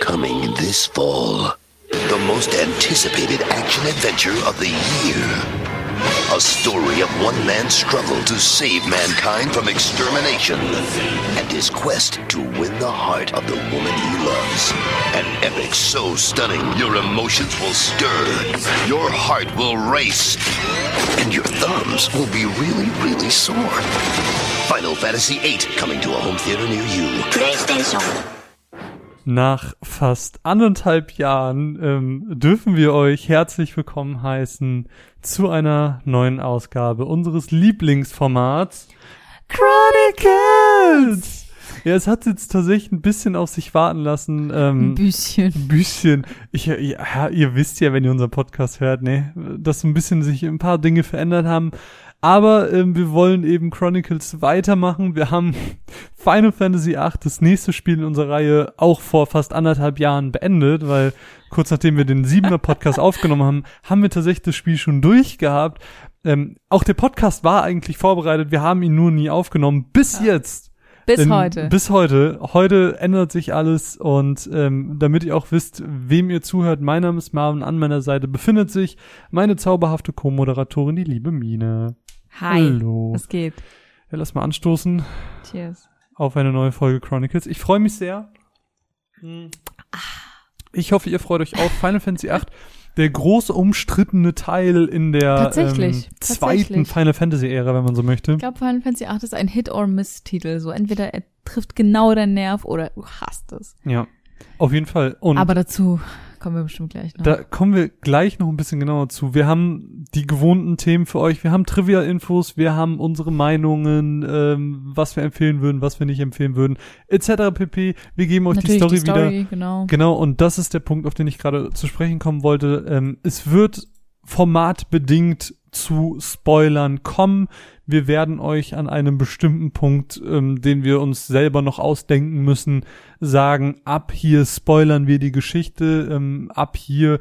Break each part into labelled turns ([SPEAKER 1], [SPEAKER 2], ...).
[SPEAKER 1] Coming this fall, the most anticipated action adventure of the year. A story of one man's struggle to save mankind from extermination and his quest to win the heart of the woman he loves. An epic so stunning your emotions will stir, your heart will race, and your thumbs will be really, really sore. Final Fantasy VIII coming to a home theater near you.
[SPEAKER 2] PlayStation.
[SPEAKER 3] Nach fast anderthalb Jahren ähm, dürfen wir euch herzlich willkommen heißen zu einer neuen Ausgabe unseres Lieblingsformats Chronicles. Ja, es hat jetzt tatsächlich ein bisschen auf sich warten lassen. Ähm,
[SPEAKER 4] Ein bisschen.
[SPEAKER 3] Ein bisschen. Ich, ja, ihr wisst ja, wenn ihr unseren Podcast hört, ne, dass ein bisschen sich ein paar Dinge verändert haben. Aber ähm, wir wollen eben Chronicles weitermachen. Wir haben Final Fantasy VIII, das nächste Spiel in unserer Reihe, auch vor fast anderthalb Jahren beendet, weil kurz nachdem wir den siebener Podcast aufgenommen haben, haben wir tatsächlich das Spiel schon durchgehabt. Ähm, auch der Podcast war eigentlich vorbereitet, wir haben ihn nur nie aufgenommen, bis jetzt.
[SPEAKER 4] Bis
[SPEAKER 3] Denn
[SPEAKER 4] heute.
[SPEAKER 3] Bis heute. Heute ändert sich alles und ähm, damit ihr auch wisst, wem ihr zuhört, mein Name ist Marvin, an meiner Seite befindet sich meine zauberhafte Co-Moderatorin, die liebe Mine.
[SPEAKER 4] Hi.
[SPEAKER 3] Hallo.
[SPEAKER 4] Was geht?
[SPEAKER 3] Ja, lass mal anstoßen
[SPEAKER 4] Cheers.
[SPEAKER 3] auf eine neue Folge Chronicles. Ich freue mich sehr. Ich hoffe, ihr freut euch auch. Final Fantasy VIII, der große umstrittene Teil in der ähm, zweiten
[SPEAKER 4] tatsächlich.
[SPEAKER 3] Final Fantasy Ära, wenn man so möchte.
[SPEAKER 4] Ich glaube, Final Fantasy VIII ist ein Hit-or-Miss-Titel. So entweder er trifft genau deinen Nerv oder du hasst es.
[SPEAKER 3] Ja, auf jeden Fall. Und
[SPEAKER 4] Aber dazu kommen wir bestimmt gleich noch.
[SPEAKER 3] Da kommen wir gleich noch ein bisschen genauer zu. Wir haben die gewohnten Themen für euch. Wir haben Trivia-Infos, wir haben unsere Meinungen, ähm, was wir empfehlen würden, was wir nicht empfehlen würden, etc. pp. Wir geben euch
[SPEAKER 4] Natürlich
[SPEAKER 3] die Story, wieder.
[SPEAKER 4] genau.
[SPEAKER 3] Genau, und das ist der Punkt, auf den ich gerade zu sprechen kommen wollte. Ähm, es wird formatbedingt zu Spoilern kommen. Wir werden euch an einem bestimmten Punkt, ähm, den wir uns selber noch ausdenken müssen, sagen, ab hier spoilern wir die Geschichte, ähm, ab hier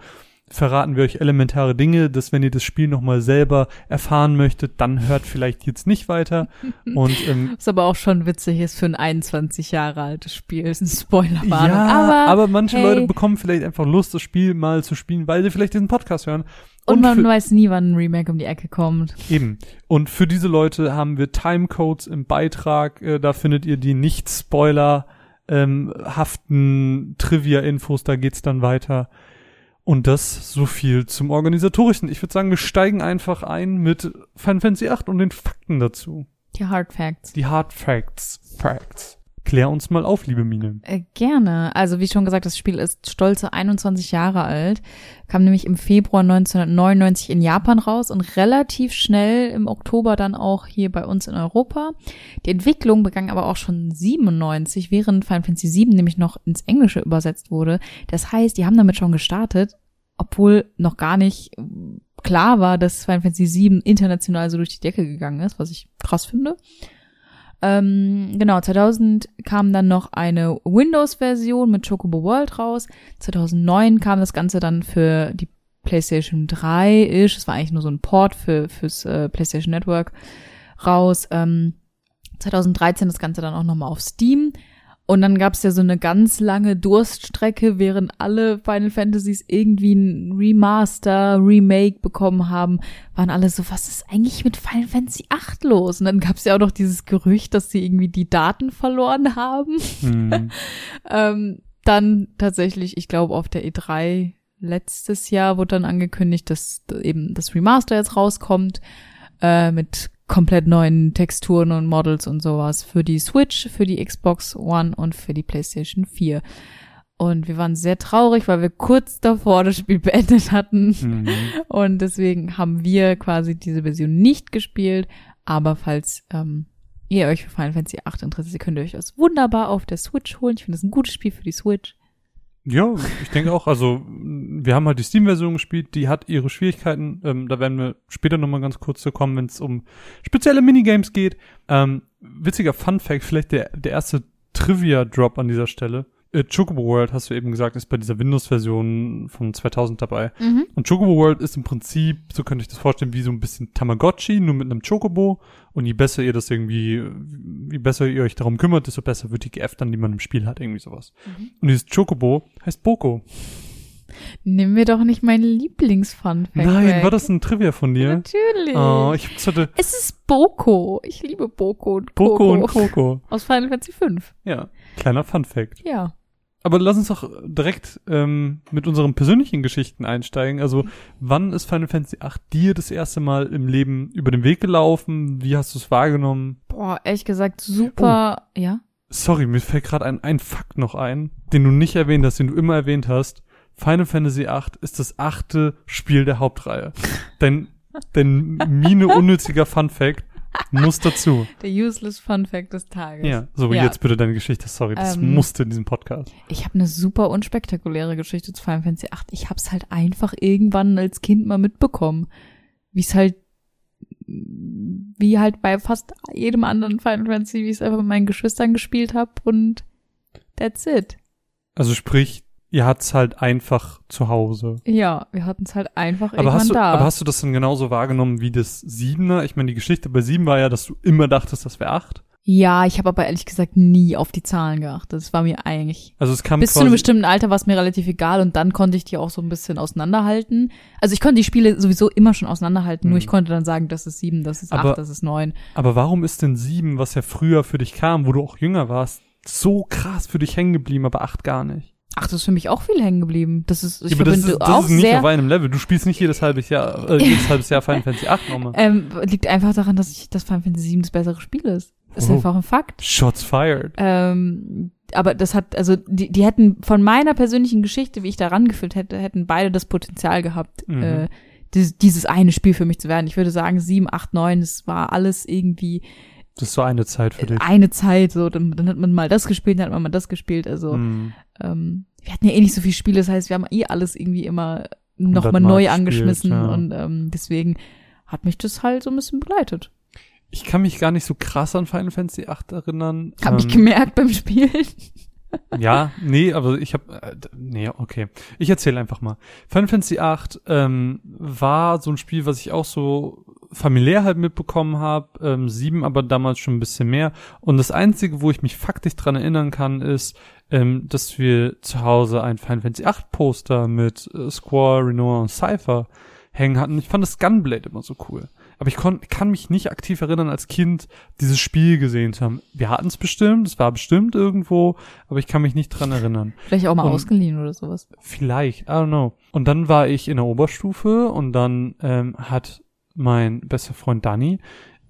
[SPEAKER 3] verraten wir euch elementare Dinge, dass wenn ihr das Spiel nochmal selber erfahren möchtet, dann hört vielleicht jetzt nicht weiter. Und ähm,
[SPEAKER 4] Was aber auch schon witzig ist für ein 21 Jahre altes Spiel. Ist ein Spoilerwarnung.
[SPEAKER 3] ja,
[SPEAKER 4] aber,
[SPEAKER 3] aber, manche
[SPEAKER 4] hey,
[SPEAKER 3] Leute bekommen vielleicht einfach Lust, das Spiel mal zu spielen, weil sie vielleicht diesen Podcast hören.
[SPEAKER 4] Und man
[SPEAKER 3] für-
[SPEAKER 4] weiß nie, wann ein Remake um die Ecke kommt.
[SPEAKER 3] Eben. Und für diese Leute haben wir Timecodes im Beitrag. Äh, da findet ihr die nicht-Spoiler ähm, haften Trivia-Infos. Da geht's dann weiter. Und das so viel zum Organisatorischen. Ich würde sagen, wir steigen einfach ein mit Final Fantasy VIII und den Fakten dazu.
[SPEAKER 4] Die Hard Facts.
[SPEAKER 3] Die Hard Facts. Facts. Klär uns mal auf, liebe Mine.
[SPEAKER 4] Äh, gerne. Also wie schon gesagt, das Spiel ist stolze 21 Jahre alt, kam nämlich im Februar 1999 in Japan raus und relativ schnell im Oktober dann auch hier bei uns in Europa. Die Entwicklung begann aber auch schon 97, während Final Fantasy VII nämlich noch ins Englische übersetzt wurde. Das heißt, die haben damit schon gestartet, obwohl noch gar nicht äh, klar war, dass Final Fantasy VII international so durch die Decke gegangen ist, was ich krass finde. Ähm, genau, 2000 kam dann noch eine Windows-Version mit Chocobo World raus. 2009 kam das Ganze dann für die PlayStation 3 ish. Es war eigentlich nur so ein Port für fürs äh, PlayStation Network raus. Ähm, 2013 das Ganze dann auch nochmal auf Steam. Und dann gab's ja so eine ganz lange Durststrecke, während alle Final Fantasies irgendwie ein Remaster, Remake bekommen haben, waren alle so, was ist eigentlich mit Final Fantasy 8 los? Und dann gab's ja auch noch dieses Gerücht, dass sie irgendwie die Daten verloren haben.
[SPEAKER 3] Hm.
[SPEAKER 4] Ähm, dann tatsächlich, ich glaube, auf der E3 letztes Jahr wurde dann angekündigt, dass eben das Remaster jetzt rauskommt äh, mit komplett neuen Texturen und Models und sowas für die Switch, für die Xbox One und für die PlayStation 4. Und wir waren sehr traurig, weil wir kurz davor das Spiel beendet hatten.
[SPEAKER 3] Hm.
[SPEAKER 4] Und deswegen haben wir quasi diese Version nicht gespielt. Aber falls ähm, ihr euch für Final Fantasy 8 interessiert, könnt ihr euch das wunderbar auf der Switch holen. Ich finde das ein gutes Spiel für die Switch.
[SPEAKER 3] Ja, ich denke auch. Also wir haben halt die Steam-Version gespielt, die hat ihre Schwierigkeiten. Ähm, da werden wir später nochmal ganz kurz zu kommen, wenn es um spezielle Minigames geht. Ähm, witziger Fun-Fact, vielleicht der, der erste Trivia-Drop an dieser Stelle. Äh, Chocobo World, hast du eben gesagt, ist bei dieser Windows-Version von 2000 dabei.
[SPEAKER 4] Mhm.
[SPEAKER 3] Und Chocobo World ist im Prinzip, so könnte ich das vorstellen, wie so ein bisschen Tamagotchi, nur mit einem Chocobo. Und je besser ihr das irgendwie, je besser ihr euch darum kümmert, desto besser wird die GF dann, die man im Spiel hat, irgendwie sowas.
[SPEAKER 4] Mhm.
[SPEAKER 3] Und dieses Chocobo heißt Boko.
[SPEAKER 4] Nimm mir doch nicht meinen Lieblings-Fun-Fact
[SPEAKER 3] Nein,
[SPEAKER 4] weg.
[SPEAKER 3] war das ein Trivia von dir?
[SPEAKER 4] Natürlich.
[SPEAKER 3] Oh, ich hatte
[SPEAKER 4] es ist Boko. Ich liebe Boko und Coco.
[SPEAKER 3] Boko und Coco.
[SPEAKER 4] Aus Final Fantasy V.
[SPEAKER 3] Ja, kleiner Fun Fact.
[SPEAKER 4] Ja.
[SPEAKER 3] Aber lass uns doch direkt ähm, mit unseren persönlichen Geschichten einsteigen. Also, wann ist Final Fantasy VIII dir das erste Mal im Leben über den Weg gelaufen? Wie hast du es wahrgenommen?
[SPEAKER 4] Boah, ehrlich gesagt, super.
[SPEAKER 3] Oh.
[SPEAKER 4] Ja?
[SPEAKER 3] Sorry, mir fällt gerade ein, ein Fakt noch ein, den du nicht erwähnt hast, den du immer erwähnt hast. Final Fantasy VIII ist das achte Spiel der Hauptreihe. Dein, dein Mine unnütziger Fun Fact muss dazu.
[SPEAKER 4] Der useless Fun Fact des Tages.
[SPEAKER 3] Ja, so
[SPEAKER 4] Ja.
[SPEAKER 3] jetzt bitte deine Geschichte. Sorry, das
[SPEAKER 4] Ähm,
[SPEAKER 3] musste in diesem Podcast.
[SPEAKER 4] Ich habe eine super unspektakuläre Geschichte zu Final Fantasy VIII. Ich habe es halt einfach irgendwann als Kind mal mitbekommen. Wie es halt, wie halt bei fast jedem anderen Final Fantasy, wie ich es einfach mit meinen Geschwistern gespielt habe und that's it.
[SPEAKER 3] Also sprich, ihr hat's halt einfach zu Hause.
[SPEAKER 4] Ja, wir hatten es halt einfach
[SPEAKER 3] Aber
[SPEAKER 4] irgendwann
[SPEAKER 3] hast, du,
[SPEAKER 4] da.
[SPEAKER 3] aber hast du das dann genauso wahrgenommen wie das Siebener? Ich meine, die Geschichte bei Sieben war ja, dass du immer dachtest, das wäre acht.
[SPEAKER 4] ja, ich habe aber ehrlich gesagt nie auf die Zahlen geachtet. Das war mir eigentlich
[SPEAKER 3] Also es kam
[SPEAKER 4] Bis zu einem bestimmten Alter war es mir relativ egal und dann konnte ich die auch so ein bisschen auseinanderhalten. Also ich konnte die Spiele sowieso immer schon auseinanderhalten, nur
[SPEAKER 3] Hm.
[SPEAKER 4] ich konnte dann sagen, das ist sieben, das ist
[SPEAKER 3] Aber-
[SPEAKER 4] acht, das ist neun.
[SPEAKER 3] aber warum ist denn Sieben, was ja früher für dich kam, wo du auch jünger warst, so krass für dich hängen geblieben, aber acht gar nicht?
[SPEAKER 4] Ach, das ist für mich auch viel hängen geblieben. Das ist, ich
[SPEAKER 3] Ja, aber das ist, das
[SPEAKER 4] auch
[SPEAKER 3] ist nicht
[SPEAKER 4] sehr,
[SPEAKER 3] auf einem Level. Du spielst nicht jedes halbes Jahr, äh, jedes halbes Jahr Final Fantasy 8 nochmal.
[SPEAKER 4] ähm, liegt einfach daran, dass ich, dass Final Fantasy VII das bessere Spiel ist. Ist
[SPEAKER 3] Oh.
[SPEAKER 4] einfach ein Fakt.
[SPEAKER 3] Shots fired.
[SPEAKER 4] Ähm, aber das hat, also die, die hätten von meiner persönlichen Geschichte, wie ich da rangefühlt hätte, hätten beide das Potenzial gehabt,
[SPEAKER 3] Mhm.
[SPEAKER 4] äh, dieses, dieses eine Spiel für mich zu werden. Ich würde sagen, sieben, acht, neun, das war alles irgendwie
[SPEAKER 3] Das ist so eine Zeit für dich.
[SPEAKER 4] eine Zeit, so, dann, dann hat man mal das gespielt, dann hat man mal das gespielt, also,
[SPEAKER 3] Hm.
[SPEAKER 4] ähm, wir hatten ja eh nicht so viele Spiele, das heißt, wir haben eh alles irgendwie immer nochmal neu
[SPEAKER 3] gespielt,
[SPEAKER 4] angeschmissen
[SPEAKER 3] ja.
[SPEAKER 4] und ähm, deswegen hat mich das halt so ein bisschen begleitet.
[SPEAKER 3] Ich kann mich gar nicht so krass an Final Fantasy 8 erinnern.
[SPEAKER 4] Hab ich
[SPEAKER 3] Ähm,
[SPEAKER 4] gemerkt beim Spielen.
[SPEAKER 3] Ja, nee, aber ich habe, äh, nee, okay. Ich erzähle einfach mal. Final Fantasy VIII ähm, war so ein Spiel, was ich auch so familiär halt mitbekommen habe. Ähm, sieben aber damals schon ein bisschen mehr. Und das Einzige, wo ich mich faktisch dran erinnern kann, ist, ähm, dass wir zu Hause ein Final Fantasy VIII Poster mit äh, Squall, Renoir und Cypher hängen hatten. Ich fand das Gunblade immer so cool. Aber ich kon kann mich nicht aktiv erinnern, als Kind dieses Spiel gesehen zu haben. Wir hatten es bestimmt, es war bestimmt irgendwo, aber ich kann mich nicht dran erinnern.
[SPEAKER 4] Vielleicht auch mal
[SPEAKER 3] Und-
[SPEAKER 4] ausgeliehen oder sowas.
[SPEAKER 3] Vielleicht, I don't know. Und dann war ich in der Oberstufe und dann ähm, hat mein bester Freund Danny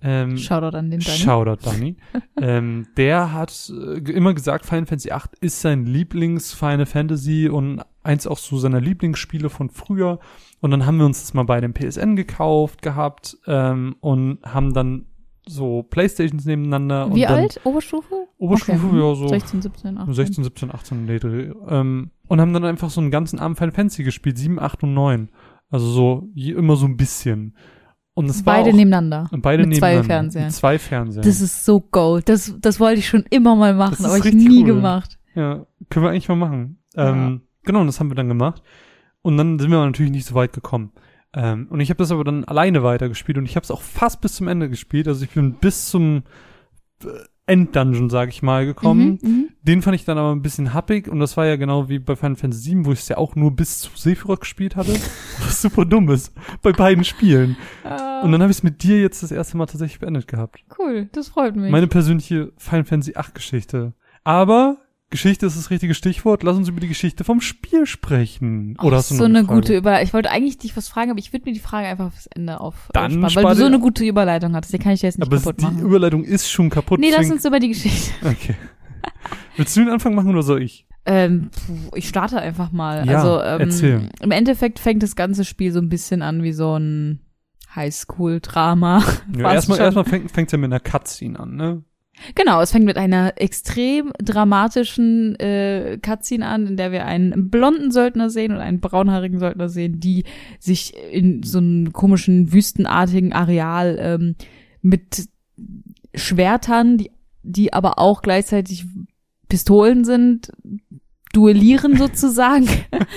[SPEAKER 3] ähm,
[SPEAKER 4] Shoutout an den Danny.
[SPEAKER 3] Shoutout Danny. ähm, der hat äh, immer gesagt, Final Fantasy VIII ist sein Lieblings-Final Fantasy und eins auch so seiner Lieblingsspiele von früher. Und dann haben wir uns das mal bei dem PSN gekauft gehabt ähm, und haben dann so Playstations nebeneinander.
[SPEAKER 4] Wie alt? Oberstufe?
[SPEAKER 3] Oberstufe,
[SPEAKER 4] Okay.
[SPEAKER 3] ja, so
[SPEAKER 4] 16, 17, 18.
[SPEAKER 3] 16, 17, 18 nee, Dreh. ähm, und haben dann einfach so einen ganzen Abend Final Fantasy gespielt, 7, 8 und 9. Also so je, immer so ein bisschen. Und es war
[SPEAKER 4] Beide
[SPEAKER 3] auch,
[SPEAKER 4] nebeneinander.
[SPEAKER 3] und beide
[SPEAKER 4] mit zwei
[SPEAKER 3] nebeneinander.
[SPEAKER 4] Fernsehern.
[SPEAKER 3] Mit zwei Fernsehern.
[SPEAKER 4] Das ist so gold. Das, das wollte ich schon immer mal machen,
[SPEAKER 3] Das ist
[SPEAKER 4] aber ich nie
[SPEAKER 3] cool.
[SPEAKER 4] gemacht.
[SPEAKER 3] Ja, können wir eigentlich mal machen. Ähm, genau, und das haben wir dann gemacht. Und dann sind wir natürlich nicht so weit gekommen. Ähm, und ich habe das aber dann alleine weitergespielt und ich habe es auch fast bis zum Ende gespielt. Also ich bin bis zum äh, Enddungeon, sag ich mal, gekommen.
[SPEAKER 4] Mhm, mhm.
[SPEAKER 3] Den fand ich dann aber ein bisschen happig und das war ja genau wie bei Final Fantasy VII, wo ich es ja auch nur bis zu Sephiroth gespielt hatte. Was super dumm ist. Bei beiden Spielen.
[SPEAKER 4] Ah,
[SPEAKER 3] Und dann habe ich es mit dir jetzt das erste Mal tatsächlich beendet gehabt.
[SPEAKER 4] cool, das freut mich.
[SPEAKER 3] Meine persönliche Final Fantasy VIII Geschichte. Aber Geschichte ist das richtige Stichwort. Lass uns über die Geschichte vom Spiel sprechen. Oder
[SPEAKER 4] Ach,
[SPEAKER 3] hast du
[SPEAKER 4] so eine
[SPEAKER 3] eine
[SPEAKER 4] gute Überleitung. Ich wollte eigentlich dich was fragen, aber ich würde mir die Frage einfach fürs Ende auf
[SPEAKER 3] Dann
[SPEAKER 4] aufsparen, weil du so eine gute Überleitung hattest. Die kann ich jetzt nicht
[SPEAKER 3] Aber es-
[SPEAKER 4] kaputt
[SPEAKER 3] die
[SPEAKER 4] machen.
[SPEAKER 3] Überleitung ist schon kaputt.
[SPEAKER 4] Nee, lass uns über die Geschichte.
[SPEAKER 3] Okay. Willst du den Anfang machen oder soll ich?
[SPEAKER 4] Ähm, ich starte einfach mal.
[SPEAKER 3] Ja,
[SPEAKER 4] also ähm,
[SPEAKER 3] erzähl.
[SPEAKER 4] im Endeffekt fängt das ganze Spiel so ein bisschen an wie so ein Highschool-Drama.
[SPEAKER 3] Ja, erstmal erstmal fängt fängt's ja mit einer Cutscene an, ne?
[SPEAKER 4] Genau, es fängt mit einer extrem dramatischen äh, Cutscene an, in der wir einen blonden Söldner sehen und einen braunhaarigen Söldner sehen, die sich in so einem komischen wüstenartigen Areal ähm, mit Schwertern, die, die aber auch gleichzeitig Pistolen sind, duellieren sozusagen.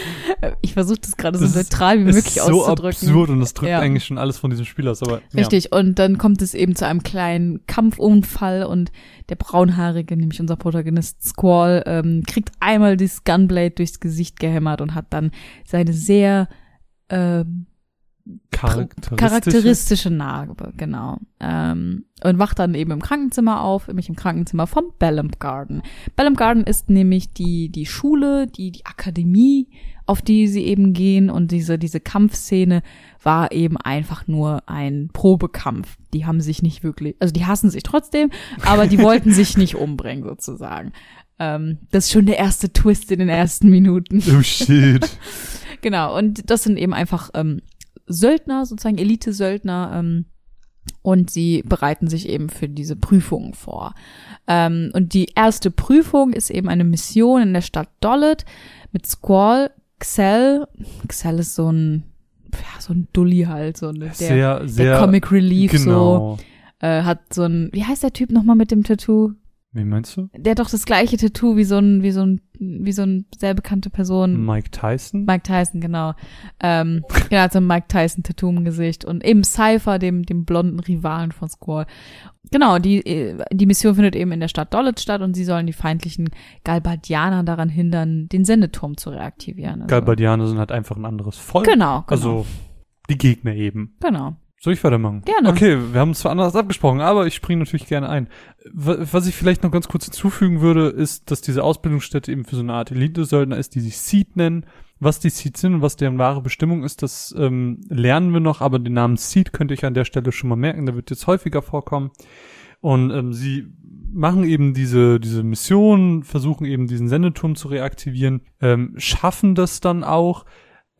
[SPEAKER 4] ich versuche das gerade so
[SPEAKER 3] Das
[SPEAKER 4] neutral wie möglich
[SPEAKER 3] ist so
[SPEAKER 4] auszudrücken.
[SPEAKER 3] absurd und das drückt
[SPEAKER 4] Ja.
[SPEAKER 3] eigentlich schon alles von diesem Spiel aus, aber ja.
[SPEAKER 4] Richtig, und dann kommt es eben zu einem kleinen Kampfunfall und der braunhaarige, nämlich unser Protagonist Squall, ähm, kriegt einmal dieses Gunblade durchs Gesicht gehämmert und hat dann seine sehr ähm,
[SPEAKER 3] charakteristische.
[SPEAKER 4] charakteristische Narbe, genau. Ähm, und wacht dann eben im Krankenzimmer auf, nämlich im Krankenzimmer vom Bellum Garden. Bellum Garden ist nämlich die, die Schule, die, die Akademie, auf die sie eben gehen und diese, diese Kampfszene war eben einfach nur ein Probekampf. Die haben sich nicht wirklich, also die hassen sich trotzdem, aber die wollten sich nicht umbringen sozusagen. Ähm, das ist schon der erste Twist in den ersten Minuten.
[SPEAKER 3] Oh shit.
[SPEAKER 4] Genau, und das sind eben einfach ähm, Söldner, sozusagen Elite-Söldner, ähm, und sie bereiten sich eben für diese Prüfungen vor. Ähm, und die erste Prüfung ist eben eine Mission in der Stadt Dollet mit Squall, Xel. Xel ist so ein, ja, so ein Dulli halt, so eine, der,
[SPEAKER 3] sehr, sehr.
[SPEAKER 4] der Comic Relief,
[SPEAKER 3] genau.
[SPEAKER 4] so, äh, hat so ein, wie heißt der Typ nochmal mit dem Tattoo?
[SPEAKER 3] Wie meinst du?
[SPEAKER 4] Der hat doch das gleiche Tattoo wie so ein, wie so ein, wie so ein sehr bekannte Person.
[SPEAKER 3] Mike Tyson?
[SPEAKER 4] Mike Tyson, genau. Ähm, genau, hat so ein Mike Tyson-Tattoo im Gesicht. Und eben Cypher, dem, dem blonden Rivalen von Squall. Genau, die, äh, die Mission findet eben in der Stadt Dollet statt und sie sollen die feindlichen Galbadianer daran hindern, den Sendeturm zu reaktivieren. Also,
[SPEAKER 3] Galbadianer sind halt einfach ein anderes Volk.
[SPEAKER 4] Genau, genau.
[SPEAKER 3] Also die Gegner eben.
[SPEAKER 4] genau.
[SPEAKER 3] Soll ich weitermachen?
[SPEAKER 4] Gerne.
[SPEAKER 3] Okay, wir haben es zwar anders abgesprochen, aber ich springe natürlich gerne ein. Wa- Was ich vielleicht noch ganz kurz hinzufügen würde, ist, dass diese Ausbildungsstätte eben für so eine Art Elite-Söldner ist, die sich Seed nennen. Was die Seed sind und was deren wahre Bestimmung ist, das ähm, lernen wir noch, aber den Namen Seed könnte ich an der Stelle schon mal merken, der wird jetzt häufiger vorkommen. Und ähm, sie machen eben diese, diese Mission, versuchen eben diesen Sendeturm zu reaktivieren, ähm, schaffen das dann auch,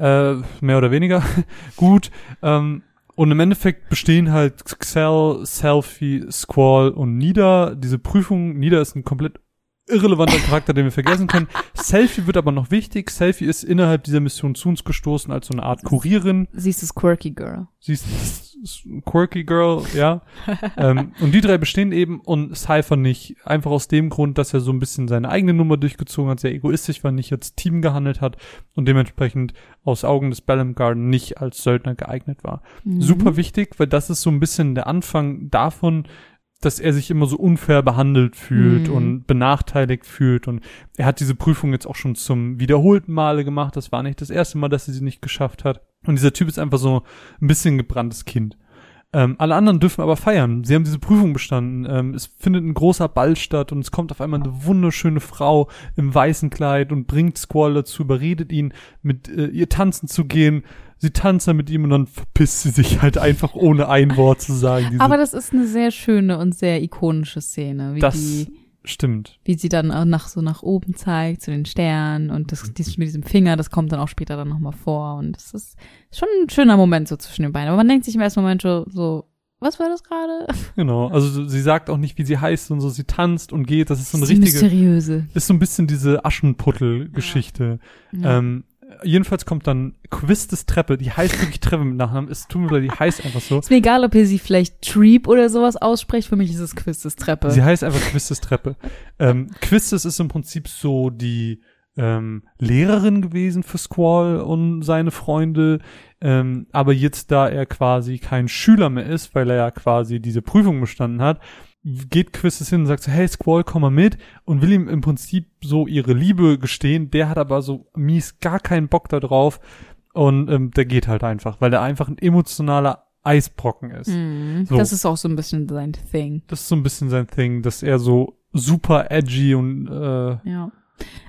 [SPEAKER 3] äh, mehr oder weniger gut. Ähm, und im Endeffekt bestehen halt Xel, Selfie, Squall und Nida. Diese Prüfung, Nida ist ein komplett irrelevanter Charakter, den wir vergessen können. Selfie wird aber noch wichtig. Selfie ist innerhalb dieser Mission zu uns gestoßen als so eine Art Kurierin.
[SPEAKER 4] Sie ist das Quirky Girl.
[SPEAKER 3] Sie ist quirky Girl, ja. ähm, und die drei bestehen eben und Cypher nicht. Einfach aus dem Grund, dass er so ein bisschen seine eigene Nummer durchgezogen hat, sehr egoistisch war, nicht als Team gehandelt hat und dementsprechend aus Augen des Bellum Garden nicht als Söldner geeignet war.
[SPEAKER 4] Mhm.
[SPEAKER 3] Super wichtig, weil das ist so ein bisschen der Anfang davon, dass er sich immer so unfair behandelt fühlt
[SPEAKER 4] Mhm.
[SPEAKER 3] und benachteiligt fühlt. Und er hat diese Prüfung jetzt auch schon zum wiederholten Male gemacht. Das war nicht das erste Mal, dass er sie nicht geschafft hat. Und dieser Typ ist einfach so ein bisschen gebranntes Kind. Ähm, alle anderen dürfen aber feiern. Sie haben diese Prüfung bestanden. Ähm, es findet ein großer Ball statt und es kommt auf einmal eine wunderschöne Frau im weißen Kleid und bringt Squall dazu, überredet ihn, mit äh, ihr tanzen zu gehen. Sie tanzt dann mit ihm und dann verpisst sie sich halt einfach ohne ein Wort zu sagen.
[SPEAKER 4] Aber das ist eine sehr schöne und sehr ikonische Szene, wie
[SPEAKER 3] das
[SPEAKER 4] die
[SPEAKER 3] stimmt.
[SPEAKER 4] wie sie dann auch nach so nach oben zeigt zu den Sternen und das dies, mit diesem Finger, das kommt dann auch später dann nochmal vor und das ist schon ein schöner Moment so zwischen den beiden. Aber man denkt sich im ersten Moment so, so was war das gerade?
[SPEAKER 3] Genau. Also sie sagt auch nicht, wie sie heißt und so. Sie tanzt und geht. Das ist so eine
[SPEAKER 4] Die
[SPEAKER 3] richtige,
[SPEAKER 4] mysteriöse.
[SPEAKER 3] ist so ein bisschen diese Aschenputtel-Geschichte.
[SPEAKER 4] Ja.
[SPEAKER 3] Ähm, jedenfalls kommt dann Quistes Treppe. Die heißt wirklich Treppe mit Nachnamen. Es tut mir leid, die heißt einfach so.
[SPEAKER 4] ist mir egal, ob ihr sie vielleicht Treep oder sowas aussprecht. Für mich ist es Quistes Treppe.
[SPEAKER 3] Sie heißt einfach Quistes Treppe. Ähm, Quistes ist im Prinzip so die ähm, Lehrerin gewesen für Squall und seine Freunde. Ähm, aber jetzt, da er quasi kein Schüler mehr ist, weil er ja quasi diese Prüfung bestanden hat, geht Quistes hin und sagt so, hey Squall, komm mal mit und will ihm im Prinzip so ihre Liebe gestehen. Der hat aber so mies gar keinen Bock da drauf und ähm, der geht halt einfach, weil er einfach ein emotionaler Eisbrocken ist.
[SPEAKER 4] Mhm.
[SPEAKER 3] So.
[SPEAKER 4] Das ist auch so ein bisschen sein Thing.
[SPEAKER 3] Das ist so ein bisschen sein Thing, dass er so super edgy und äh,
[SPEAKER 4] Ja.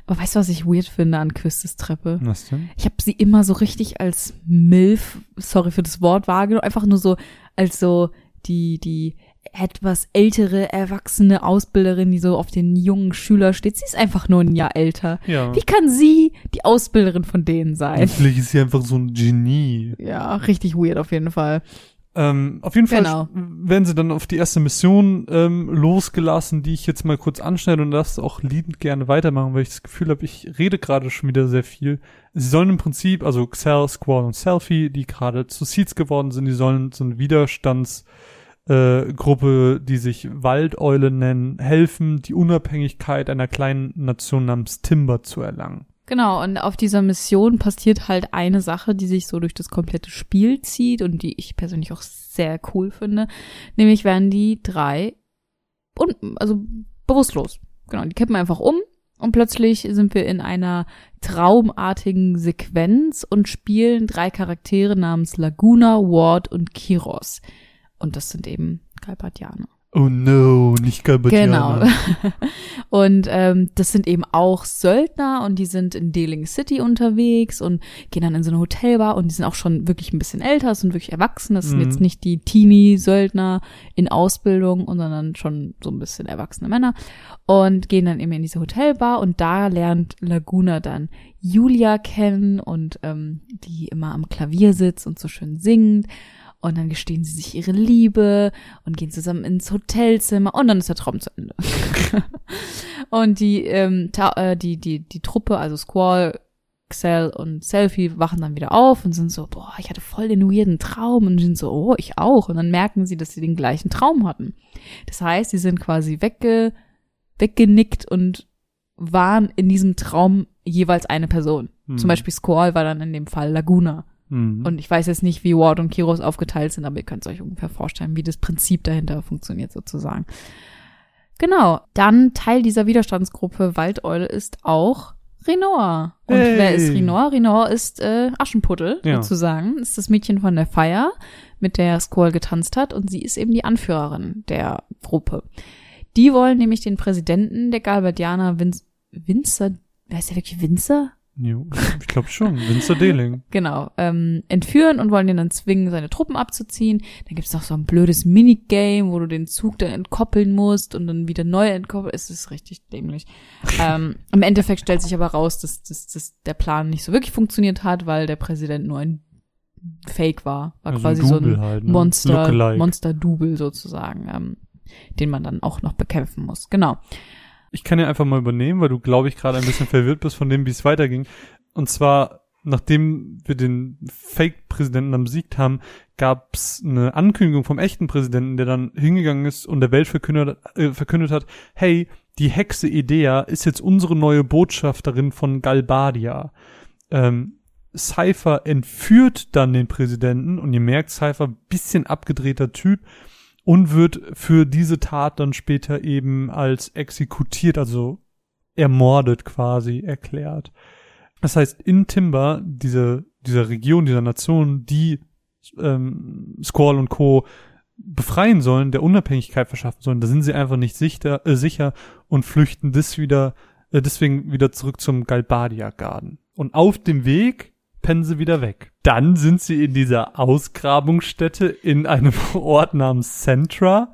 [SPEAKER 4] Aber weißt du, was ich weird finde an Quistes Treppe?
[SPEAKER 3] was denn?
[SPEAKER 4] Ich habe sie immer so richtig als MILF, sorry für das Wort, wahrgenommen. Einfach nur so als so die, die etwas ältere, erwachsene Ausbilderin, die so auf den jungen Schüler steht. Sie ist einfach nur ein Jahr älter.
[SPEAKER 3] Ja.
[SPEAKER 4] Wie kann sie die Ausbilderin von denen sein?
[SPEAKER 3] Vielleicht ist sie einfach so ein Genie.
[SPEAKER 4] Ja, richtig weird auf jeden Fall.
[SPEAKER 3] Ähm, auf jeden Fall
[SPEAKER 4] Genau.
[SPEAKER 3] werden sie dann auf die erste Mission ähm, losgelassen, die ich jetzt mal kurz anschneide und das auch liebend gerne weitermachen, weil ich das Gefühl habe, ich rede gerade schon wieder sehr viel. Sie sollen im Prinzip, also Xel, Squall und Selfie, die gerade zu Seeds geworden sind, die sollen so eine Widerstands äh, Gruppe, die sich Waldeule nennen, helfen, die Unabhängigkeit einer kleinen Nation namens Timber zu erlangen.
[SPEAKER 4] Genau, und auf dieser Mission passiert halt eine Sache, die sich so durch das komplette Spiel zieht und die ich persönlich auch sehr cool finde. Nämlich werden die drei und also bewusstlos. Genau, die kippen einfach um und plötzlich sind wir in einer traumartigen Sequenz und spielen drei Charaktere namens Laguna, Ward und Kiros. Und das sind eben Galbadianer.
[SPEAKER 3] Oh no, nicht Galbadianer.
[SPEAKER 4] Genau. und ähm, das sind eben auch Söldner und die sind in Dealing City unterwegs und gehen dann in so eine Hotelbar und die sind auch schon wirklich ein bisschen älter, sind wirklich erwachsen. Das sind
[SPEAKER 3] Mhm.
[SPEAKER 4] jetzt nicht die Teenie-Söldner in Ausbildung, sondern schon so ein bisschen erwachsene Männer und gehen dann eben in diese Hotelbar und da lernt Laguna dann Julia kennen und ähm, die immer am Klavier sitzt und so schön singt. Und dann gestehen sie sich ihre Liebe und gehen zusammen ins Hotelzimmer und dann ist der Traum zu Ende. und die, ähm, äh, die, die, die Truppe, also Squall, Xel und Selfie wachen dann wieder auf und sind so, boah, ich hatte voll den weirden Traum und sind so, oh, ich auch. Und dann merken sie, dass sie den gleichen Traum hatten. Das heißt, sie sind quasi wegge, weggenickt und waren in diesem Traum jeweils eine Person.
[SPEAKER 3] Hm.
[SPEAKER 4] Zum Beispiel Squall war dann in dem Fall Laguna.
[SPEAKER 3] Mhm.
[SPEAKER 4] Und ich weiß jetzt nicht, wie Ward und Kiros aufgeteilt sind, aber ihr könnt es euch ungefähr vorstellen, wie das Prinzip dahinter funktioniert sozusagen. Genau. Dann Teil dieser Widerstandsgruppe Waldeule ist auch Renoir. Und
[SPEAKER 3] Hey.
[SPEAKER 4] wer ist Renoir? Renoir ist äh, Aschenputtel
[SPEAKER 3] Ja.
[SPEAKER 4] sozusagen. Ist das Mädchen von der Feier, mit der Squall getanzt hat. Und sie ist eben die Anführerin der Gruppe. Die wollen nämlich den Präsidenten der Galbadianer, Vince, Winzer, wer ist der wirklich Winzer?
[SPEAKER 3] Jo, ich glaube schon. Winzer Deling.
[SPEAKER 4] Genau, ähm, entführen und wollen ihn dann zwingen, seine Truppen abzuziehen. Dann gibt's noch so ein blödes Minigame, wo du den Zug dann entkoppeln musst und dann wieder neu entkoppeln. Es ist richtig dämlich. ähm, Im Endeffekt stellt sich aber raus, dass, dass, dass der Plan nicht so wirklich funktioniert hat, weil der Präsident nur ein Fake war. War
[SPEAKER 3] Also
[SPEAKER 4] quasi
[SPEAKER 3] ein
[SPEAKER 4] so ein
[SPEAKER 3] halt, ne?
[SPEAKER 4] Monster. Monster-Double sozusagen, ähm, den man dann auch noch bekämpfen muss. Genau.
[SPEAKER 3] Ich kann ja einfach mal übernehmen, weil du, glaube ich, gerade ein bisschen verwirrt bist von dem, wie es weiterging. Und zwar, nachdem wir den Fake-Präsidenten dann besiegt haben, gab es eine Ankündigung vom echten Präsidenten, der dann hingegangen ist und der Welt verkündet, äh, verkündet hat, hey, die Hexe Idea ist jetzt unsere neue Botschafterin von Galbadia. Ähm, Cypher entführt dann den Präsidenten und ihr merkt, Cypher, bisschen abgedrehter Typ, und wird für diese Tat dann später eben als exekutiert, also ermordet quasi erklärt. Das heißt, in Timber, diese, dieser Region, dieser Nation, die ähm, Squall und Co. befreien sollen, der Unabhängigkeit verschaffen sollen, da sind sie einfach nicht sicher, äh, sicher und flüchten das wieder, äh, deswegen wieder zurück zum Galbadia Garden. Und auf dem Weg pennen sie wieder weg. Dann sind sie in dieser Ausgrabungsstätte in einem Ort namens Centra,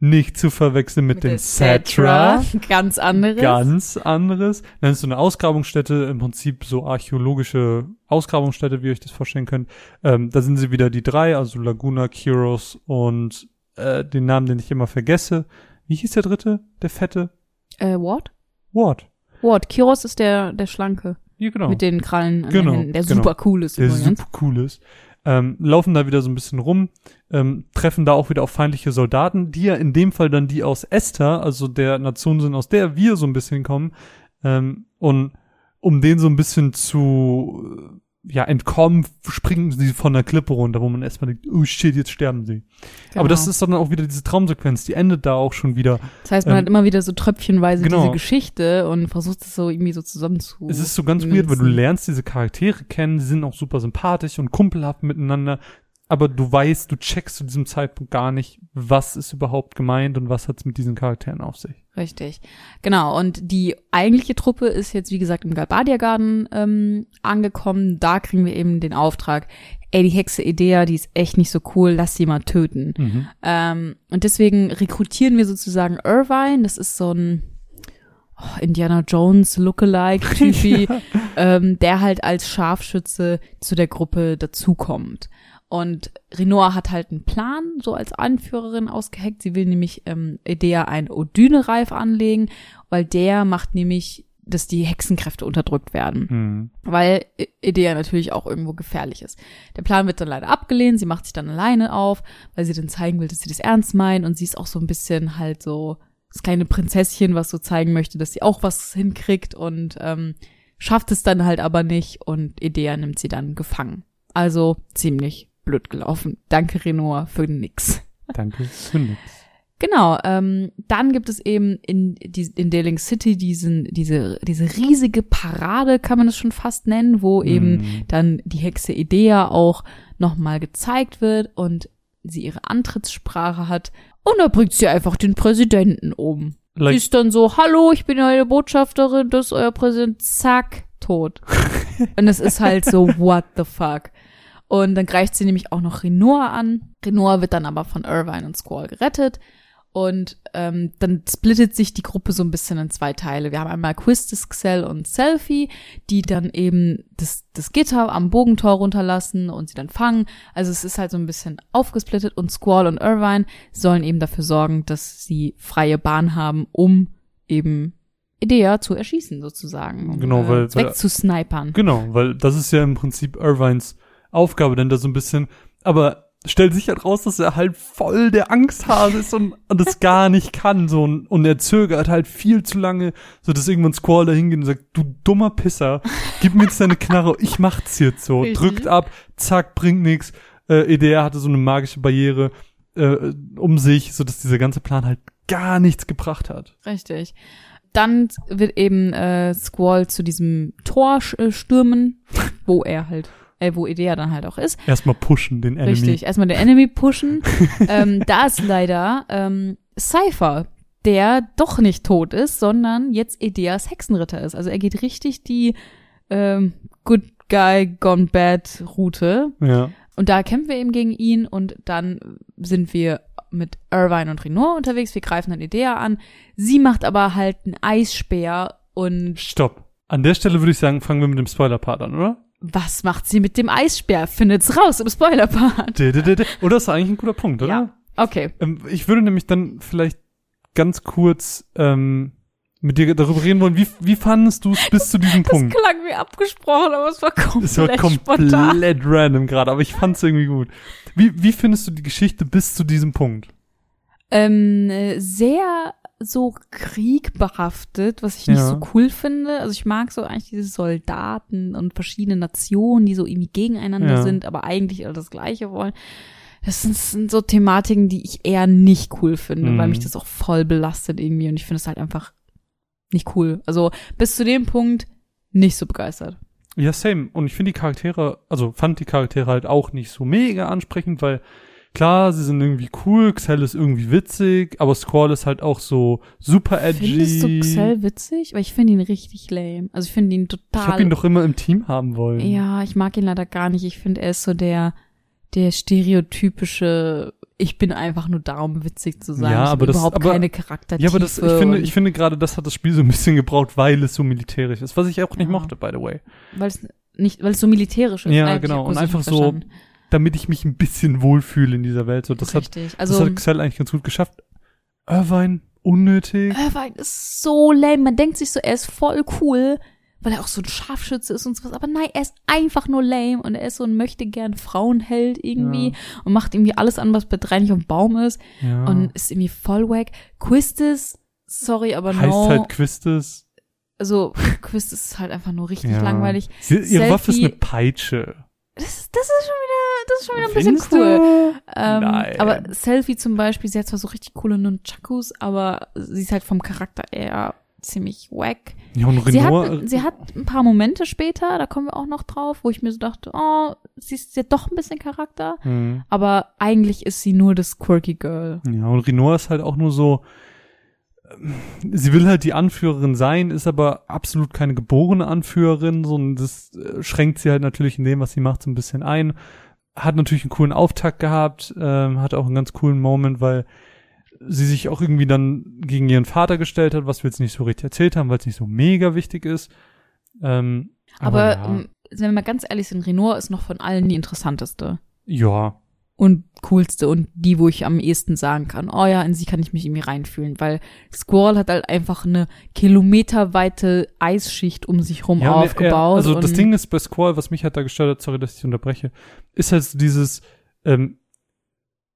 [SPEAKER 3] nicht zu verwechseln mit, dem
[SPEAKER 4] der
[SPEAKER 3] Cetra.
[SPEAKER 4] Ganz anderes.
[SPEAKER 3] Ganz anderes. Dann ist so eine Ausgrabungsstätte, im Prinzip so archäologische Ausgrabungsstätte, wie ihr euch das vorstellen könnt. Ähm, da sind sie wieder die drei, also Laguna, Kyros und äh, den Namen, den ich immer vergesse. Wie hieß der dritte? Der fette?
[SPEAKER 4] Äh, Ward?
[SPEAKER 3] Ward.
[SPEAKER 4] Ward. Kiros ist der, der Schlanke.
[SPEAKER 3] Ja, genau.
[SPEAKER 4] Mit den Krallen an
[SPEAKER 3] Genau,
[SPEAKER 4] den Händen, der
[SPEAKER 3] genau.
[SPEAKER 4] super cool ist
[SPEAKER 3] der
[SPEAKER 4] übrigens.
[SPEAKER 3] super cool ist. Ähm, laufen da wieder so ein bisschen rum, ähm, treffen da auch wieder auf feindliche Soldaten, die ja in dem Fall dann die aus Esther, also der Nation sind, aus der wir so ein bisschen kommen, ähm, und um den so ein bisschen zu ja entkommen, springen sie von der Klippe runter, wo man erstmal denkt, oh shit, jetzt sterben sie.
[SPEAKER 4] Genau.
[SPEAKER 3] Aber das ist dann auch wieder diese Traumsequenz, die endet da auch schon wieder.
[SPEAKER 4] das heißt, man
[SPEAKER 3] ähm,
[SPEAKER 4] hat immer wieder so tröpfchenweise
[SPEAKER 3] genau.
[SPEAKER 4] diese Geschichte und versucht es so irgendwie so zusammen zu.
[SPEAKER 3] Es ist so ganz weird, weil du lernst diese Charaktere kennen, sie sind auch super sympathisch und kumpelhaft miteinander, aber du weißt, du checkst zu diesem Zeitpunkt gar nicht, was ist überhaupt gemeint und was hat's mit diesen Charakteren auf sich.
[SPEAKER 4] Richtig. Genau. Und die eigentliche Truppe ist jetzt, wie gesagt, im Galbadia Garden ähm, angekommen. Da kriegen wir eben den Auftrag, ey, die Hexe Idea, die ist echt nicht so cool, lass sie mal töten. Ähm, und deswegen rekrutieren wir sozusagen Irvine. Das ist so ein oh, Indiana Jones Lookalike Typi, ähm, der halt als Scharfschütze zu der Gruppe dazukommt. Und Renoir hat halt einen Plan, so als Anführerin ausgeheckt. Sie will nämlich ähm, Idea ein Odyne-Reif anlegen, weil der macht nämlich dass die Hexenkräfte unterdrückt werden.
[SPEAKER 3] Hm.
[SPEAKER 4] Weil I- Idea natürlich auch irgendwo gefährlich ist. Der Plan wird dann leider abgelehnt, sie macht sich dann alleine auf, weil sie dann zeigen will, dass sie das ernst meint und sie ist auch so ein bisschen halt so das kleine Prinzesschen, was so zeigen möchte, dass sie auch was hinkriegt und ähm, schafft es dann halt aber nicht und Idea nimmt sie dann gefangen. Also ziemlich blöd gelaufen. Danke Renoir für nix.
[SPEAKER 3] Danke für nix.
[SPEAKER 4] Genau, ähm, dann gibt es eben in, in Dealing City diesen, diese, diese riesige Parade, kann man es schon fast nennen, wo eben
[SPEAKER 3] Mhm.
[SPEAKER 4] dann die Hexe Idea auch nochmal gezeigt wird und sie ihre Antrittssprache hat. Und da bringt sie einfach den Präsidenten um.
[SPEAKER 3] Like,
[SPEAKER 4] Sie ist dann so, hallo, ich bin eure Botschafterin, das ist euer Präsident, zack, tot. und es ist halt so, what the fuck. Und dann greift sie nämlich auch noch Renoir an. Renoir wird dann aber von Irvine und Squall gerettet. Und ähm, dann splittet sich die Gruppe so ein bisschen in zwei Teile. Wir haben einmal Quistis, Xel und Selfie, die dann eben das, das Gitter am Bogentor runterlassen und sie dann fangen. Also es ist halt so ein bisschen aufgesplittet und Squall und Irvine sollen eben dafür sorgen, dass sie freie Bahn haben, um eben Idea zu erschießen sozusagen. Um,
[SPEAKER 3] Genau, weil-
[SPEAKER 4] äh,
[SPEAKER 3] weil-
[SPEAKER 4] wegzusnipern.
[SPEAKER 3] Genau, weil das ist ja im Prinzip Irvines Aufgabe, denn da so ein bisschen, aber stellt sich halt raus, dass er halt voll der Angsthase ist und, und es gar nicht kann, so, und, und er zögert halt viel zu lange, so dass irgendwann Squall da hingeht und sagt, du dummer Pisser, gib mir jetzt deine Knarre, ich mach's jetzt so,
[SPEAKER 4] Richtig.
[SPEAKER 3] drückt ab, zack, bringt nix, äh, EDR hatte so eine magische Barriere, äh, um sich, so dass dieser ganze Plan halt gar nichts gebracht hat.
[SPEAKER 4] Richtig. Dann wird eben äh, Squall zu diesem Tor äh, stürmen, wo er halt, äh, wo Idea dann halt auch ist.
[SPEAKER 3] Erstmal pushen, den Enemy.
[SPEAKER 4] Richtig. Erstmal den Enemy pushen. ähm, da ist leider ähm, Cypher, der doch nicht tot ist, sondern jetzt Ideas Hexenritter ist. Also er geht richtig die ähm, Good Guy Gone Bad Route.
[SPEAKER 3] Ja.
[SPEAKER 4] Und da kämpfen wir eben gegen ihn und dann sind wir mit Irvine und Renoir unterwegs. Wir greifen dann Idea an. Sie macht aber halt einen Eisspeer und
[SPEAKER 3] Stopp. An der Stelle würde ich sagen, fangen wir mit dem Spoiler-Part an, oder?
[SPEAKER 4] Was macht sie mit dem Eisspeer? Findet's raus im Spoiler-Part.
[SPEAKER 3] Oder ist eigentlich ein guter Punkt, oder?
[SPEAKER 4] Ja. Okay.
[SPEAKER 3] Ähm, ich würde nämlich dann vielleicht ganz kurz ähm, mit dir darüber reden wollen, wie, wie fandest du es bis zu diesem
[SPEAKER 4] Das
[SPEAKER 3] Punkt?
[SPEAKER 4] klang wie abgesprochen, aber es war komplett
[SPEAKER 3] Es war
[SPEAKER 4] spontan.
[SPEAKER 3] komplett random gerade, aber ich fand es irgendwie gut. Wie, wie findest du die Geschichte bis zu diesem Punkt?
[SPEAKER 4] Ähm, äh, sehr so kriegbehaftet, was ich nicht
[SPEAKER 3] Ja.
[SPEAKER 4] so cool finde. Also ich mag so eigentlich diese Soldaten und verschiedene Nationen, die so irgendwie gegeneinander
[SPEAKER 3] Ja.
[SPEAKER 4] sind, aber eigentlich alle das Gleiche wollen. Das sind, sind so Thematiken, die ich eher nicht cool finde,
[SPEAKER 3] Mhm.
[SPEAKER 4] weil mich das auch voll belastet irgendwie und ich finde es halt einfach nicht cool. Also bis zu dem Punkt nicht so begeistert.
[SPEAKER 3] Ja, same. Und ich finde die Charaktere, also fand die Charaktere halt auch nicht so mega ansprechend, weil klar, sie sind irgendwie cool, Xel ist irgendwie witzig, aber Squall ist halt auch so super edgy.
[SPEAKER 4] Findest du Xel witzig? Weil ich finde ihn richtig lame. Also ich finde ihn
[SPEAKER 3] ich
[SPEAKER 4] total
[SPEAKER 3] habe ihn doch immer im Team haben wollen.
[SPEAKER 4] Ja, ich mag ihn leider gar nicht. Ich finde, er ist so der, der stereotypische, ich bin einfach nur da, um witzig zu sein.
[SPEAKER 3] Ja,
[SPEAKER 4] ich
[SPEAKER 3] aber das-
[SPEAKER 4] überhaupt
[SPEAKER 3] aber-
[SPEAKER 4] keine Charaktertiefe.
[SPEAKER 3] Ja, aber das, ich finde, ich finde gerade, das hat das Spiel so ein bisschen gebraucht, weil es so militärisch ist, was ich auch nicht
[SPEAKER 4] Ja.
[SPEAKER 3] mochte, by the way.
[SPEAKER 4] weil es nicht, weil es so militärisch ist.
[SPEAKER 3] Ja,
[SPEAKER 4] ich
[SPEAKER 3] genau.
[SPEAKER 4] hab
[SPEAKER 3] Und einfach so
[SPEAKER 4] verstanden.
[SPEAKER 3] Damit ich mich ein bisschen wohlfühle in dieser Welt. So, das hat,
[SPEAKER 4] Richtig.
[SPEAKER 3] das
[SPEAKER 4] Also,
[SPEAKER 3] hat Xel eigentlich ganz gut geschafft. Irvine, unnötig.
[SPEAKER 4] Irvine ist so lame. Man denkt sich so, er ist voll cool, weil er auch so ein Scharfschütze ist und sowas. Aber nein, er ist einfach nur lame und er ist so ein möchte gern Frauenheld irgendwie
[SPEAKER 3] Ja.
[SPEAKER 4] und macht irgendwie alles an, was bei drei nicht auf dem Baum ist
[SPEAKER 3] Ja.
[SPEAKER 4] und ist irgendwie voll wack. Quistis, sorry, aber
[SPEAKER 3] heißt
[SPEAKER 4] no.
[SPEAKER 3] halt Quistes.
[SPEAKER 4] also Quiz ist halt einfach nur richtig
[SPEAKER 3] Ja.
[SPEAKER 4] langweilig.
[SPEAKER 3] Sie, ihre Waffe ist
[SPEAKER 4] Selfie-
[SPEAKER 3] eine Peitsche.
[SPEAKER 4] Das, das ist schon wieder, das ist schon wieder ein
[SPEAKER 3] Findest
[SPEAKER 4] bisschen cool. Ähm,
[SPEAKER 3] Nein.
[SPEAKER 4] aber Selfie zum Beispiel, sie hat zwar so richtig coole Nunchakus, aber sie ist halt vom Charakter eher ziemlich wack.
[SPEAKER 3] Ja, und
[SPEAKER 4] Sie
[SPEAKER 3] Renoir.
[SPEAKER 4] hat, sie hat ein paar Momente später, da kommen wir auch noch drauf, wo ich mir so dachte, oh, sie ist ja doch ein bisschen Charakter,
[SPEAKER 3] Hm.
[SPEAKER 4] aber eigentlich ist sie nur das quirky Girl.
[SPEAKER 3] Ja, und Renoir ist halt auch nur so, sie will halt die Anführerin sein, ist aber absolut keine geborene Anführerin, so, und das äh, schränkt sie halt natürlich in dem, was sie macht, so ein bisschen ein. Hat natürlich einen coolen Auftakt gehabt, ähm, hat auch einen ganz coolen Moment, weil sie sich auch irgendwie dann gegen ihren Vater gestellt hat, was wir jetzt nicht so richtig erzählt haben, weil es nicht so mega wichtig ist. Ähm,
[SPEAKER 4] Aber,
[SPEAKER 3] ja,
[SPEAKER 4] ähm, wenn wir mal ganz ehrlich sind, Renoir ist noch von allen die interessanteste.
[SPEAKER 3] ja,
[SPEAKER 4] und coolste und die, wo ich am ehesten sagen kann, oh ja, in sie kann ich mich irgendwie reinfühlen, weil Squall hat halt einfach eine kilometerweite Eisschicht um sich rum
[SPEAKER 3] Ja,
[SPEAKER 4] aufgebaut.
[SPEAKER 3] Er, also das Ding ist bei Squall, was mich halt da gestört hat, sorry, dass ich unterbreche, ist halt so dieses, ähm,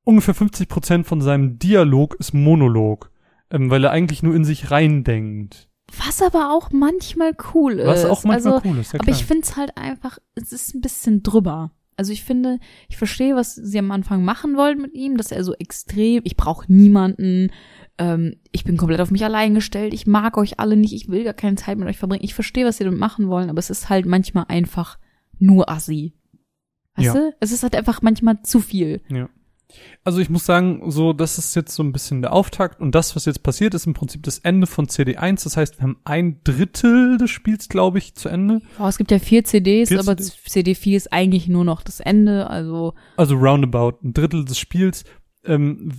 [SPEAKER 3] ungefähr 50 Prozent von seinem Dialog ist Monolog, ähm, weil er eigentlich nur in sich reindenkt.
[SPEAKER 4] was aber auch manchmal cool ist.
[SPEAKER 3] Was auch manchmal
[SPEAKER 4] also,
[SPEAKER 3] cool ist, ja
[SPEAKER 4] aber
[SPEAKER 3] klar.
[SPEAKER 4] ich finde es halt einfach, es ist ein bisschen drüber. Also ich finde, ich verstehe, was sie am Anfang machen wollen mit ihm, dass er so extrem, ich brauche niemanden, ähm, ich bin komplett auf mich allein gestellt, ich mag euch alle nicht, ich will gar keine Zeit mit euch verbringen. Ich verstehe, was sie damit machen wollen, aber es ist halt manchmal einfach nur assi. Weißt
[SPEAKER 3] Ja.
[SPEAKER 4] du? Es ist halt einfach manchmal zu viel.
[SPEAKER 3] Ja. Also ich muss sagen, so, das ist jetzt so ein bisschen der Auftakt und das, was jetzt passiert, ist im Prinzip das Ende von CD1. Das heißt, wir haben ein Drittel des Spiels, glaube ich, zu Ende.
[SPEAKER 4] Boah, es gibt ja vier CDs,
[SPEAKER 3] Vier
[SPEAKER 4] aber. CD 4 ist eigentlich nur noch das Ende, also
[SPEAKER 3] Also roundabout ein Drittel des Spiels. Ähm,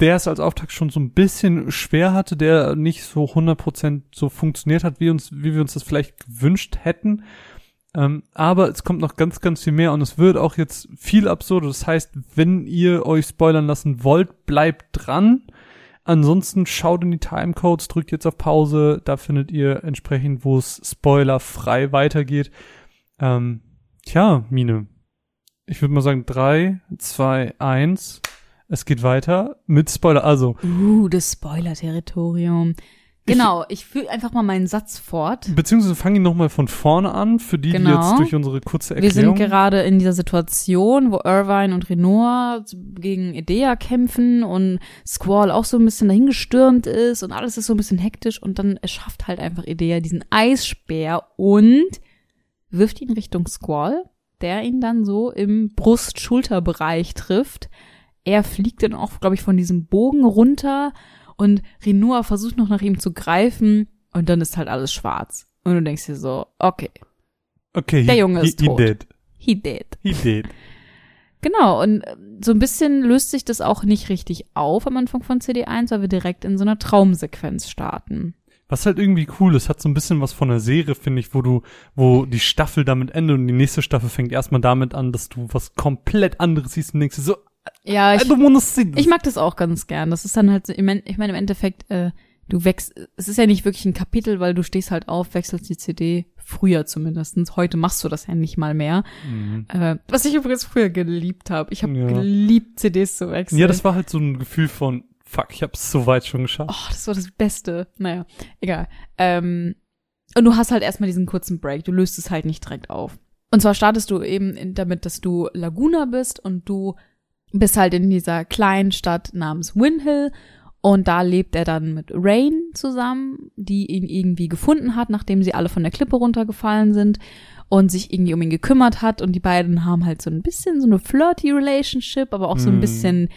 [SPEAKER 3] der es als Auftakt schon so ein bisschen schwer hatte, der nicht so 100% so funktioniert hat, wie uns, wie wir uns das vielleicht gewünscht hätten. Ähm, aber es kommt noch ganz, ganz viel mehr und es wird auch jetzt viel absurder. Das heißt, wenn ihr euch spoilern lassen wollt, bleibt dran. Ansonsten schaut in die Timecodes, drückt jetzt auf Pause. Da findet ihr entsprechend, wo es spoilerfrei weitergeht. Ähm, tja, Mine. Ich würde mal sagen, drei, zwei, eins. Es geht weiter mit Spoiler. Also,
[SPEAKER 4] Uh, das Spoiler-Territorium. Genau, ich führe einfach mal meinen Satz fort.
[SPEAKER 3] beziehungsweise fangen ihn nochmal von vorne an, für die, die
[SPEAKER 4] Genau.
[SPEAKER 3] jetzt durch unsere kurze
[SPEAKER 4] Wir
[SPEAKER 3] Erklärung.
[SPEAKER 4] sind gerade in dieser Situation, wo Irvine und Renoir gegen Idea kämpfen und Squall auch so ein bisschen dahingestürmt ist und alles ist so ein bisschen hektisch und dann erschafft halt einfach Idea diesen Eisspeer und wirft ihn Richtung Squall, der ihn dann so im Brust-Schulterbereich trifft. Er fliegt dann auch, glaube ich, von diesem Bogen runter und Renoir versucht noch nach ihm zu greifen und dann ist halt alles schwarz. Und du denkst dir so, okay,
[SPEAKER 3] okay,
[SPEAKER 4] der
[SPEAKER 3] he-
[SPEAKER 4] Junge ist
[SPEAKER 3] he,
[SPEAKER 4] tot.
[SPEAKER 3] He did.
[SPEAKER 4] he did.
[SPEAKER 3] He did.
[SPEAKER 4] Genau, und äh, so ein bisschen löst sich das auch nicht richtig auf am Anfang von CD1, weil wir direkt in so einer Traumsequenz starten.
[SPEAKER 3] Was halt irgendwie cool ist, hat so ein bisschen was von einer Serie, finde ich, wo du, wo die Staffel damit endet und die nächste Staffel fängt erstmal damit an, dass du was komplett anderes siehst und denkst dir so,
[SPEAKER 4] Ja, ich,
[SPEAKER 3] see this.
[SPEAKER 4] ich mag das auch ganz gern. Das ist dann halt, so, ich meine, im Endeffekt, äh, du wächst, es ist ja nicht wirklich ein Kapitel, weil du stehst halt auf, wechselst die CD, früher zumindestens. Heute machst du das ja nicht mal mehr.
[SPEAKER 3] Mhm.
[SPEAKER 4] Äh, was ich übrigens früher geliebt habe. Ich habe
[SPEAKER 3] Ja.
[SPEAKER 4] geliebt, CDs zu wechseln.
[SPEAKER 3] Ja, das war halt so ein Gefühl von, fuck, ich hab's so weit schon geschafft.
[SPEAKER 4] Oh, das war das Beste. Naja, egal. Ähm, und du hast halt erstmal diesen kurzen Break. Du löst es halt nicht direkt auf. Und zwar startest du eben damit, dass du Laguna bist und du bist halt in dieser kleinen Stadt namens Windhill. Und da lebt er dann mit Rain zusammen, die ihn irgendwie gefunden hat, nachdem sie alle von der Klippe runtergefallen sind und sich irgendwie um ihn gekümmert hat. Und die beiden haben halt so ein bisschen so eine flirty Relationship, aber auch so ein
[SPEAKER 3] Hm.
[SPEAKER 4] bisschen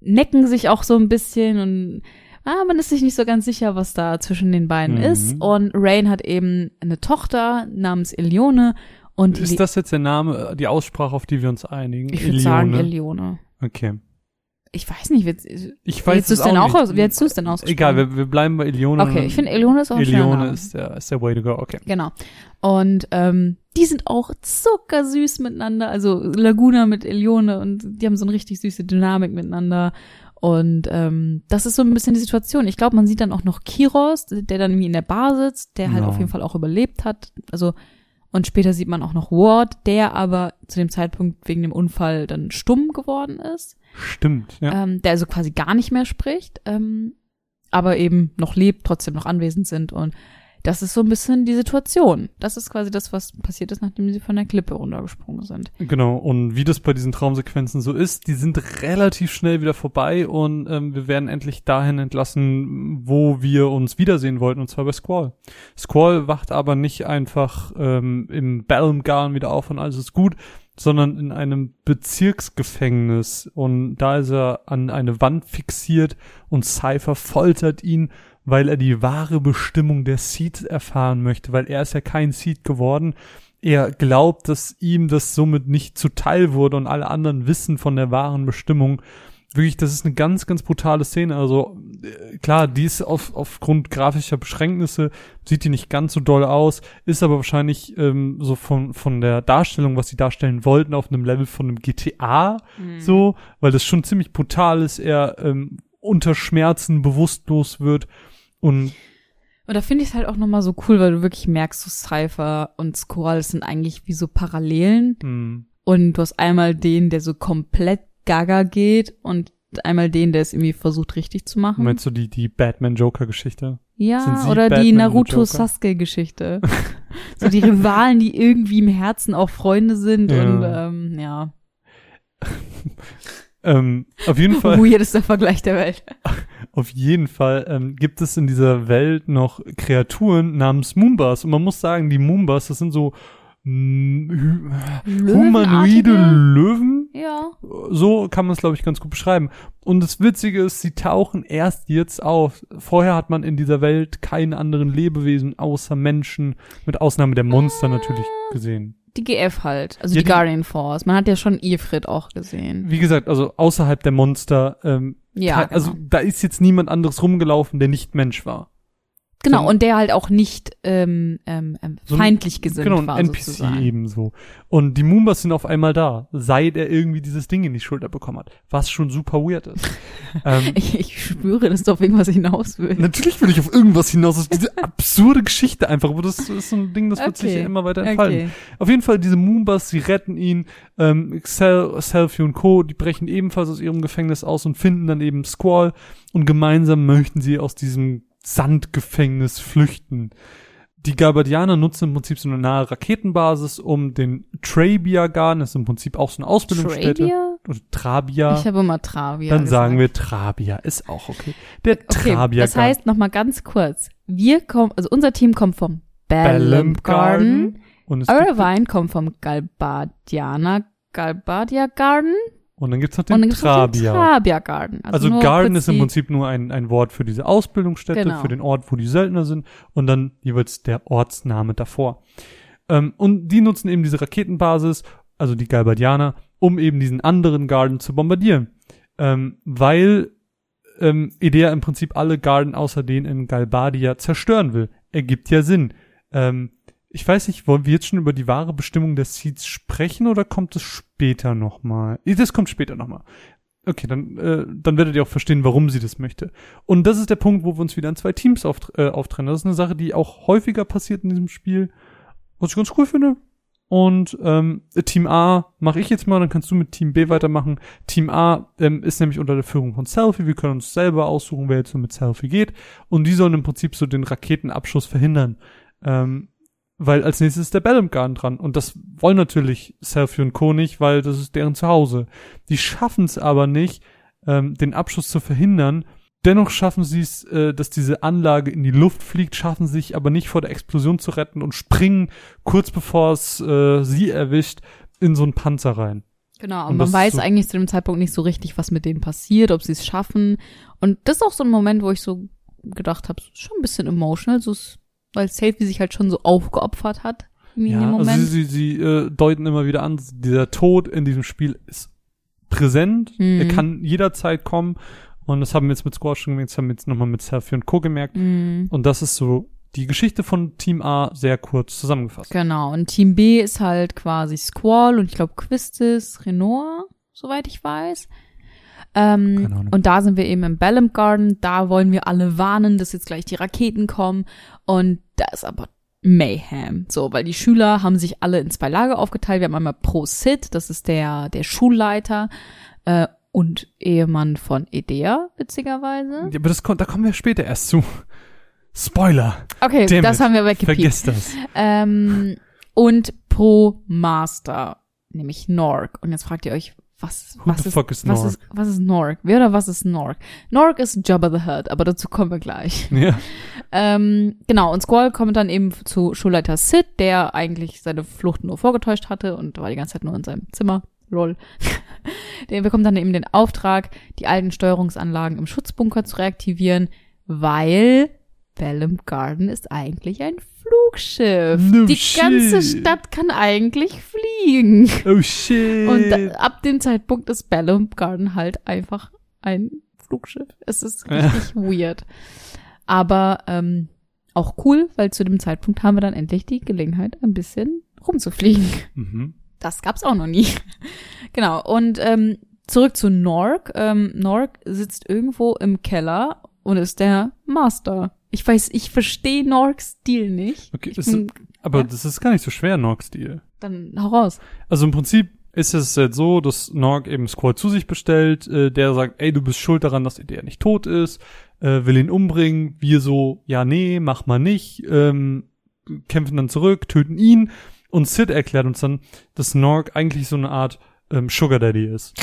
[SPEAKER 4] necken sich auch so ein bisschen und ah, man ist sich nicht so ganz sicher, was da zwischen den beiden
[SPEAKER 3] Mhm.
[SPEAKER 4] ist. Und Rain hat eben eine Tochter namens Elione und
[SPEAKER 3] Ist das jetzt der Name, die Aussprache, auf die wir uns einigen?
[SPEAKER 4] ich würde sagen Elione.
[SPEAKER 3] Okay.
[SPEAKER 4] Ich weiß nicht, wie,
[SPEAKER 3] Ich weiß es
[SPEAKER 4] denn
[SPEAKER 3] auch nicht.
[SPEAKER 4] wie hättest du es denn ausgesprochen?
[SPEAKER 3] Egal, wir, wir bleiben bei Elione.
[SPEAKER 4] Okay, ich finde Elione ist auch ein
[SPEAKER 3] Elione ist der, ist der way to go, okay.
[SPEAKER 4] Genau. Und ähm, die sind auch zuckersüß miteinander. Also Laguna mit Elione und die haben so eine richtig süße Dynamik miteinander. Und ähm, das ist so ein bisschen die Situation. Ich glaube, man sieht dann auch noch Kiros, der dann irgendwie in der Bar sitzt, der halt
[SPEAKER 3] Ja.
[SPEAKER 4] auf jeden Fall auch überlebt hat. Also und später sieht man auch noch Ward, der aber zu dem Zeitpunkt wegen dem Unfall dann stumm geworden ist,
[SPEAKER 3] Stimmt, ja.
[SPEAKER 4] ähm, der also quasi gar nicht mehr spricht, ähm, aber eben noch lebt, trotzdem noch anwesend sind und das ist so ein bisschen die Situation. Das ist quasi das, was passiert ist, nachdem sie von der Klippe runtergesprungen sind.
[SPEAKER 3] Genau, und wie das bei diesen Traumsequenzen so ist, die sind relativ schnell wieder vorbei und ähm, wir werden endlich dahin entlassen, wo wir uns wiedersehen wollten, und zwar bei Squall. Squall wacht aber nicht einfach ähm, im Balmgarn wieder auf und alles ist gut, sondern in einem Bezirksgefängnis und da ist er an eine Wand fixiert und Cypher foltert ihn, weil er die wahre Bestimmung der Seeds erfahren möchte, weil er ist ja kein Seed geworden. Er glaubt, dass ihm das somit nicht zuteil wurde und alle anderen wissen von der wahren Bestimmung. wirklich, das ist eine ganz, ganz brutale Szene. Also äh, klar, die ist auf, aufgrund grafischer Beschränknisse, sieht die nicht ganz so doll aus, ist aber wahrscheinlich ähm, so von, von der Darstellung, was sie darstellen wollten, auf einem Level von einem GTA so, weil das schon ziemlich brutal ist, er ähm, unter Schmerzen bewusstlos wird und
[SPEAKER 4] Und da finde ich es halt auch nochmal so cool, weil du wirklich merkst, so Cypher und Squall sind eigentlich wie so Parallelen.
[SPEAKER 3] mh,
[SPEAKER 4] Und du hast einmal den, der so komplett gaga geht und einmal den, der es irgendwie versucht richtig zu machen.
[SPEAKER 3] meinst du die, die Batman-Joker-Geschichte?
[SPEAKER 4] Ja, oder
[SPEAKER 3] Batman
[SPEAKER 4] die
[SPEAKER 3] und
[SPEAKER 4] Naruto
[SPEAKER 3] Joker?
[SPEAKER 4] Sasuke-Geschichte. so die Rivalen, die irgendwie im Herzen auch Freunde sind
[SPEAKER 3] Ja.
[SPEAKER 4] und ähm, ja.
[SPEAKER 3] Ähm, auf jeden Fall.
[SPEAKER 4] Weirdester Vergleich der Welt.
[SPEAKER 3] Auf jeden Fall ähm, gibt es in dieser Welt noch Kreaturen namens Moombas. Und man muss sagen, die Moombas, das sind so mm, humanoide Löwen.
[SPEAKER 4] Ja.
[SPEAKER 3] So kann man es, glaube ich, ganz gut beschreiben. Und das Witzige ist, sie tauchen erst jetzt auf. Vorher hat man in dieser Welt keine anderen Lebewesen außer Menschen, mit Ausnahme der Monster natürlich gesehen.
[SPEAKER 4] Die GF halt, also
[SPEAKER 3] Ja,
[SPEAKER 4] die
[SPEAKER 3] die-
[SPEAKER 4] Guardian Force. Man hat ja schon Ifrit auch gesehen.
[SPEAKER 3] Wie gesagt, also außerhalb der Monster, ähm,
[SPEAKER 4] Ja,
[SPEAKER 3] kein- also
[SPEAKER 4] genau.
[SPEAKER 3] da ist jetzt niemand anderes rumgelaufen, der nicht Mensch war.
[SPEAKER 4] Genau,
[SPEAKER 3] so ein-
[SPEAKER 4] und der halt auch nicht ähm, ähm, ähm,
[SPEAKER 3] So ein-
[SPEAKER 4] feindlich gesinnt
[SPEAKER 3] Genau,
[SPEAKER 4] war
[SPEAKER 3] NPC
[SPEAKER 4] sozusagen.
[SPEAKER 3] ebenso. Und die Moombas sind auf einmal da, seit er irgendwie dieses Ding in die Schulter bekommen hat, was schon super weird ist. ähm,
[SPEAKER 4] Ich, ich spüre, dass du auf irgendwas hinaus will.
[SPEAKER 3] natürlich will ich auf irgendwas hinaus, das ist diese absurde Geschichte einfach, aber das ist so ein Ding, das wird sich ja immer weiter entfalten.
[SPEAKER 4] Okay.
[SPEAKER 3] Auf jeden Fall, diese Moombas, sie retten ihn, ähm, Sel Selfie und Co., die brechen ebenfalls aus ihrem Gefängnis aus und finden dann eben Squall und gemeinsam möchten sie aus diesem Sandgefängnis flüchten. Die Galbadianer nutzen im Prinzip so eine nahe Raketenbasis, um den Trabia Garden, das ist im Prinzip auch so eine Ausbildungsstätte.
[SPEAKER 4] Trabia?
[SPEAKER 3] Oder Trabia.
[SPEAKER 4] Ich habe immer Travia.
[SPEAKER 3] dann
[SPEAKER 4] gesagt.
[SPEAKER 3] sagen wir Trabia, ist auch okay. Der
[SPEAKER 4] Okay,
[SPEAKER 3] Trabia
[SPEAKER 4] das heißt noch mal ganz kurz. Wir kommen, also unser Team kommt vom Bellum Garden.
[SPEAKER 3] Und es gibt,
[SPEAKER 4] Irvine kommt vom Galbadianer Galbadia Garden.
[SPEAKER 3] Und dann gibt's noch
[SPEAKER 4] Und dann
[SPEAKER 3] den
[SPEAKER 4] gibt es noch den
[SPEAKER 3] Trabia.
[SPEAKER 4] Trabia Garden.
[SPEAKER 3] Also,
[SPEAKER 4] nur
[SPEAKER 3] Garden ist im Prinzip nur ein, ein Wort für diese Ausbildungsstätte,
[SPEAKER 4] Genau.
[SPEAKER 3] für den Ort, wo die Söldner sind und dann jeweils der Ortsname davor. Ähm, und die nutzen eben diese Raketenbasis, also die Galbadianer, um eben diesen anderen Garden zu bombardieren. Ähm, weil ähm, Idea im Prinzip alle Garden außer den in Galbadia zerstören will. Ergibt ja Sinn. Ähm, ich weiß nicht, wollen wir jetzt schon über die wahre Bestimmung der Seeds sprechen oder kommt es später nochmal? Das kommt später nochmal. Okay, dann, äh, dann werdet ihr auch verstehen, warum sie das möchte. Und das ist der Punkt, wo wir uns wieder in zwei Teams auft äh, auftrennen. Das ist eine Sache, die auch häufiger passiert in diesem Spiel, was ich ganz cool finde. Und ähm, Team A mache ich jetzt mal, dann kannst du mit Team B weitermachen. Team A ähm, ist nämlich unter der Führung von Selfie. Wir können uns selber aussuchen, wer jetzt so mit Selfie geht. Und die sollen im Prinzip so den Raketenabschuss verhindern. Ähm, weil als nächstes ist der Bellum Garden dran. Und das wollen natürlich Selfie und Co. nicht, weil das ist deren Zuhause. Die schaffen es aber nicht, ähm, den Abschuss zu verhindern. Dennoch schaffen sie es, äh, dass diese Anlage in die Luft fliegt, schaffen sich aber nicht vor der Explosion zu retten und springen kurz bevor es äh, sie erwischt in so einen Panzer rein.
[SPEAKER 4] Genau,
[SPEAKER 3] Und
[SPEAKER 4] man weiß
[SPEAKER 3] so-
[SPEAKER 4] eigentlich zu dem Zeitpunkt nicht so richtig, was mit denen passiert, ob sie es schaffen. Und das ist auch so ein Moment, wo ich so gedacht habe, schon ein bisschen emotional, so ist, weil Selfie sich halt schon so aufgeopfert hat
[SPEAKER 3] Ja, also
[SPEAKER 4] Moment.
[SPEAKER 3] sie, sie, sie äh, deuten immer wieder an, dieser Tod in diesem Spiel ist präsent.
[SPEAKER 4] Mhm.
[SPEAKER 3] Er kann jederzeit kommen. Und das haben wir jetzt mit Squash schon gemerkt, das haben wir jetzt nochmal mit Selfie und Co. gemerkt.
[SPEAKER 4] Mhm.
[SPEAKER 3] Und das ist so die Geschichte von Team A sehr kurz zusammengefasst.
[SPEAKER 4] Genau, und Team B ist halt quasi Squall und ich glaube Quistis, Renoir, soweit ich weiß. Ähm, und da sind wir eben im Bellum Garden. Da wollen wir alle warnen, dass jetzt gleich die Raketen kommen. Und da ist aber Mayhem. So, weil die Schüler haben sich alle in zwei Lager aufgeteilt. Wir haben einmal Pro Sid, das ist der, der Schulleiter, äh, und Ehemann von Edea, witzigerweise.
[SPEAKER 3] Ja, aber das kommt, da kommen wir später erst zu. Spoiler.
[SPEAKER 4] Okay,
[SPEAKER 3] Damn
[SPEAKER 4] das
[SPEAKER 3] it.
[SPEAKER 4] haben wir weggepiept.
[SPEAKER 3] Vergiss das.
[SPEAKER 4] Ähm, und pro Master, nämlich Norg. Und jetzt fragt ihr euch, was, was ist,
[SPEAKER 3] fuck is
[SPEAKER 4] was ist, was ist Norg? Wer oder was ist Norg? Norg ist Jabba the Hutt, aber dazu kommen wir gleich.
[SPEAKER 3] Ja.
[SPEAKER 4] Ähm, genau, und Squall kommt dann eben zu Schulleiter Sid, der eigentlich seine Flucht nur vorgetäuscht hatte und war die ganze Zeit nur in seinem Zimmer. Lol. der bekommt dann eben den Auftrag, die alten Steuerungsanlagen im Schutzbunker zu reaktivieren, weil Bellum Garden ist eigentlich ein Flugschiff.
[SPEAKER 3] No
[SPEAKER 4] die
[SPEAKER 3] shit.
[SPEAKER 4] ganze Stadt kann eigentlich fliegen.
[SPEAKER 3] Oh shit.
[SPEAKER 4] Und da, ab dem Zeitpunkt ist Bellum Garden halt einfach ein Flugschiff. Es ist richtig weird. Aber ähm, auch cool, weil zu dem Zeitpunkt haben wir dann endlich die Gelegenheit, ein bisschen rumzufliegen.
[SPEAKER 3] Mhm.
[SPEAKER 4] Das gab's auch noch nie. genau. Und ähm, zurück zu Nork. Ähm, Nork sitzt irgendwo im Keller und ist der Master. Ich weiß, ich verstehe Norks Stil nicht.
[SPEAKER 3] Okay, das
[SPEAKER 4] bin,
[SPEAKER 3] ist, aber
[SPEAKER 4] ja.
[SPEAKER 3] das ist gar nicht so schwer, Nork-Stil.
[SPEAKER 4] dann hau raus.
[SPEAKER 3] Also im Prinzip ist es jetzt so, dass Norg eben Squall zu sich bestellt, äh, der sagt, ey, du bist schuld daran, dass der nicht tot ist, äh, will ihn umbringen, wir so, ja, nee, mach mal nicht, ähm, kämpfen dann zurück, töten ihn und Sid erklärt uns dann, dass Norg eigentlich so eine Art ähm, Sugar Daddy ist.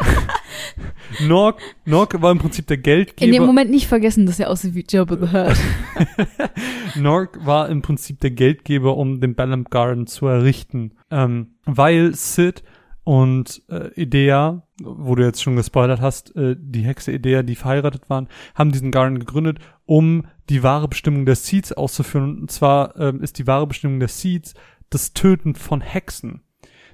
[SPEAKER 3] Norg, Norg war im Prinzip der Geldgeber.
[SPEAKER 4] In dem Moment nicht vergessen, dass er aussieht wie Jabba the Hutt.
[SPEAKER 3] Norg war im Prinzip der Geldgeber, um den Balam Garden zu errichten. Ähm, weil Sid und äh, Idea, wo du jetzt schon gespoilert hast, äh, die Hexe Idea, die verheiratet waren, haben diesen Garden gegründet, um die wahre Bestimmung der Seeds auszuführen. Und zwar ähm, ist die wahre Bestimmung der Seeds das Töten von Hexen.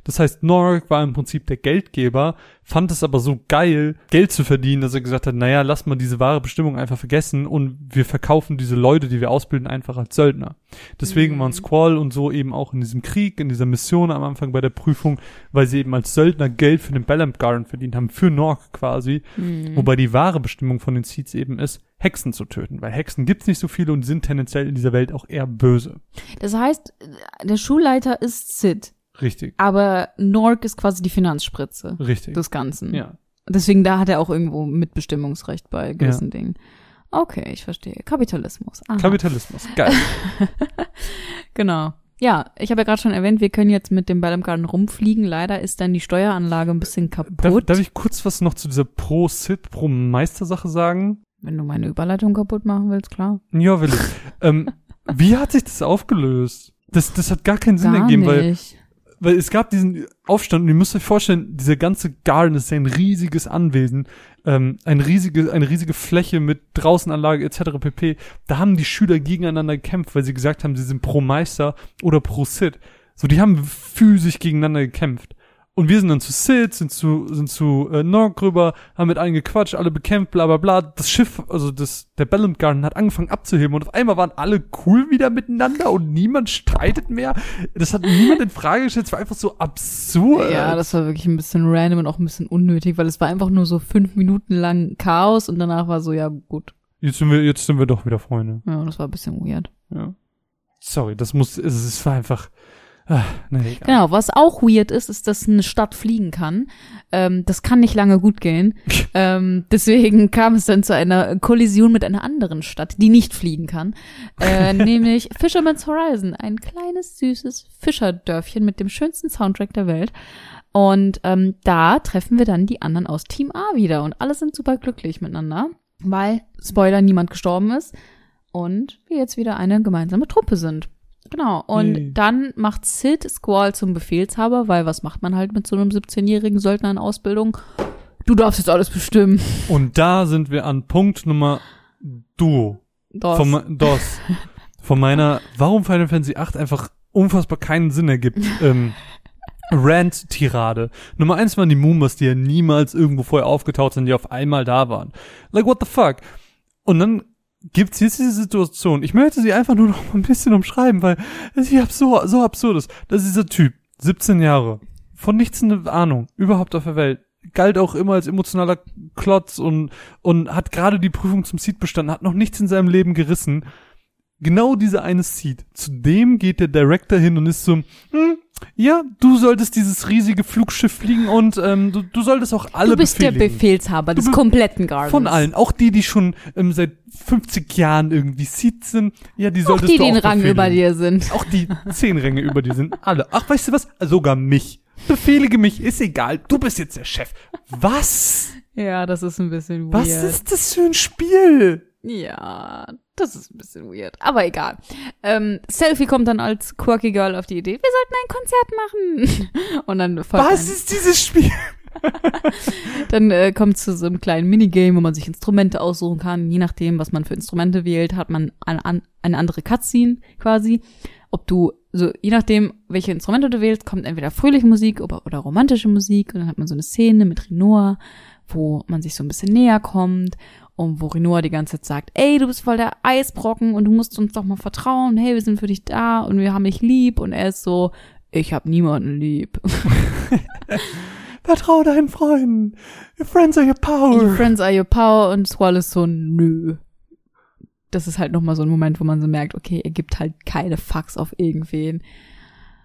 [SPEAKER 3] Das heißt, Norg war im Prinzip der Geldgeber, fand es aber so geil, Geld zu verdienen, dass er gesagt hat, naja, lass mal diese wahre Bestimmung einfach vergessen und wir verkaufen diese Leute, die wir ausbilden, einfach als Söldner. Deswegen
[SPEAKER 4] Mhm.
[SPEAKER 3] waren Squall und so eben auch in diesem Krieg, in dieser Mission am Anfang bei der Prüfung, weil sie eben als Söldner Geld für den Bellamp Garden verdient haben, für Norg quasi.
[SPEAKER 4] Mhm.
[SPEAKER 3] Wobei die wahre Bestimmung von den Seeds eben ist, Hexen zu töten, weil Hexen gibt's nicht so viele und sind tendenziell in dieser Welt auch eher böse.
[SPEAKER 4] Das heißt, der Schulleiter ist Sid,
[SPEAKER 3] Richtig,
[SPEAKER 4] aber Nork ist quasi die Finanzspritze
[SPEAKER 3] richtig.
[SPEAKER 4] des Ganzen.
[SPEAKER 3] ja.
[SPEAKER 4] Deswegen da hat er auch irgendwo Mitbestimmungsrecht bei gewissen Dingen. Okay, ich verstehe. Kapitalismus. Aha.
[SPEAKER 3] Kapitalismus, geil.
[SPEAKER 4] Genau. Ja, ich habe ja gerade schon erwähnt, wir können jetzt mit dem Ball im Garten rumfliegen. Leider ist dann die Steueranlage ein bisschen
[SPEAKER 3] Darf,
[SPEAKER 4] kaputt.
[SPEAKER 3] darf ich kurz was noch zu dieser Pro-Sid, Pro-Meister-Sache sagen?
[SPEAKER 4] Wenn du meine Überleitung kaputt machen willst, klar.
[SPEAKER 3] Ja, will ich. ähm, wie hat sich das aufgelöst? Das, das hat gar keinen Sinn
[SPEAKER 4] Gar
[SPEAKER 3] ergeben,
[SPEAKER 4] nicht.
[SPEAKER 3] weil es gab diesen Aufstand und ihr müsst euch vorstellen, dieser ganze Garden ist ja ein riesiges Anwesen, ähm, ein riesige, eine riesige Fläche mit Draußenanlage etc. pp. Da haben die Schüler gegeneinander gekämpft, weil sie gesagt haben, sie sind pro Meister oder pro Sid. So, die haben physisch gegeneinander gekämpft. Und wir sind dann zu Sid, sind zu, sind zu äh, Norg rüber, haben mit allen gequatscht, alle bekämpft, bla bla bla. Das Schiff, also das, der Ballant Garden hat angefangen abzuheben und auf einmal waren alle cool wieder miteinander und niemand streitet mehr. Das hat niemand in Frage gestellt, es war einfach so absurd.
[SPEAKER 4] Ja, das war wirklich ein bisschen random und auch ein bisschen unnötig, weil es war einfach nur so fünf Minuten lang Chaos und danach war so, ja, gut.
[SPEAKER 3] Jetzt sind wir, jetzt sind wir doch wieder Freunde.
[SPEAKER 4] Ja, das war ein bisschen weird.
[SPEAKER 3] Ja. Sorry, das muss, es, es war einfach, ah, nee.
[SPEAKER 4] Genau, was auch weird ist, ist, dass eine Stadt fliegen kann. Ähm, das kann nicht lange gut gehen. ähm, deswegen kam es dann zu einer Kollision mit einer anderen Stadt, die nicht fliegen kann. Äh, nämlich Fisherman's Horizon, ein kleines, süßes Fischerdörfchen mit dem schönsten Soundtrack der Welt. Und ähm, da treffen wir dann die anderen aus Team A wieder und alle sind super glücklich miteinander, weil, Spoiler, niemand gestorben ist und wir jetzt wieder eine gemeinsame Truppe sind. Genau. Und
[SPEAKER 3] Yay.
[SPEAKER 4] dann macht Sid Squall zum Befehlshaber, weil was macht man halt mit so einem 17-jährigen Söldner in Ausbildung? Du darfst jetzt alles bestimmen.
[SPEAKER 3] Und da sind wir an Punkt Nummer Duo.
[SPEAKER 4] Das.
[SPEAKER 3] Von, DOS. Von meiner, warum Final Fantasy 8 einfach unfassbar keinen Sinn ergibt. Ähm, Rant-Tirade. Nummer eins waren die Moombas, die ja niemals irgendwo vorher aufgetaucht sind, die auf einmal da waren. Like, what the fuck? Und dann gibt's jetzt diese Situation. Ich möchte sie einfach nur noch mal ein bisschen umschreiben, weil sie absurd, so absurd ist. Das dieser Typ, 17 Jahre, von nichts eine Ahnung, überhaupt auf der Welt. Galt auch immer als emotionaler Klotz und, und hat gerade die Prüfung zum Seed bestanden, hat noch nichts in seinem Leben gerissen. Genau diese eine Seed. Zu dem geht der Director hin und ist so, hm, ja, du solltest dieses riesige Flugschiff fliegen und ähm, du, du solltest auch alle
[SPEAKER 4] du bist der. Befehlshaber des
[SPEAKER 3] be-
[SPEAKER 4] kompletten Gardens.
[SPEAKER 3] Von allen, auch die, die schon ähm, seit 50 Jahren irgendwie Seed sind, ja, die
[SPEAKER 4] Auch
[SPEAKER 3] solltest
[SPEAKER 4] die,
[SPEAKER 3] du
[SPEAKER 4] die
[SPEAKER 3] auch
[SPEAKER 4] den Rang über dir sind.
[SPEAKER 3] Auch die zehn Ränge über dir sind alle. Ach, weißt du was? Sogar mich. Befehlige mich, ist egal. Du bist jetzt der Chef. Was?
[SPEAKER 4] Ja, das ist ein bisschen weird.
[SPEAKER 3] Was ist das für ein Spiel?
[SPEAKER 4] Ja, das ist ein bisschen weird. Aber egal. Ähm, Selfie kommt dann als quirky Girl auf die Idee, wir sollten ein Konzert machen. Und dann folgt
[SPEAKER 3] Was
[SPEAKER 4] ein,
[SPEAKER 3] ist dieses Spiel?
[SPEAKER 4] Dann äh, kommt zu so einem kleinen Minigame, wo man sich Instrumente aussuchen kann. Je nachdem, was man für Instrumente wählt, hat man eine, an- eine andere Cutscene quasi. Ob du, so je nachdem, welche Instrumente du wählst, kommt entweder fröhliche Musik oder, oder romantische Musik. Und dann hat man so eine Szene mit Renoir, wo man sich so ein bisschen näher kommt und wo Renoir die ganze Zeit sagt, ey, du bist voll der Eisbrocken und du musst uns doch mal vertrauen, hey, wir sind für dich da und wir haben dich lieb und er ist so, ich hab niemanden lieb.
[SPEAKER 3] Vertrau deinen Freunden. Your friends are your power.
[SPEAKER 4] Your friends are your power und Squall ist so, nö. Das ist halt nochmal so ein Moment, wo man so merkt, okay, er gibt halt keine Fucks auf irgendwen.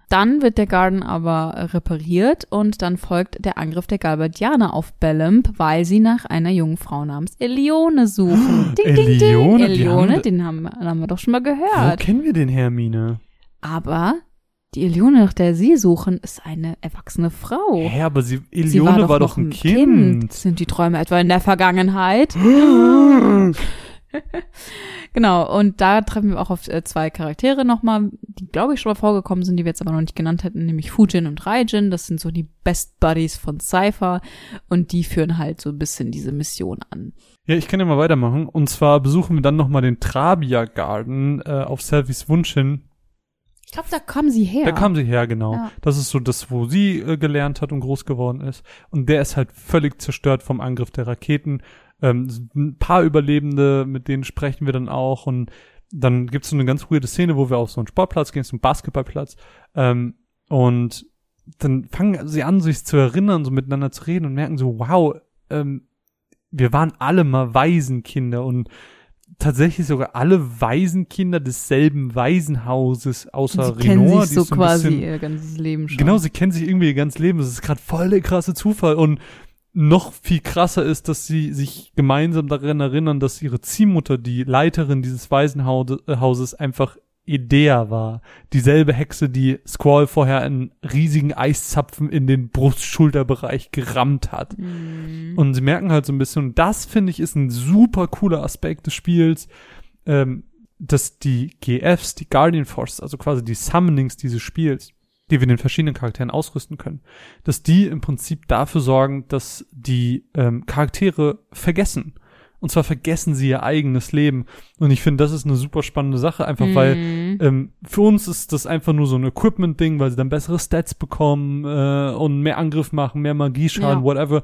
[SPEAKER 4] Dann wird der Garden aber repariert und dann folgt der Angriff der Galbadianer auf Bellamp, weil sie nach einer jungen Frau namens Elione suchen. Ding, ding, ding.
[SPEAKER 3] Elione, die
[SPEAKER 4] Elione, den haben, haben wir doch schon mal
[SPEAKER 3] Wo
[SPEAKER 4] gehört.
[SPEAKER 3] kennen wir den Hermine?
[SPEAKER 4] Aber die Elione, nach der sie suchen, ist eine erwachsene Frau.
[SPEAKER 3] Hä, aber sie,
[SPEAKER 4] Oh. Sie
[SPEAKER 3] Elione war,
[SPEAKER 4] noch
[SPEAKER 3] doch ein Kind.
[SPEAKER 4] Sind die Träume etwa in der Vergangenheit? Genau, und da treffen wir auch auf äh, zwei Charaktere nochmal, die glaube ich schon mal vorgekommen sind, die wir jetzt aber noch nicht genannt hätten, nämlich Fujin und Raijin. Das sind so die Best Buddies von Cypher und die führen halt so ein bisschen diese Mission an.
[SPEAKER 3] Ja, ich kann ja mal weitermachen. Und zwar besuchen wir dann nochmal den Trabia Garden äh, auf Selvies Wunsch hin.
[SPEAKER 4] Ich glaube, da kam sie her.
[SPEAKER 3] Da kam sie her, genau.
[SPEAKER 4] Ja.
[SPEAKER 3] Das ist so das, wo sie äh, gelernt hat und groß geworden ist. Und der ist halt völlig zerstört vom Angriff der Raketen. Ähm, ein paar Überlebende, mit denen sprechen wir dann auch. Und dann gibt's so eine ganz weirde Szene, wo wir auf so einen Sportplatz gehen, so einen Basketballplatz. Ähm, und dann fangen sie an, sich zu erinnern, so miteinander zu reden und merken so, wow, ähm, wir waren alle mal Waisenkinder und tatsächlich sogar alle Waisenkinder desselben Waisenhauses, außer
[SPEAKER 4] sie kennen
[SPEAKER 3] Renoir,
[SPEAKER 4] sich
[SPEAKER 3] die
[SPEAKER 4] so
[SPEAKER 3] ein
[SPEAKER 4] quasi
[SPEAKER 3] bisschen-
[SPEAKER 4] ihr ganzes Leben schon.
[SPEAKER 3] Genau, sie kennen sich irgendwie ihr ganzes Leben. Das ist gerade voll der krasse Zufall. Und noch viel krasser ist, dass sie sich gemeinsam daran erinnern, dass ihre Ziehmutter, die Leiterin dieses Waisenhauses, einfach Idea war. Dieselbe Hexe, die Squall vorher einen riesigen Eiszapfen in den Brust-Schulterbereich gerammt hat.
[SPEAKER 4] Mhm.
[SPEAKER 3] Und sie merken halt so ein bisschen, und das finde ich ist ein super cooler Aspekt des Spiels, ähm, dass die GFs, die Guardian Forces, also quasi die Summonings dieses Spiels, die wir den verschiedenen Charakteren ausrüsten können, dass die im Prinzip dafür sorgen, dass die ähm, Charaktere vergessen. Und zwar vergessen sie ihr eigenes Leben. Und ich finde, das ist eine super spannende Sache, einfach weil
[SPEAKER 4] Mhm.
[SPEAKER 3] ähm, für uns ist das einfach nur so ein Equipment-Ding, weil sie dann bessere Stats bekommen äh, und mehr Angriff machen, mehr Magieschaden,
[SPEAKER 4] Ja.
[SPEAKER 3] whatever.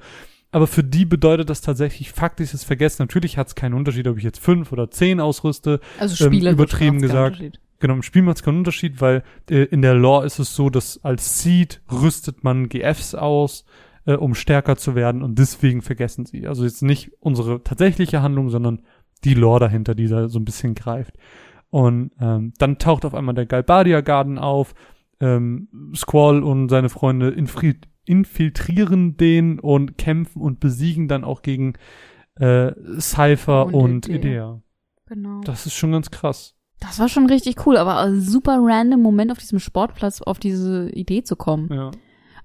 [SPEAKER 3] Aber für die bedeutet das tatsächlich faktisches Vergessen. Natürlich hat es keinen Unterschied, ob ich jetzt fünf oder zehn ausrüste.
[SPEAKER 4] Also
[SPEAKER 3] ähm,
[SPEAKER 4] Spiele
[SPEAKER 3] übertrieben gesagt. Genau, im Spiel macht es keinen Unterschied, weil äh, in der Lore ist es so, dass als Seed rüstet man GFs aus, äh, um stärker zu werden und deswegen vergessen sie. Also jetzt nicht unsere tatsächliche Handlung, sondern die Lore dahinter, die da so ein bisschen greift. Und ähm, dann taucht auf einmal der Galbadia Garden auf. Ähm, Squall und seine Freunde infri infiltrieren den und kämpfen und besiegen dann auch gegen äh, Cypher
[SPEAKER 4] Und
[SPEAKER 3] und,
[SPEAKER 4] Idea.
[SPEAKER 3] Idea.
[SPEAKER 4] Genau.
[SPEAKER 3] Das ist schon ganz krass.
[SPEAKER 4] Das war schon richtig cool, aber super random Moment auf diesem Sportplatz auf diese Idee zu kommen.
[SPEAKER 3] Ja.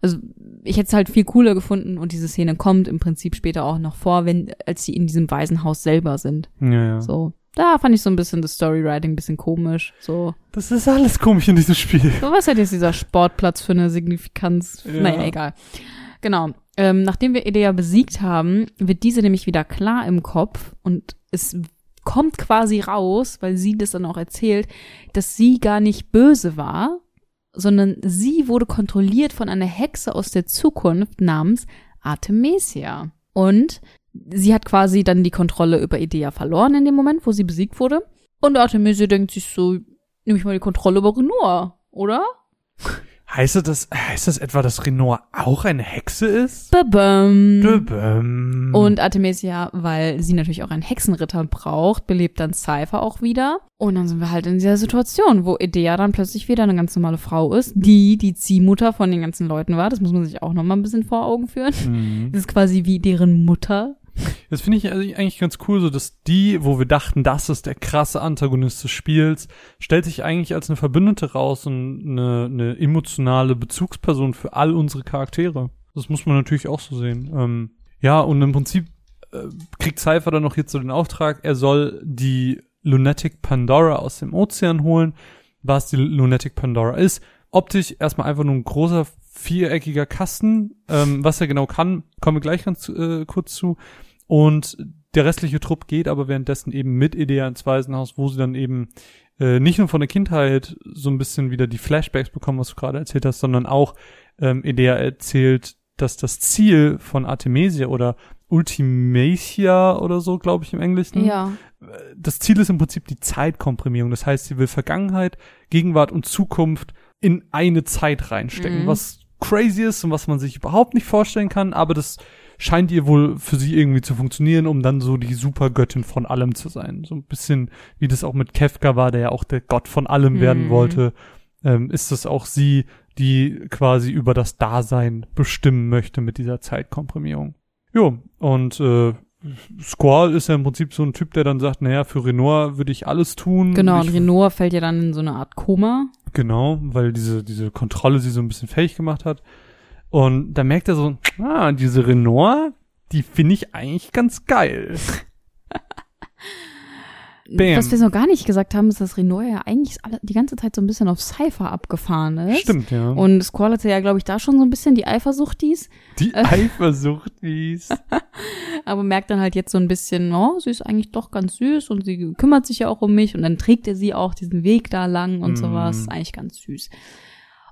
[SPEAKER 4] Also ich hätte es halt viel cooler gefunden und diese Szene kommt im Prinzip später auch noch vor, wenn als sie in diesem Waisenhaus selber sind.
[SPEAKER 3] Ja, ja.
[SPEAKER 4] So, da fand ich so ein bisschen das Storywriting ein bisschen komisch. So,
[SPEAKER 3] Das ist alles komisch in diesem Spiel.
[SPEAKER 4] so was hat jetzt dieser Sportplatz für eine Signifikanz?
[SPEAKER 3] Ja.
[SPEAKER 4] Naja, egal. Genau. Ähm, nachdem wir Idea besiegt haben, wird diese nämlich wieder klar im Kopf und es kommt quasi raus, weil sie das dann auch erzählt, dass sie gar nicht böse war, sondern sie wurde kontrolliert von einer Hexe aus der Zukunft namens Artemisia. Und sie hat quasi dann die Kontrolle über Idea verloren in dem Moment, wo sie besiegt wurde. Und Artemisia denkt sich so, nehme ich mal die Kontrolle über Renoir, oder?
[SPEAKER 3] Heißt das, heißt das etwa, dass Renoir auch eine Hexe ist?
[SPEAKER 4] Babam.
[SPEAKER 3] Döbem.
[SPEAKER 4] Und Artemisia, weil sie natürlich auch einen Hexenritter braucht, belebt dann Cypher auch wieder. Und dann sind wir halt in dieser Situation, wo Idea dann plötzlich wieder eine ganz normale Frau ist, die die Ziehmutter von den ganzen Leuten war. Das muss man sich auch noch mal ein bisschen vor Augen führen.
[SPEAKER 3] Mhm.
[SPEAKER 4] Das ist quasi wie deren Mutter.
[SPEAKER 3] Das finde ich eigentlich ganz cool, so dass die, wo wir dachten, das ist der krasse Antagonist des Spiels, stellt sich eigentlich als eine Verbündete raus und eine, eine emotionale Bezugsperson für all unsere Charaktere. Das muss man natürlich auch so sehen. Ähm, ja, und im Prinzip äh, kriegt Cypher dann noch jetzt so den Auftrag, er soll die Lunatic Pandora aus dem Ozean holen, was die Lunatic Pandora ist. Optisch erstmal einfach nur ein großer viereckiger Kasten. Ähm, was er genau kann, kommen wir gleich ganz äh, kurz zu. Und der restliche Trupp geht aber währenddessen eben mit Idea ins Waisenhaus, wo sie dann eben äh, nicht nur von der Kindheit so ein bisschen wieder die Flashbacks bekommen, was du gerade erzählt hast, sondern auch ähm, Idea erzählt, dass das Ziel von Artemisia oder Ultimacia oder so, glaube ich im Englischen.
[SPEAKER 4] Ja.
[SPEAKER 3] Das Ziel ist im Prinzip die Zeitkomprimierung. Das heißt, sie will Vergangenheit, Gegenwart und Zukunft in eine Zeit reinstecken,
[SPEAKER 4] Mhm.
[SPEAKER 3] was crazy ist und was man sich überhaupt nicht vorstellen kann, aber das scheint ihr wohl für sie irgendwie zu funktionieren, um dann so die Supergöttin von allem zu sein. So ein bisschen wie das auch mit Kefka war, der ja auch der Gott von allem werden
[SPEAKER 4] Mhm.
[SPEAKER 3] wollte, ähm, ist das auch sie, die quasi über das Dasein bestimmen möchte mit dieser Zeitkomprimierung. Jo, und äh, Squall ist ja im Prinzip so ein Typ, der dann sagt, naja, für Renoir würde ich alles tun.
[SPEAKER 4] Genau,
[SPEAKER 3] ich,
[SPEAKER 4] und Renoir fällt ja dann in so eine Art Koma.
[SPEAKER 3] Genau, weil diese, diese Kontrolle sie so ein bisschen fähig gemacht hat. Und da merkt er so, ah, diese Renoir, die finde ich eigentlich ganz geil. Bam.
[SPEAKER 4] Was wir noch gar nicht gesagt haben, ist, dass Renoir ja eigentlich die ganze Zeit so ein bisschen auf Cypher abgefahren ist.
[SPEAKER 3] Stimmt, ja.
[SPEAKER 4] Und Squall hatte ja, glaube ich, da schon so ein bisschen die Eifersucht dies,
[SPEAKER 3] die Eifersucht, die ist.
[SPEAKER 4] aber merkt dann halt jetzt so ein bisschen, oh, sie ist eigentlich doch ganz süß und sie kümmert sich ja auch um mich und dann trägt er sie auch diesen Weg da lang und
[SPEAKER 3] Mm.
[SPEAKER 4] sowas. Eigentlich ganz süß.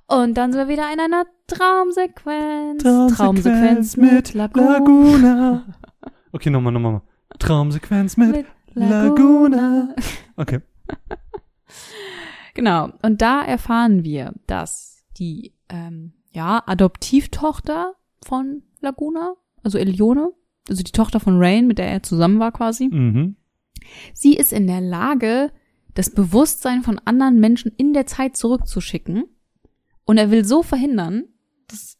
[SPEAKER 4] Und dann sind wir wieder in einer Traumsequenz. Traumsequenz mit Laguna.
[SPEAKER 3] Laguna. Okay, nochmal, nochmal. nochmal. Traumsequenz mit,
[SPEAKER 4] Mit
[SPEAKER 3] Laguna. Okay.
[SPEAKER 4] Genau. Und da erfahren wir, dass die ähm, ja Adoptivtochter von Laguna, also Elione, also die Tochter von Rain, mit der er zusammen war quasi,
[SPEAKER 3] Mhm.
[SPEAKER 4] sie ist in der Lage, das Bewusstsein von anderen Menschen in der Zeit zurückzuschicken. Und er will so verhindern, dass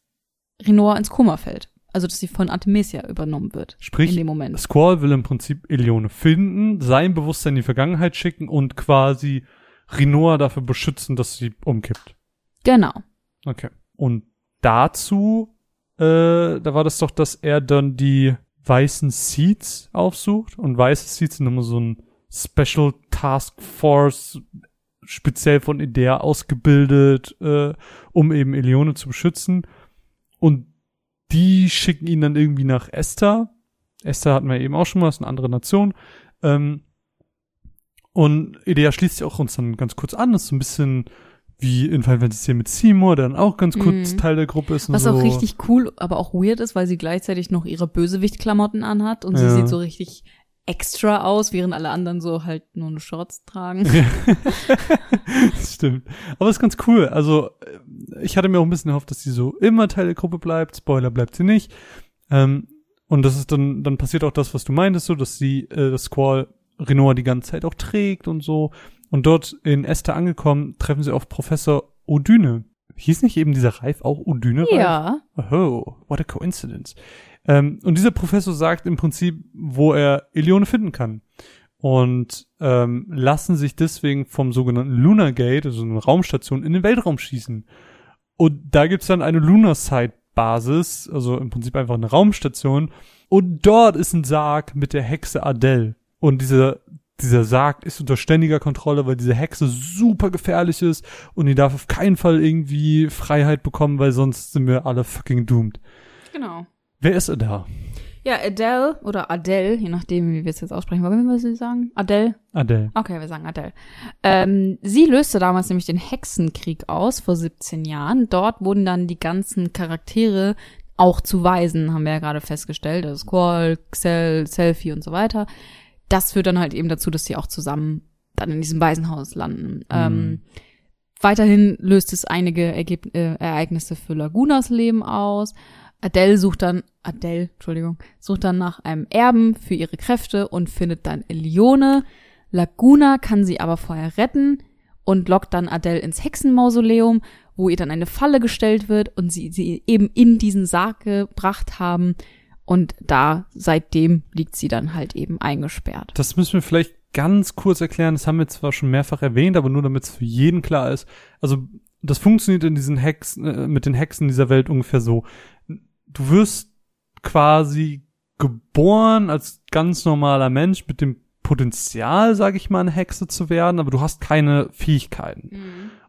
[SPEAKER 4] Renoir ins Koma fällt. Also, dass sie von Artemisia übernommen wird.
[SPEAKER 3] Sprich,
[SPEAKER 4] in dem Moment.
[SPEAKER 3] Squall will im Prinzip Elione finden, sein Bewusstsein in die Vergangenheit schicken und quasi Rinoa dafür beschützen, dass sie umkippt.
[SPEAKER 4] Genau.
[SPEAKER 3] Okay. Und dazu, äh, da war das doch, dass er dann die weißen Seeds aufsucht und weiße Seeds sind immer so ein Special Task Force speziell von Idea ausgebildet, äh, um eben Elione zu beschützen. Und die schicken ihn dann irgendwie nach Esther. Esther hatten wir eben auch schon mal, ist eine andere Nation. Ähm, und Idea schließt sich auch uns dann ganz kurz an, ist so ein bisschen wie in Final Fantasy X mit Seymour, der dann auch ganz kurz
[SPEAKER 4] Mhm.
[SPEAKER 3] Teil der Gruppe ist.
[SPEAKER 4] Was
[SPEAKER 3] so.
[SPEAKER 4] auch richtig cool, aber auch weird ist, weil sie gleichzeitig noch ihre Bösewicht-Klamotten anhat und sie
[SPEAKER 3] Ja.
[SPEAKER 4] sieht so richtig extra aus, während alle anderen so halt nur eine Shorts tragen.
[SPEAKER 3] das stimmt. Aber ist ganz cool. Also, äh, ich hatte mir auch ein bisschen erhofft, dass sie so immer Teil der Gruppe bleibt. Spoiler bleibt sie nicht. Ähm, und das ist dann, dann passiert auch das, was du meintest, so, dass sie, äh, das Squall Renoir die ganze Zeit auch trägt und so. Und dort in Esther angekommen, treffen sie auf Professor Odyne. Hieß nicht eben dieser Reif auch? Reif?
[SPEAKER 4] ja.
[SPEAKER 3] Oh, what a coincidence. Ähm, und dieser Professor sagt im Prinzip, wo er Elione finden kann. Und ähm, lassen sich deswegen vom sogenannten Lunar Gate, also eine Raumstation, in den Weltraum schießen. Und da gibt's dann eine Lunar Side Basis, also im Prinzip einfach eine Raumstation. Und dort ist ein Sarg mit der Hexe Adele. Und dieser, dieser Sarg ist unter ständiger Kontrolle, weil diese Hexe super gefährlich ist und die darf auf keinen Fall irgendwie Freiheit bekommen, weil sonst sind wir alle fucking doomed.
[SPEAKER 4] Genau.
[SPEAKER 3] Wer ist er da?
[SPEAKER 4] Ja, Adele oder Adele, je nachdem, wie wir es jetzt aussprechen. Wollen wir sie sagen? Adele?
[SPEAKER 3] Adele.
[SPEAKER 4] Okay, wir sagen Adele. Ähm, sie löste damals nämlich den Hexenkrieg aus vor 17 Jahren. Dort wurden dann die ganzen Charaktere auch zu Waisen, haben wir ja gerade festgestellt. Also Squall, Xel, Selfie und so weiter. Das führt dann halt eben dazu, dass sie auch zusammen dann in diesem Waisenhaus landen. Ähm, weiterhin löst es einige Ergeb äh, Ereignisse für Lagunas Leben aus. Adele sucht dann, Adele, Entschuldigung, sucht dann nach einem Erben für ihre Kräfte und findet dann Elione. Laguna kann sie aber vorher retten und lockt dann Adele ins Hexenmausoleum, wo ihr dann eine Falle gestellt wird und sie sie eben in diesen Sarg gebracht haben. Und da, seitdem liegt sie dann halt eben eingesperrt.
[SPEAKER 3] Das müssen wir vielleicht ganz kurz erklären. Das haben wir zwar schon mehrfach erwähnt, aber nur damit es für jeden klar ist. Also, das funktioniert in diesen Hexen, äh, mit den Hexen dieser Welt ungefähr so. Du wirst quasi geboren als ganz normaler Mensch mit dem Potenzial, sage ich mal, eine Hexe zu werden, aber du hast keine Fähigkeiten.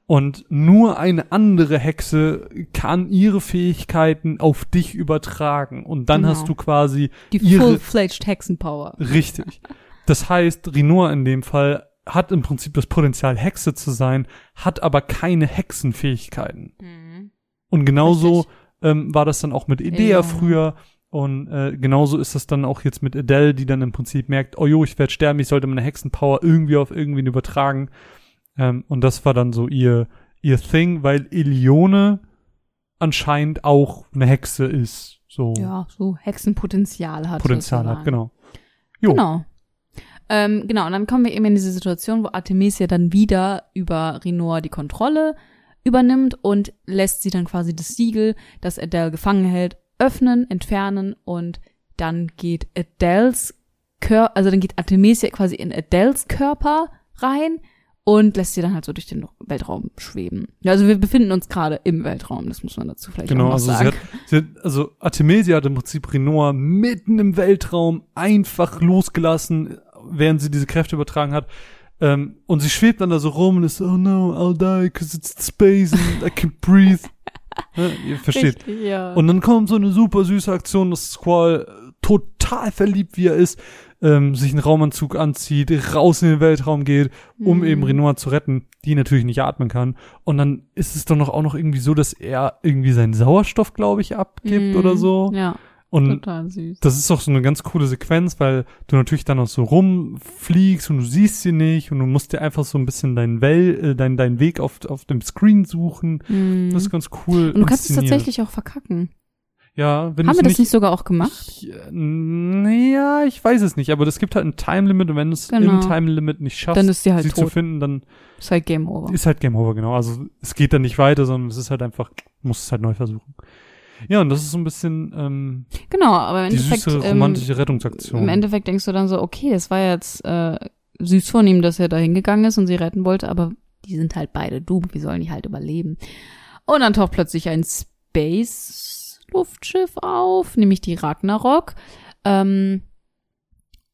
[SPEAKER 3] Und nur eine andere Hexe kann ihre Fähigkeiten auf dich übertragen. Und dann
[SPEAKER 4] Genau.
[SPEAKER 3] hast du quasi
[SPEAKER 4] Die full-fledged Hexenpower.
[SPEAKER 3] Richtig. Das heißt, Renoir in dem Fall hat im Prinzip das Potenzial, Hexe zu sein, hat aber keine Hexenfähigkeiten. Und genauso
[SPEAKER 4] Richtig.
[SPEAKER 3] Ähm, war das dann auch mit Idea
[SPEAKER 4] Ja.
[SPEAKER 3] früher. Und äh, genauso ist das dann auch jetzt mit Adele, die dann im Prinzip merkt, oh jo, ich werde sterben, ich sollte meine Hexenpower irgendwie auf irgendwen übertragen. Ähm, und das war dann so ihr, ihr Thing, weil Elione anscheinend auch eine Hexe ist. So
[SPEAKER 4] Ja, so Hexenpotenzial hat.
[SPEAKER 3] Potenzial
[SPEAKER 4] sozusagen.
[SPEAKER 3] hat, genau. Jo.
[SPEAKER 4] Genau. Ähm, genau, und dann kommen wir eben in diese Situation, wo Artemisia dann wieder über Rinor die Kontrolle übernimmt und lässt sie dann quasi das Siegel, das Adele gefangen hält, öffnen, entfernen und dann geht Adeles Körper, also dann geht Artemisia quasi in Adeles Körper rein und lässt sie dann halt so durch den Weltraum schweben. Ja, also wir befinden uns gerade im Weltraum, das muss man dazu vielleicht
[SPEAKER 3] Genau,
[SPEAKER 4] auch noch
[SPEAKER 3] also sie
[SPEAKER 4] sagen.
[SPEAKER 3] hat, sie hat, also Artemisia hat im Prinzip Renoir mitten im Weltraum einfach losgelassen, während sie diese Kräfte übertragen hat. Ähm, und sie schwebt dann da so rum und ist so, oh no, I'll die, cause it's space and I can't breathe. ne, ihr versteht.
[SPEAKER 4] Richtig, ja.
[SPEAKER 3] Und dann kommt so eine super süße Aktion, dass Squall äh, total verliebt, wie er ist, ähm, sich einen Raumanzug anzieht, raus in den Weltraum geht, um
[SPEAKER 4] Mhm.
[SPEAKER 3] eben Renoir zu retten, die natürlich nicht atmen kann. Und dann ist es doch noch auch noch irgendwie so, dass er irgendwie seinen Sauerstoff, glaube ich, abgibt
[SPEAKER 4] Mhm.
[SPEAKER 3] oder so.
[SPEAKER 4] Ja,
[SPEAKER 3] Und das ist doch so eine ganz coole Sequenz, weil du natürlich dann auch so rumfliegst und du siehst sie nicht und du musst dir einfach so ein bisschen deinen Well, äh, deinen, deinen Weg auf, auf dem Screen suchen.
[SPEAKER 4] Mhm.
[SPEAKER 3] Das ist ganz cool.
[SPEAKER 4] Und du kannst es tatsächlich auch verkacken.
[SPEAKER 3] Ja, wenn
[SPEAKER 4] Haben wir das nicht sogar auch gemacht?
[SPEAKER 3] Ich, äh, naja, ich weiß es nicht, aber es gibt halt ein Time Limit und wenn du es
[SPEAKER 4] Genau.
[SPEAKER 3] im Time Limit nicht schaffst,
[SPEAKER 4] Dann ist sie halt
[SPEAKER 3] sie zu
[SPEAKER 4] tot.
[SPEAKER 3] finden, dann
[SPEAKER 4] Ist halt Game Over.
[SPEAKER 3] ist halt Game Over, genau. Also es geht dann nicht weiter, sondern es ist halt einfach, muss es halt neu versuchen. Ja, und das ist so ein bisschen ähm,
[SPEAKER 4] Genau, aber im
[SPEAKER 3] die
[SPEAKER 4] Endeffekt,
[SPEAKER 3] süße
[SPEAKER 4] ähm,
[SPEAKER 3] romantische Rettungsaktion.
[SPEAKER 4] im Endeffekt denkst du dann so, okay, es war jetzt äh, süß von ihm, dass er da hingegangen ist und sie retten wollte, aber die sind halt beide dumm, wie sollen die halt überleben? Und dann taucht plötzlich ein Space-Luftschiff auf, nämlich die Ragnarok. Ähm,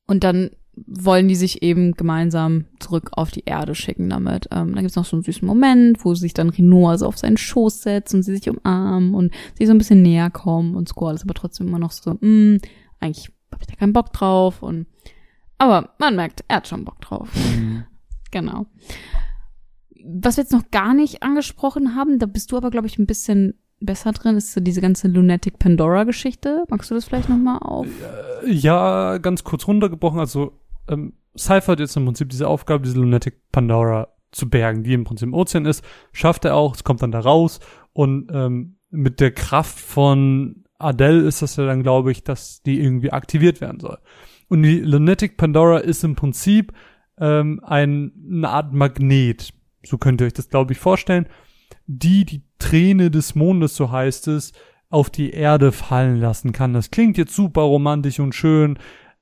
[SPEAKER 4] und dann wollen die sich eben gemeinsam zurück auf die Erde schicken damit. Ähm, dann gibt's noch so einen süßen Moment, wo sich dann Rinoa so auf seinen Schoß setzt und sie sich umarmen und sie so ein bisschen näher kommen und Squall ist aber trotzdem immer noch so, mm, eigentlich habe ich da keinen Bock drauf und aber man merkt, er hat schon Bock drauf.
[SPEAKER 3] Mhm.
[SPEAKER 4] Genau. Was wir jetzt noch gar nicht angesprochen haben, da bist du aber, glaube ich, ein bisschen besser drin, ist so diese ganze Lunatic Pandora-Geschichte. Magst du das vielleicht nochmal auf?
[SPEAKER 3] Ja, ganz kurz runtergebrochen, also ähm, Cypher hat jetzt im Prinzip diese Aufgabe, diese Lunatic Pandora zu bergen, die im Prinzip im Ozean ist, schafft er auch, es kommt dann da raus und ähm, mit der Kraft von Adele ist das ja dann, glaube ich, dass die irgendwie aktiviert werden soll. Und die Lunatic Pandora ist im Prinzip ähm, ein, eine Art Magnet, so könnt ihr euch das, glaube ich, vorstellen, die die Träne des Mondes, so heißt es, auf die Erde fallen lassen kann. Das klingt jetzt super romantisch und schön,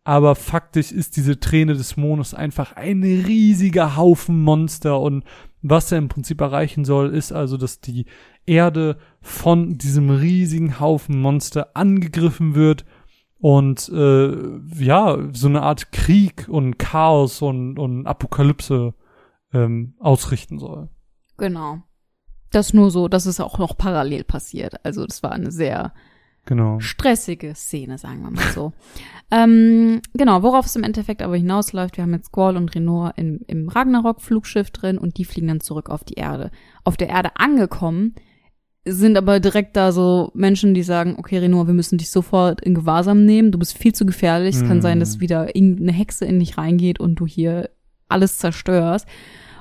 [SPEAKER 3] aber faktisch ist diese Träne des Mondes einfach ein riesiger Haufen Monster und was er im Prinzip erreichen soll, ist also, dass die Erde von diesem riesigen Haufen Monster angegriffen wird und äh, ja, so eine Art Krieg und Chaos und, und Apokalypse ähm, ausrichten soll.
[SPEAKER 4] Genau. Das nur so, dass es auch noch parallel passiert. Also das war eine sehr
[SPEAKER 3] Genau.
[SPEAKER 4] stressige Szene, sagen wir mal so. ähm, genau, worauf es im Endeffekt aber hinausläuft, wir haben jetzt Squall und Renor im, im Ragnarok-Flugschiff drin und die fliegen dann zurück auf die Erde. Auf der Erde angekommen, sind aber direkt da so Menschen, die sagen, okay, Renor, wir müssen dich sofort in Gewahrsam nehmen, du bist viel zu gefährlich, es kann sein, dass wieder irgendeine Hexe in dich reingeht und du hier alles zerstörst.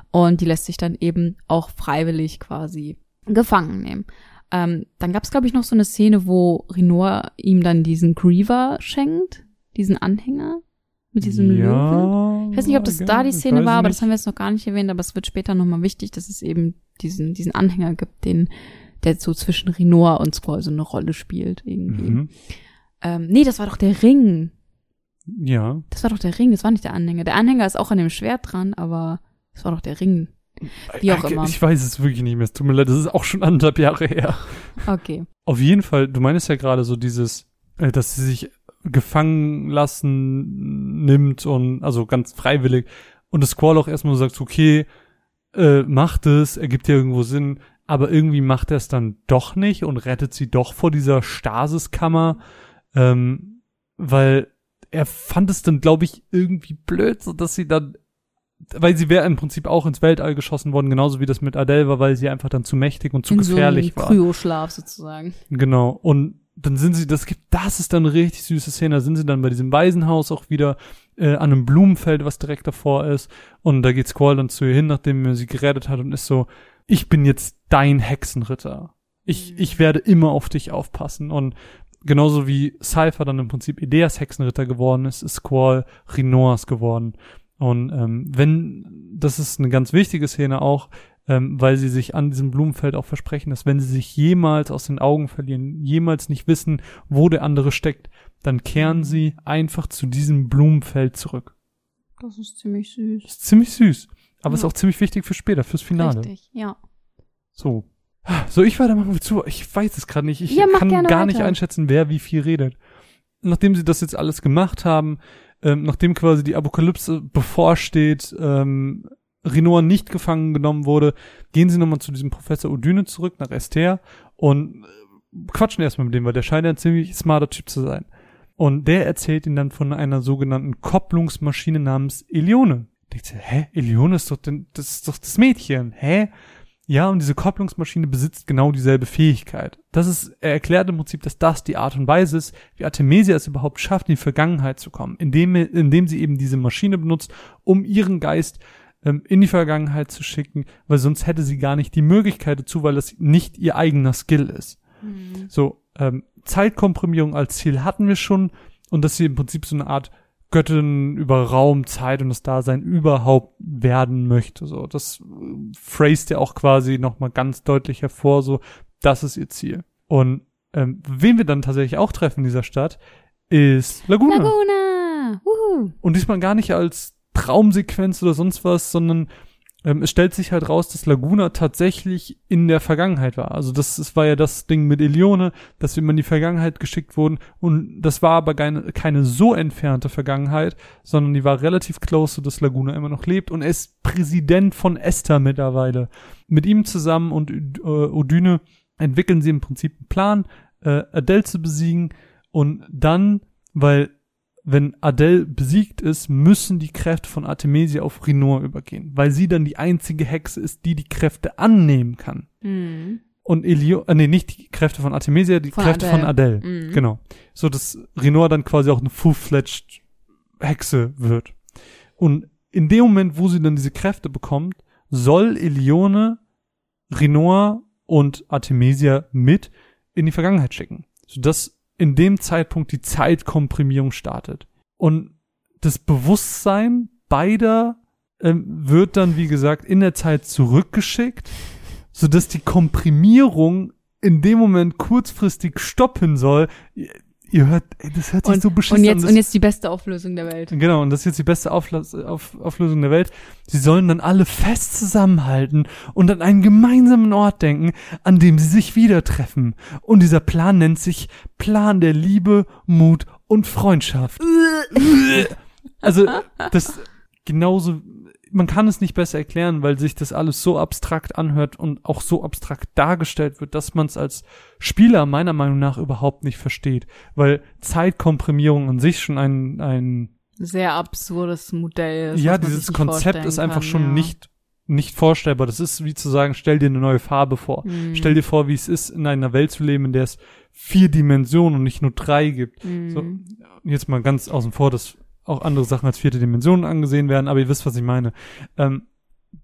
[SPEAKER 4] Und die lässt sich dann eben auch freiwillig quasi gefangen nehmen. Ähm, dann gab es, glaube ich, noch so eine Szene, wo Renor ihm dann diesen Griever schenkt, diesen Anhänger mit diesem Löwen.
[SPEAKER 3] ja,
[SPEAKER 4] Ich weiß nicht, ob das da die Szene war, aber
[SPEAKER 3] nicht.
[SPEAKER 4] das haben wir jetzt noch gar nicht erwähnt, aber es wird später nochmal wichtig, dass es eben diesen, diesen Anhänger gibt, den, der so zwischen Rinoa und Squall so eine Rolle spielt irgendwie.
[SPEAKER 3] Mhm.
[SPEAKER 4] Ähm, nee, das war doch der Ring.
[SPEAKER 3] Ja.
[SPEAKER 4] Das war doch der Ring, das war nicht der Anhänger. Der Anhänger ist auch an dem Schwert dran, aber das war doch der Ring. Wie auch
[SPEAKER 3] Ich-
[SPEAKER 4] immer.
[SPEAKER 3] Ich weiß es wirklich nicht mehr. Es tut mir leid, das ist auch schon anderthalb Jahre her.
[SPEAKER 4] Okay.
[SPEAKER 3] Auf jeden Fall, du meinst ja gerade so dieses, äh, dass sie sich gefangen lassen nimmt und also ganz freiwillig und das Squall auch erstmal sagt, okay, äh, macht es, ergibt ja irgendwo Sinn, aber irgendwie macht er es dann doch nicht und rettet sie doch vor dieser Stasiskammer, ähm, weil er fand es dann, glaube ich, irgendwie blöd, so dass sie dann weil sie wäre im Prinzip auch ins Weltall geschossen worden, genauso wie das mit Adele war, weil sie einfach dann zu mächtig und zu
[SPEAKER 4] In
[SPEAKER 3] gefährlich
[SPEAKER 4] so
[SPEAKER 3] war.
[SPEAKER 4] Kryoschlaf sozusagen.
[SPEAKER 3] Genau. Und dann sind sie, das gibt, das ist dann eine richtig süße Szene. Da sind sie dann bei diesem Waisenhaus auch wieder äh, an einem Blumenfeld, was direkt davor ist. Und da geht Squall dann zu ihr hin, nachdem er sie gerettet hat und ist so, ich bin jetzt dein Hexenritter. Ich,
[SPEAKER 4] Mhm.
[SPEAKER 3] ich werde immer auf dich aufpassen. Und genauso wie Cypher dann im Prinzip Ideas Hexenritter geworden ist, ist Squall Rinoas geworden. Und ähm, wenn, das ist eine ganz wichtige Szene auch, ähm, weil sie sich an diesem Blumenfeld auch versprechen, dass wenn sie sich jemals aus den Augen verlieren, jemals nicht wissen, wo der andere steckt, dann kehren sie einfach zu diesem Blumenfeld zurück.
[SPEAKER 4] Das ist ziemlich süß.
[SPEAKER 3] ist ziemlich süß, aber ist
[SPEAKER 4] Ja.
[SPEAKER 3] auch ziemlich wichtig für später, fürs Finale.
[SPEAKER 4] Richtig, ja.
[SPEAKER 3] So. So, ich weitermachen willst Ich weiß es gerade nicht. Ich
[SPEAKER 4] Ja,
[SPEAKER 3] kann gar nicht
[SPEAKER 4] weiter.
[SPEAKER 3] einschätzen, wer wie viel redet. Nachdem sie das jetzt alles gemacht haben, ähm, nachdem quasi die Apokalypse bevorsteht, ähm, Renoir nicht gefangen genommen wurde, gehen sie nochmal zu diesem Professor Odyne zurück nach Esther und äh, quatschen erstmal mit dem, weil der scheint ja ein ziemlich smarter Typ zu sein. Und der erzählt ihnen dann von einer sogenannten Kopplungsmaschine namens Elione. Denkt sie, hä? Elione ist doch, denn, das ist doch das Mädchen. Hä? Ja, und diese Kopplungsmaschine besitzt genau dieselbe Fähigkeit. Das ist, er erklärt im Prinzip, dass das die Art und Weise ist, wie Artemisia es überhaupt schafft, in die Vergangenheit zu kommen, indem, indem sie eben diese Maschine benutzt, um ihren Geist ähm, in die Vergangenheit zu schicken, weil sonst hätte sie gar nicht die Möglichkeit dazu, weil das nicht ihr eigener Skill ist. So, ähm, Zeitkomprimierung als Ziel hatten wir schon und dass sie im Prinzip so eine Art Göttin über Raum, Zeit und das Dasein überhaupt werden möchte. So, das äh, phrased ja auch quasi nochmal ganz deutlich hervor, so, das ist ihr Ziel. Und ähm, wen wir dann tatsächlich auch treffen in dieser Stadt, ist Laguna.
[SPEAKER 4] Laguna! Wuhu!
[SPEAKER 3] Und diesmal gar nicht als Traumsequenz oder sonst was, sondern ähm, es stellt sich halt raus, dass Laguna tatsächlich in der Vergangenheit war. Also das, das war ja das Ding mit Elione, dass wir immer in die Vergangenheit geschickt wurden. Und das war aber keine, keine so entfernte Vergangenheit, sondern die war relativ close, so dass Laguna immer noch lebt. Und er ist Präsident von Esther mittlerweile. Mit ihm zusammen und äh, Odyne entwickeln sie im Prinzip einen Plan, äh, Adele zu besiegen. Und dann, weil wenn Adele besiegt ist, müssen die Kräfte von Artemisia auf Rinor übergehen, weil sie dann die einzige Hexe ist, die die Kräfte annehmen kann.
[SPEAKER 4] Mhm.
[SPEAKER 3] Und Elio, äh, nee, nicht die Kräfte von Artemisia, die
[SPEAKER 4] Von
[SPEAKER 3] Kräfte
[SPEAKER 4] Adele.
[SPEAKER 3] von Adele.
[SPEAKER 4] Mhm.
[SPEAKER 3] Genau. So, dass Rinor dann quasi auch eine full-fledged Hexe wird. Und in dem Moment, wo sie dann diese Kräfte bekommt, soll Elione Rinor und Artemisia mit in die Vergangenheit schicken. Sodass in dem Zeitpunkt die Zeitkomprimierung startet. Und das Bewusstsein beider ähm, wird dann, wie gesagt, in der Zeit zurückgeschickt, sodass die Komprimierung in dem Moment kurzfristig stoppen soll. Ihr, hört, ey, das hört sich
[SPEAKER 4] Und,
[SPEAKER 3] so beschissen
[SPEAKER 4] und, jetzt,
[SPEAKER 3] an.
[SPEAKER 4] und jetzt die beste Auflösung der Welt.
[SPEAKER 3] Genau, und das ist jetzt die beste Auflass, auf, Auflösung der Welt. Sie sollen dann alle fest zusammenhalten und an einen gemeinsamen Ort denken, an dem sie sich wieder treffen. Und dieser Plan nennt sich Plan der Liebe, Mut und Freundschaft. also, das genauso, man kann es nicht besser erklären, weil sich das alles so abstrakt anhört und auch so abstrakt dargestellt wird, dass man es als Spieler meiner Meinung nach überhaupt nicht versteht. Weil Zeitkomprimierung an sich schon ein, ein
[SPEAKER 4] Sehr absurdes Modell. ist,
[SPEAKER 3] ja, dieses Konzept ist einfach
[SPEAKER 4] kann,
[SPEAKER 3] schon
[SPEAKER 4] ja.
[SPEAKER 3] nicht nicht vorstellbar. Das ist wie zu sagen, stell dir eine neue Farbe vor.
[SPEAKER 4] Mhm.
[SPEAKER 3] Stell dir vor, wie es ist, in einer Welt zu leben, in der es vier Dimensionen und nicht nur drei gibt.
[SPEAKER 4] Mhm.
[SPEAKER 3] So, jetzt mal ganz außen vor, dass auch andere Sachen als vierte Dimensionen angesehen werden, aber ihr wisst, was ich meine. Ähm,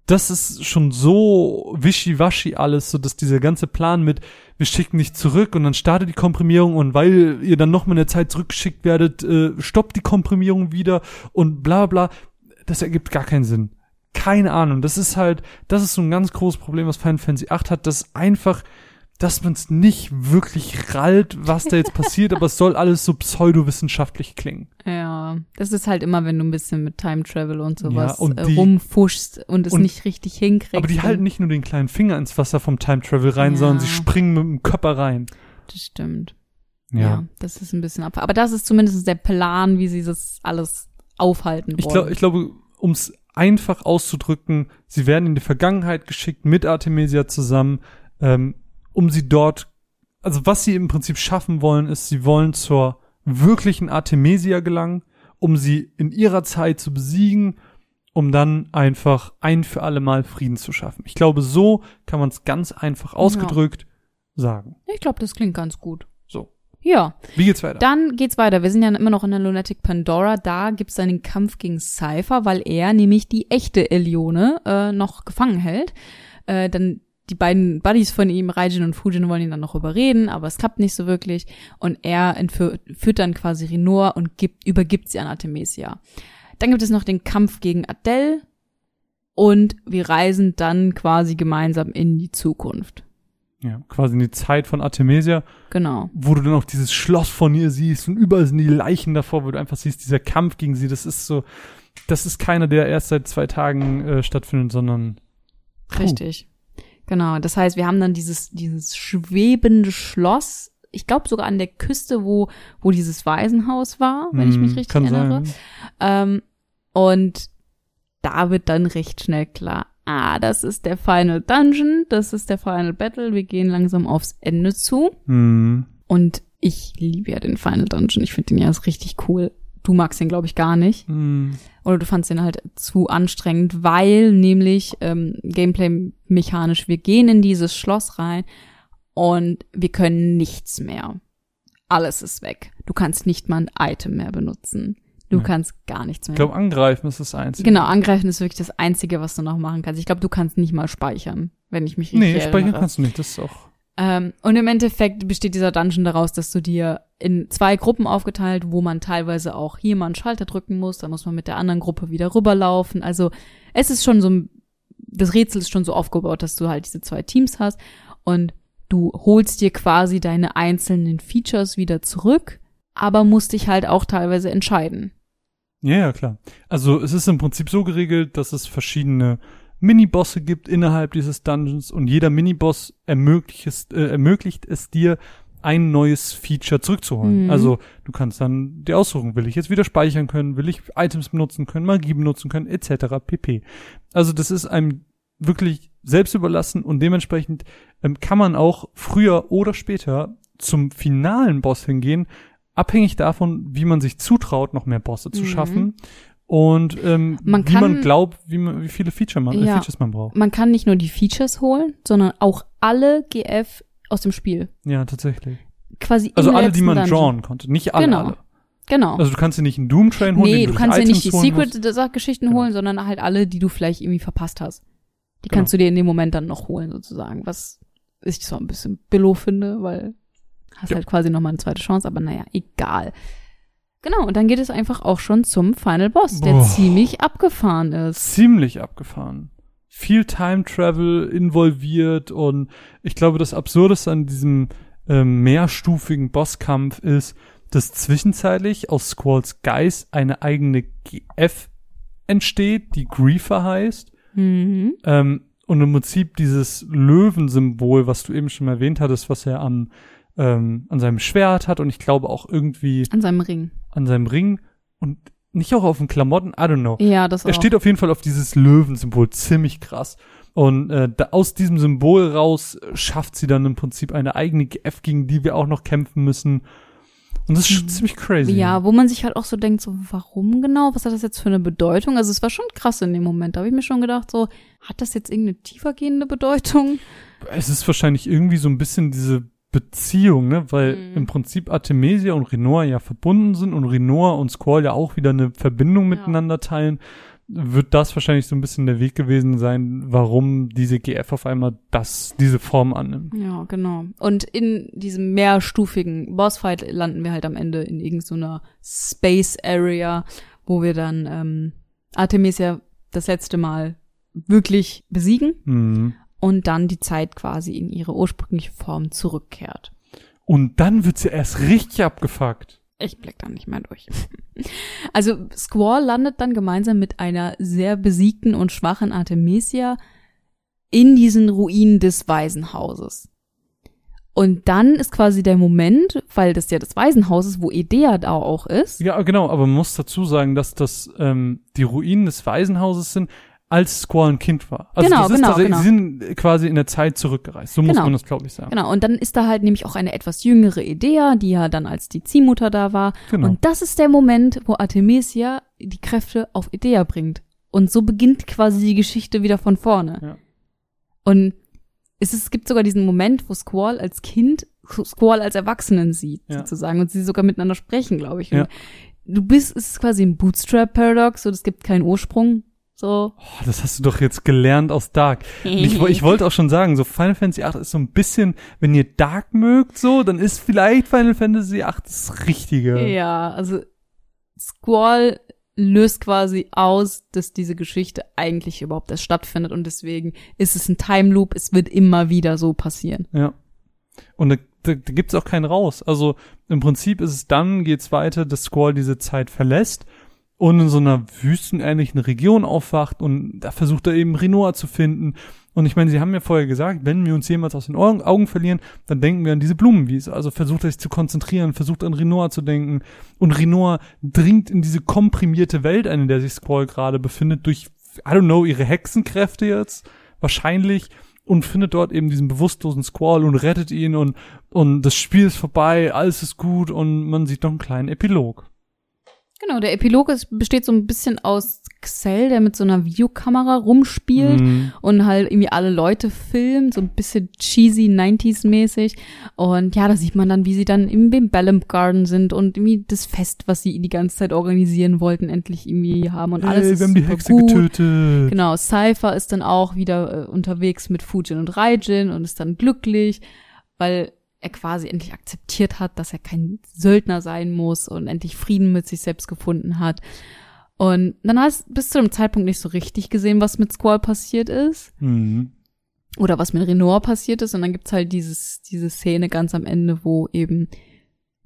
[SPEAKER 3] das ist schon so wischiwaschi alles, so dass dieser ganze Plan mit, wir schicken dich zurück und dann startet die Komprimierung und weil ihr dann nochmal in der Zeit zurückgeschickt werdet, äh, stoppt die Komprimierung wieder und bla bla, das ergibt gar keinen Sinn. Keine Ahnung. Das ist halt, das ist so ein ganz großes Problem, was Final Fantasy 8 hat, dass einfach, dass man es nicht wirklich rallt, was da jetzt passiert, aber es soll alles so pseudowissenschaftlich klingen.
[SPEAKER 4] Ja, das ist halt immer, wenn du ein bisschen mit Time Travel und sowas
[SPEAKER 3] und
[SPEAKER 4] äh,
[SPEAKER 3] die-
[SPEAKER 4] rumfuschst und es
[SPEAKER 3] und-
[SPEAKER 4] nicht richtig hinkriegst.
[SPEAKER 3] Aber die halten nicht nur den kleinen Finger ins Wasser vom Time Travel rein,
[SPEAKER 4] Ja.
[SPEAKER 3] sondern sie springen mit dem Körper rein.
[SPEAKER 4] Das stimmt. Ja. das ist ein bisschen ab. Aber das ist zumindest der Plan, wie sie das alles aufhalten wollen.
[SPEAKER 3] Ich, glaub, ich glaube, um es einfach auszudrücken, sie werden in die Vergangenheit geschickt mit Artemisia zusammen, ähm, um sie dort, also was sie im Prinzip schaffen wollen, ist, sie wollen zur wirklichen Artemisia gelangen, um sie in ihrer Zeit zu besiegen, um dann einfach ein für alle Mal Frieden zu schaffen. Ich glaube, so kann man es ganz einfach ausgedrückt sagen.
[SPEAKER 4] ich glaube, das klingt ganz gut.
[SPEAKER 3] So.
[SPEAKER 4] Ja,
[SPEAKER 3] Wie geht's weiter?
[SPEAKER 4] dann geht's weiter. Wir sind ja immer noch in der Lunatic Pandora. Da gibt's den Kampf gegen Cypher, weil er nämlich die echte Elione äh, noch gefangen hält. Äh, dann die beiden Buddies von ihm, Raijin und Fujin, wollen ihn dann noch überreden, aber es klappt nicht so wirklich. Und er entführt führt dann quasi Rinor und gibt, übergibt sie an Artemisia. Dann gibt es noch den Kampf gegen Adele und wir reisen dann quasi gemeinsam in die Zukunft.
[SPEAKER 3] ja, quasi in die Zeit von Artemisia,
[SPEAKER 4] Genau.
[SPEAKER 3] wo du dann auch dieses Schloss von ihr siehst und überall sind die Leichen davor, wo du einfach siehst, dieser Kampf gegen sie, das ist so, das ist keiner, der erst seit zwei Tagen äh, stattfindet, sondern Puh.
[SPEAKER 4] Richtig. Genau. Das heißt, wir haben dann dieses, dieses schwebende Schloss. Ich glaube sogar an der Küste, wo, wo dieses Waisenhaus war, wenn ich mich
[SPEAKER 3] Hm,
[SPEAKER 4] richtig erinnere. Ähm, und da wird dann recht schnell klar, ah, das ist der Final Dungeon, das ist der Final Battle, wir gehen langsam aufs Ende zu.
[SPEAKER 3] Hm.
[SPEAKER 4] Und ich liebe ja den Final Dungeon. Ich finde den ja richtig cool. Du magst den, glaube ich, gar nicht.
[SPEAKER 3] Hm.
[SPEAKER 4] Oder du fandst den halt zu anstrengend, weil nämlich ähm, Gameplay-mechanisch, wir gehen in dieses Schloss rein und wir können nichts mehr. Alles ist weg. Du kannst nicht mal ein Item mehr benutzen. Du
[SPEAKER 3] Ja.
[SPEAKER 4] kannst gar nichts mehr.
[SPEAKER 3] Ich glaube, angreifen ist das Einzige.
[SPEAKER 4] genau, angreifen ist wirklich das Einzige, was du noch machen kannst. Ich glaube, du kannst nicht mal speichern, wenn ich mich richtig
[SPEAKER 3] Nee,
[SPEAKER 4] erinnere.
[SPEAKER 3] speichern kannst du nicht, das ist auch.
[SPEAKER 4] Ähm, und im Endeffekt besteht dieser Dungeon daraus, dass du dir in zwei Gruppen aufgeteilt, wo man teilweise auch hier mal einen Schalter drücken muss, dann muss man mit der anderen Gruppe wieder rüberlaufen. Also es ist schon so, das Rätsel ist schon so aufgebaut, dass du halt diese zwei Teams hast und du holst dir quasi deine einzelnen Features wieder zurück, aber musst dich halt auch teilweise entscheiden.
[SPEAKER 3] Ja, ja, klar. Also es ist im Prinzip so geregelt, dass es verschiedene Minibosse gibt innerhalb dieses Dungeons und jeder Miniboss ermöglicht es, äh, ermöglicht es dir, ein neues Feature zurückzuholen.
[SPEAKER 4] Mhm.
[SPEAKER 3] Also du kannst dann die aussuchen, will ich jetzt wieder speichern können, will ich Items benutzen können, Magie benutzen können, etc. pp. Also das ist einem wirklich selbst überlassen und dementsprechend ähm, kann man auch früher oder später zum finalen Boss hingehen, abhängig davon, wie man sich zutraut, noch mehr Bosse zu
[SPEAKER 4] Mhm.
[SPEAKER 3] schaffen und ähm,
[SPEAKER 4] Man
[SPEAKER 3] wie
[SPEAKER 4] kann-
[SPEAKER 3] man glaubt, wie, man, wie viele Feature man, äh,
[SPEAKER 4] Ja.
[SPEAKER 3] Features man braucht.
[SPEAKER 4] Man kann nicht nur die Features holen, sondern auch alle GF aus dem Spiel.
[SPEAKER 3] Ja, tatsächlich.
[SPEAKER 4] Quasi
[SPEAKER 3] Also alle, die man
[SPEAKER 4] Dungeon.
[SPEAKER 3] drawn konnte, nicht alle.
[SPEAKER 4] Genau.
[SPEAKER 3] alle.
[SPEAKER 4] Genau.
[SPEAKER 3] Also du kannst dir nicht einen Doom Train holen,
[SPEAKER 4] nee, du
[SPEAKER 3] durch
[SPEAKER 4] kannst
[SPEAKER 3] Items
[SPEAKER 4] nicht die. Secret-Geschichten
[SPEAKER 3] Genau.
[SPEAKER 4] holen, sondern halt alle, die du vielleicht irgendwie verpasst hast. Die
[SPEAKER 3] Genau.
[SPEAKER 4] kannst du dir in dem Moment dann noch holen, sozusagen. Was ich zwar ein bisschen billow finde, weil hast
[SPEAKER 3] Ja.
[SPEAKER 4] halt quasi nochmal eine zweite Chance, aber naja, egal. Genau, und dann geht es einfach auch schon zum Final Boss, der
[SPEAKER 3] Boah.
[SPEAKER 4] ziemlich abgefahren ist.
[SPEAKER 3] ziemlich abgefahren. Viel Time Travel involviert und ich glaube, das Absurdeste an diesem ähm, mehrstufigen Bosskampf ist, dass zwischenzeitlich aus Squalls Geist eine eigene GF entsteht, die Griefer heißt.
[SPEAKER 4] Mhm.
[SPEAKER 3] Ähm, und im Prinzip dieses Löwensymbol, was du eben schon erwähnt hattest, was er am, ähm, an seinem Schwert hat und ich glaube auch irgendwie
[SPEAKER 4] An seinem Ring.
[SPEAKER 3] An seinem Ring und nicht auch auf den Klamotten, I don't know.
[SPEAKER 4] Ja, das
[SPEAKER 3] Er
[SPEAKER 4] auch.
[SPEAKER 3] steht auf jeden Fall auf dieses Löwensymbol, ziemlich krass. Und äh, da, aus diesem Symbol raus äh, schafft sie dann im Prinzip eine eigene GF, gegen die wir auch noch kämpfen müssen. Und das ist schon ziemlich crazy.
[SPEAKER 4] Ja, wo man sich halt auch so denkt, so, warum genau? Was hat das jetzt für eine Bedeutung? Also es war schon krass in dem Moment. Da habe ich mir schon gedacht, so, hat das jetzt irgendeine tiefergehende Bedeutung?
[SPEAKER 3] Es ist wahrscheinlich irgendwie so ein bisschen diese Beziehung, ne? Weil
[SPEAKER 4] Mhm.
[SPEAKER 3] im Prinzip Artemisia und Renoir ja verbunden sind und Renoir und Squall ja auch wieder eine Verbindung
[SPEAKER 4] Ja.
[SPEAKER 3] miteinander teilen, wird das wahrscheinlich so ein bisschen der Weg gewesen sein, warum diese GF auf einmal das, diese Form annimmt.
[SPEAKER 4] Ja, genau. Und in diesem mehrstufigen Bossfight landen wir halt am Ende in irgendeiner Space Area, wo wir dann ähm, Artemisia das letzte Mal wirklich besiegen
[SPEAKER 3] Mhm.
[SPEAKER 4] Und dann die Zeit quasi in ihre ursprüngliche Form zurückkehrt.
[SPEAKER 3] Und dann wird's ja erst richtig abgefuckt.
[SPEAKER 4] Ich blick da nicht mehr durch. Also Squall landet dann gemeinsam mit einer sehr besiegten und schwachen Artemisia in diesen Ruinen des Waisenhauses. Und dann ist quasi der Moment, weil das ja das Waisenhaus ist, wo Edea da auch ist.
[SPEAKER 3] Ja, genau, aber man muss dazu sagen, dass das ähm, die Ruinen des Waisenhauses sind, als Squall ein Kind war. Also
[SPEAKER 4] Genau,
[SPEAKER 3] das ist
[SPEAKER 4] genau,
[SPEAKER 3] tatsächlich,
[SPEAKER 4] genau.
[SPEAKER 3] sie sind quasi in der Zeit zurückgereist. So muss
[SPEAKER 4] Genau.
[SPEAKER 3] man das, glaube ich, sagen.
[SPEAKER 4] Genau, und dann ist da halt nämlich auch eine etwas jüngere Edea, die ja dann als die Ziehmutter da war.
[SPEAKER 3] Genau.
[SPEAKER 4] Und das ist der Moment, wo Artemisia die Kräfte auf Edea bringt. Und so beginnt quasi die Geschichte wieder von vorne.
[SPEAKER 3] Ja.
[SPEAKER 4] Und es, ist, es gibt sogar diesen Moment, wo Squall als Kind Squall als Erwachsenen sieht,
[SPEAKER 3] Ja.
[SPEAKER 4] sozusagen, und sie sogar miteinander sprechen, glaube ich. Und
[SPEAKER 3] Ja.
[SPEAKER 4] Du bist, es ist quasi ein Bootstrap-Paradox, so, es gibt keinen Ursprung, so.
[SPEAKER 3] Oh, das hast du doch jetzt gelernt aus Dark. Ich, ich wollte auch schon sagen, so Final Fantasy 8 ist so ein bisschen, wenn ihr Dark mögt, so, dann ist vielleicht Final Fantasy 8 das Richtige.
[SPEAKER 4] Ja, also Squall löst quasi aus, dass diese Geschichte eigentlich überhaupt erst stattfindet und deswegen ist es ein Time Loop, es wird immer wieder so passieren.
[SPEAKER 3] Ja. Und da, da, da gibt's auch keinen raus. Also im Prinzip ist es dann, geht's weiter, dass Squall diese Zeit verlässt und in so einer wüstenähnlichen Region aufwacht und da versucht er eben Renoir zu finden. Und ich meine, sie haben ja vorher gesagt, wenn wir uns jemals aus den Augen, verlieren, dann denken wir an diese Blumenwiese. Also versucht er sich zu konzentrieren, versucht an Renoir zu denken. Und Renoir dringt in diese komprimierte Welt ein, in der sich Squall gerade befindet, durch, I don't know, ihre Hexenkräfte jetzt, wahrscheinlich und findet dort eben diesen bewusstlosen Squall und rettet ihn und, und das Spiel ist vorbei, alles ist gut und man sieht noch einen kleinen Epilog.
[SPEAKER 4] Genau, der Epilog ist, besteht so ein bisschen aus Xell, der mit so einer Videokamera rumspielt
[SPEAKER 3] Mhm.
[SPEAKER 4] und halt irgendwie alle Leute filmt, so ein bisschen cheesy 90s-mäßig. Und ja, da sieht man dann, wie sie dann im Bellum Garden sind und irgendwie das Fest, was sie die ganze Zeit organisieren wollten, endlich irgendwie haben und alles
[SPEAKER 3] Hey,
[SPEAKER 4] ist
[SPEAKER 3] wir haben die Hexe
[SPEAKER 4] gut.
[SPEAKER 3] getötet.
[SPEAKER 4] Genau, Cypher ist dann auch wieder äh, unterwegs mit Fujin und Raijin und ist dann glücklich, weil er quasi endlich akzeptiert hat, dass er kein Söldner sein muss und endlich Frieden mit sich selbst gefunden hat. Und dann hast du bis zu dem Zeitpunkt nicht so richtig gesehen, was mit Squall passiert ist
[SPEAKER 3] Mhm.
[SPEAKER 4] oder was mit Renoir passiert ist. Und dann gibt's halt dieses, diese Szene ganz am Ende, wo eben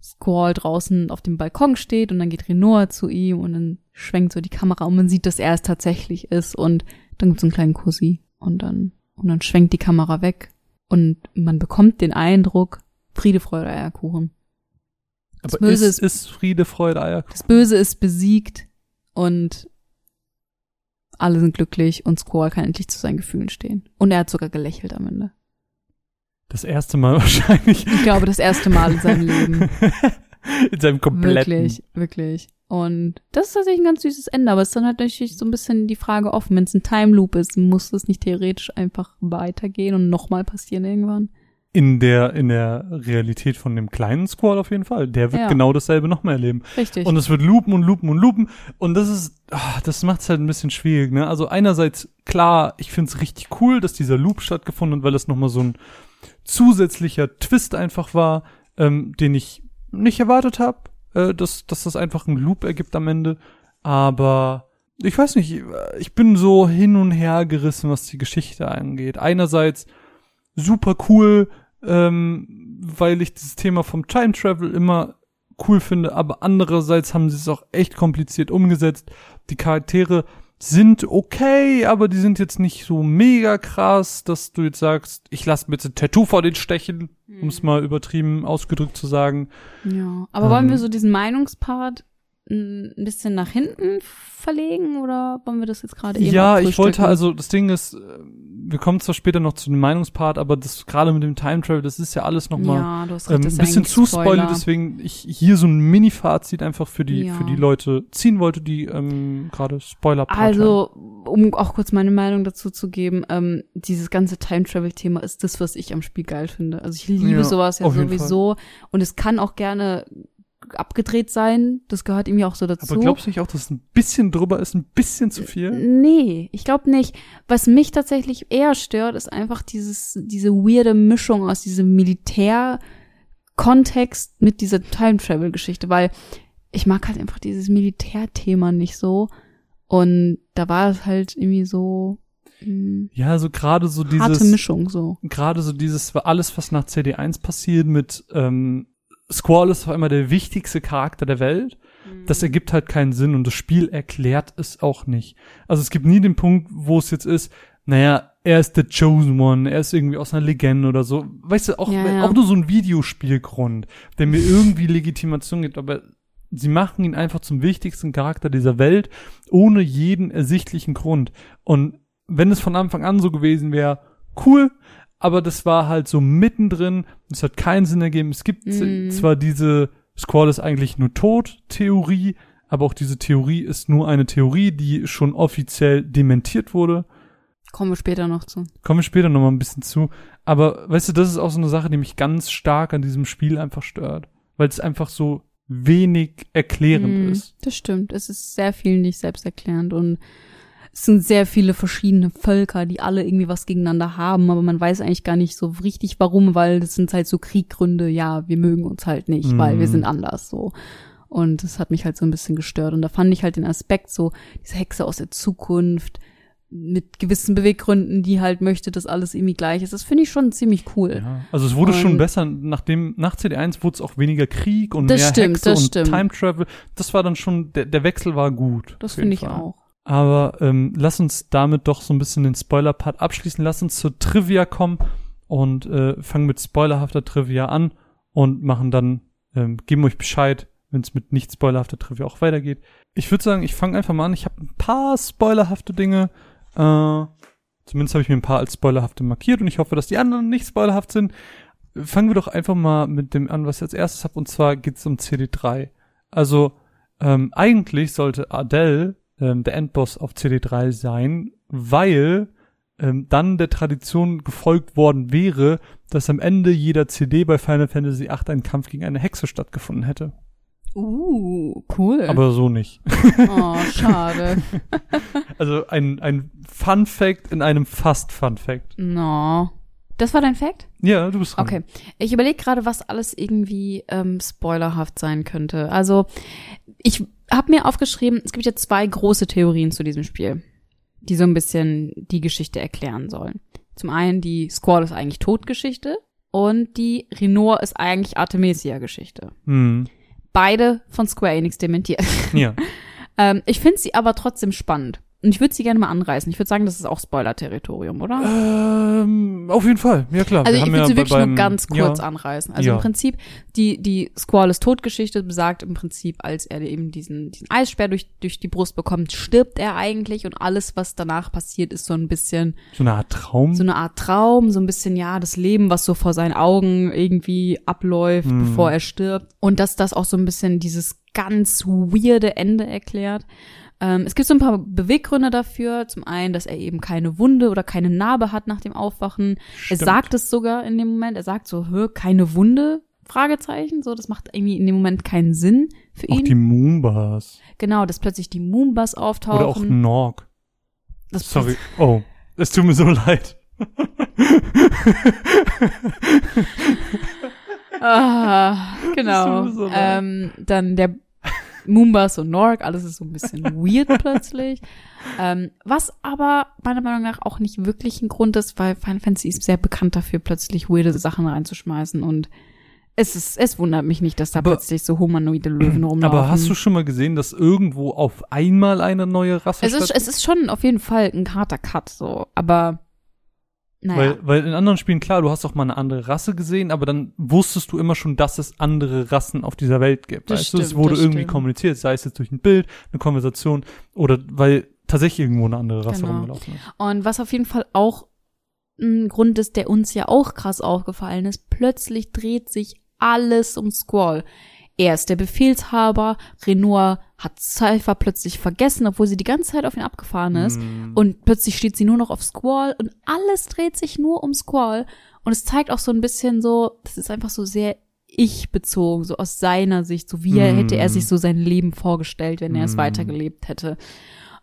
[SPEAKER 4] Squall draußen auf dem Balkon steht und dann geht Renoir zu ihm und dann schwenkt so die Kamera und man sieht, dass er es tatsächlich ist und dann gibt's einen kleinen Kussi und dann, und dann schwenkt die Kamera weg und man bekommt den Eindruck, Friede, Freude, Eierkuchen.
[SPEAKER 3] Aber
[SPEAKER 4] Böse
[SPEAKER 3] ist, ist Friede, Freude, Eierkuchen.
[SPEAKER 4] Das Böse ist besiegt und alle sind glücklich und Squall kann endlich zu seinen Gefühlen stehen. Und er hat sogar gelächelt am Ende.
[SPEAKER 3] Das erste Mal wahrscheinlich
[SPEAKER 4] Ich glaube, das erste Mal in seinem Leben.
[SPEAKER 3] in seinem kompletten.
[SPEAKER 4] Wirklich, wirklich. Und das ist tatsächlich ein ganz süßes Ende, aber es ist dann halt natürlich so ein bisschen die Frage offen, wenn es ein Time Loop ist, muss es nicht theoretisch einfach weitergehen und nochmal passieren irgendwann?
[SPEAKER 3] In der, in der Realität von dem kleinen Squall auf jeden Fall. Der wird
[SPEAKER 4] Ja.
[SPEAKER 3] genau dasselbe nochmal erleben.
[SPEAKER 4] Richtig.
[SPEAKER 3] Und es wird loopen und loopen und loopen. Und das ist, ah, das macht es halt ein bisschen schwierig, ne? Also einerseits, klar, ich finde es richtig cool, dass dieser Loop stattgefunden hat, weil es nochmal so ein zusätzlicher Twist einfach war, ähm, den ich nicht erwartet habe, äh, dass, dass das einfach einen Loop ergibt am Ende. Aber ich weiß nicht, ich bin so hin und her gerissen, was die Geschichte angeht. Einerseits super cool, ähm, weil ich dieses Thema vom Time Travel immer cool finde, aber andererseits haben sie es auch echt kompliziert umgesetzt. Die Charaktere sind okay, aber die sind jetzt nicht so mega krass, dass du jetzt sagst, ich lasse mir jetzt ein Tattoo vor den Stechen, um es mal übertrieben ausgedrückt zu sagen.
[SPEAKER 4] ja. Aber
[SPEAKER 3] Ähm.
[SPEAKER 4] wollen wir so diesen Meinungspart ein bisschen nach hinten verlegen oder wollen wir das jetzt gerade eben
[SPEAKER 3] Ja, ich wollte, also das Ding ist, äh, wir kommen zwar später noch zu dem Meinungspart, aber das gerade mit dem Time Travel, das ist ja alles nochmal
[SPEAKER 4] ja,
[SPEAKER 3] ähm,
[SPEAKER 4] recht, das
[SPEAKER 3] ein bisschen zu
[SPEAKER 4] Spoiler.
[SPEAKER 3] deswegen ich hier so ein Mini-Fazit einfach für die
[SPEAKER 4] Ja.
[SPEAKER 3] für die Leute ziehen wollte, die ähm, gerade Spoiler haben.
[SPEAKER 4] Also, um auch kurz meine Meinung dazu zu geben, ähm, dieses ganze Time-Travel-Thema ist das, was ich am Spiel geil finde. Also ich liebe
[SPEAKER 3] Ja,
[SPEAKER 4] sowas ja sowieso. Und es kann auch gerne abgedreht sein. Das gehört ihm ja auch so dazu.
[SPEAKER 3] aber glaubst du nicht auch, dass es ein bisschen drüber ist, ein bisschen zu viel?
[SPEAKER 4] Nee, ich glaube nicht. Was mich tatsächlich eher stört, ist einfach dieses, diese weirde Mischung aus diesem Militär-Kontext mit dieser Time-Travel-Geschichte, weil ich mag halt einfach dieses Militärthema nicht so. Und da war es halt irgendwie so mh,
[SPEAKER 3] Ja, so gerade so
[SPEAKER 4] harte
[SPEAKER 3] dieses
[SPEAKER 4] Mischung so.
[SPEAKER 3] gerade so dieses alles, was nach CD1 passiert mit ähm, Squall ist auf einmal der wichtigste Charakter der Welt. Das ergibt halt keinen Sinn und das Spiel erklärt es auch nicht. Also es gibt nie den Punkt, wo es jetzt ist, naja, er ist der Chosen One, er ist irgendwie aus einer Legende oder so. Weißt du, auch,
[SPEAKER 4] Ja, ja.
[SPEAKER 3] auch nur so ein Videospielgrund, der mir irgendwie Legitimation gibt, aber sie machen ihn einfach zum wichtigsten Charakter dieser Welt, ohne jeden ersichtlichen Grund. Und wenn es von Anfang an so gewesen wäre, cool, aber das war halt so mittendrin, es hat keinen Sinn ergeben. Es gibt
[SPEAKER 4] Mhm.
[SPEAKER 3] zwar diese Squall ist eigentlich nur tot Theorie, aber auch diese Theorie ist nur eine Theorie, die schon offiziell dementiert wurde.
[SPEAKER 4] Kommen wir später noch zu.
[SPEAKER 3] Kommen wir später noch mal ein bisschen zu. Aber weißt du, das ist auch so eine Sache, die mich ganz stark an diesem Spiel einfach stört. Weil es einfach so wenig erklärend
[SPEAKER 4] Mhm,
[SPEAKER 3] ist.
[SPEAKER 4] Das stimmt. Es ist sehr viel nicht selbsterklärend und es sind sehr viele verschiedene Völker, die alle irgendwie was gegeneinander haben, aber man weiß eigentlich gar nicht so richtig warum, weil das sind halt so Krieggründe, ja, wir mögen uns halt nicht, weil wir
[SPEAKER 3] Mhm.
[SPEAKER 4] sind anders so. Und das hat mich halt so ein bisschen gestört. Und da fand ich halt den Aspekt so, diese Hexe aus der Zukunft mit gewissen Beweggründen, die halt möchte, dass alles irgendwie gleich ist. Das finde ich schon ziemlich cool.
[SPEAKER 3] Ja. Also es wurde schon
[SPEAKER 4] Und-
[SPEAKER 3] besser, nachdem, nach CD1 wurde es auch weniger Krieg und mehr
[SPEAKER 4] stimmt,
[SPEAKER 3] Hexe
[SPEAKER 4] das
[SPEAKER 3] und
[SPEAKER 4] stimmt.
[SPEAKER 3] Time Travel. Das war dann schon, der, der Wechsel war gut.
[SPEAKER 4] Das finde ich auch.
[SPEAKER 3] Aber ähm, lass uns damit doch so ein bisschen den Spoiler-Part abschließen. Lass uns zur Trivia kommen und äh, fangen mit spoilerhafter Trivia an und machen dann, ähm, geben euch Bescheid, wenn es mit nicht spoilerhafter Trivia auch weitergeht. Ich würde sagen, ich fange einfach mal an. Ich habe ein paar spoilerhafte Dinge. Äh, zumindest habe ich mir ein paar als spoilerhafte markiert und ich hoffe, dass die anderen nicht spoilerhaft sind. Fangen wir doch einfach mal mit dem an, was ich als erstes habe, und zwar geht es um CD3. Also ähm, eigentlich sollte Adele ähm, der Endboss auf CD3 sein, weil ähm, dann der Tradition gefolgt worden wäre, dass am Ende jeder CD bei Final Fantasy VIII ein Kampf gegen eine Hexe stattgefunden hätte.
[SPEAKER 4] Uh, cool.
[SPEAKER 3] Aber so nicht.
[SPEAKER 4] oh, schade.
[SPEAKER 3] Also ein, ein Fun Fact in einem fast Fun Fact.
[SPEAKER 4] No. Das war dein Fact?
[SPEAKER 3] Ja, du bist dran.
[SPEAKER 4] Okay. Ich überlege gerade, was alles irgendwie ähm, spoilerhaft sein könnte. Also, ich habe mir aufgeschrieben, es gibt ja zwei große Theorien zu diesem Spiel, die so ein bisschen die Geschichte erklären sollen. Zum einen die Squall ist eigentlich Todgeschichte und die Renoir ist eigentlich Artemisia-Geschichte.
[SPEAKER 3] Hm.
[SPEAKER 4] Beide von Square Enix dementiert.
[SPEAKER 3] Ja.
[SPEAKER 4] ähm, ich finde sie aber trotzdem spannend. Und ich würde sie gerne mal anreißen. Ich würde sagen, das ist auch Spoiler-Territorium, oder?
[SPEAKER 3] ähm, auf jeden Fall. Ja klar.
[SPEAKER 4] Also
[SPEAKER 3] Wir
[SPEAKER 4] ich will
[SPEAKER 3] ja
[SPEAKER 4] sie wirklich nur
[SPEAKER 3] beim-
[SPEAKER 4] ganz kurz
[SPEAKER 3] ja.
[SPEAKER 4] anreißen. Also
[SPEAKER 3] Ja.
[SPEAKER 4] im Prinzip, die, die Squalls Todgeschichte besagt im Prinzip, als er eben diesen, diesen Eissperr durch, durch die Brust bekommt, stirbt er eigentlich und alles, was danach passiert, ist so ein bisschen
[SPEAKER 3] So eine Art Traum.
[SPEAKER 4] so eine Art Traum, so ein bisschen, ja, das Leben, was so vor seinen Augen irgendwie abläuft,
[SPEAKER 3] Mhm.
[SPEAKER 4] bevor er stirbt. Und dass das auch so ein bisschen dieses ganz weirde Ende erklärt. Ähm, es gibt so ein paar Beweggründe dafür. Zum einen, dass er eben keine Wunde oder keine Narbe hat nach dem Aufwachen.
[SPEAKER 3] Stimmt.
[SPEAKER 4] Er sagt es sogar in dem Moment. Er sagt so, hör, keine Wunde? Fragezeichen. So, das macht irgendwie in dem Moment keinen Sinn für
[SPEAKER 3] auch
[SPEAKER 4] ihn.
[SPEAKER 3] die Moombas.
[SPEAKER 4] genau, dass plötzlich die Moombas auftauchen.
[SPEAKER 3] Oder auch Norg.
[SPEAKER 4] das
[SPEAKER 3] Sorry. Oh, es tut mir so leid.
[SPEAKER 4] Ah, genau.
[SPEAKER 3] Das tut mir so leid.
[SPEAKER 4] ähm, dann der Moombas und Norg, alles ist so ein bisschen weird plötzlich. Ähm, was aber meiner Meinung nach auch nicht wirklich ein Grund ist, weil Final Fantasy ist sehr bekannt dafür, plötzlich weirde Sachen reinzuschmeißen und es ist, es wundert mich nicht, dass da
[SPEAKER 3] Aber-
[SPEAKER 4] plötzlich so humanoide Löwen rumlaufen.
[SPEAKER 3] Aber hast du schon mal gesehen, dass irgendwo auf einmal eine neue Rasse
[SPEAKER 4] es ist, es ist schon auf jeden Fall ein harter Cut, so, aber naja.
[SPEAKER 3] Weil, weil in anderen Spielen, klar, du hast auch mal eine andere Rasse gesehen, aber dann wusstest du immer schon, dass es andere Rassen auf dieser Welt gibt.
[SPEAKER 4] Das
[SPEAKER 3] weißt du, es
[SPEAKER 4] stimmt,
[SPEAKER 3] wurde irgendwie
[SPEAKER 4] stimmt.
[SPEAKER 3] kommuniziert, sei es jetzt durch ein Bild, eine Konversation oder weil tatsächlich irgendwo eine andere Rasse
[SPEAKER 4] Genau.
[SPEAKER 3] rumgelaufen ist.
[SPEAKER 4] Und was auf jeden Fall auch ein Grund ist, der uns ja auch krass aufgefallen ist, plötzlich dreht sich alles um Squall. Er ist der Befehlshaber, Renoir hat Cypher plötzlich vergessen, obwohl sie die ganze Zeit auf ihn abgefahren ist.
[SPEAKER 3] Mm.
[SPEAKER 4] Und plötzlich steht sie nur noch auf Squall und alles dreht sich nur um Squall. Und es zeigt auch so ein bisschen so, das ist einfach so sehr ich-bezogen, so aus seiner Sicht, so wie er,
[SPEAKER 3] Mm.
[SPEAKER 4] hätte er sich so sein Leben vorgestellt, wenn er es
[SPEAKER 3] Mm.
[SPEAKER 4] weitergelebt hätte.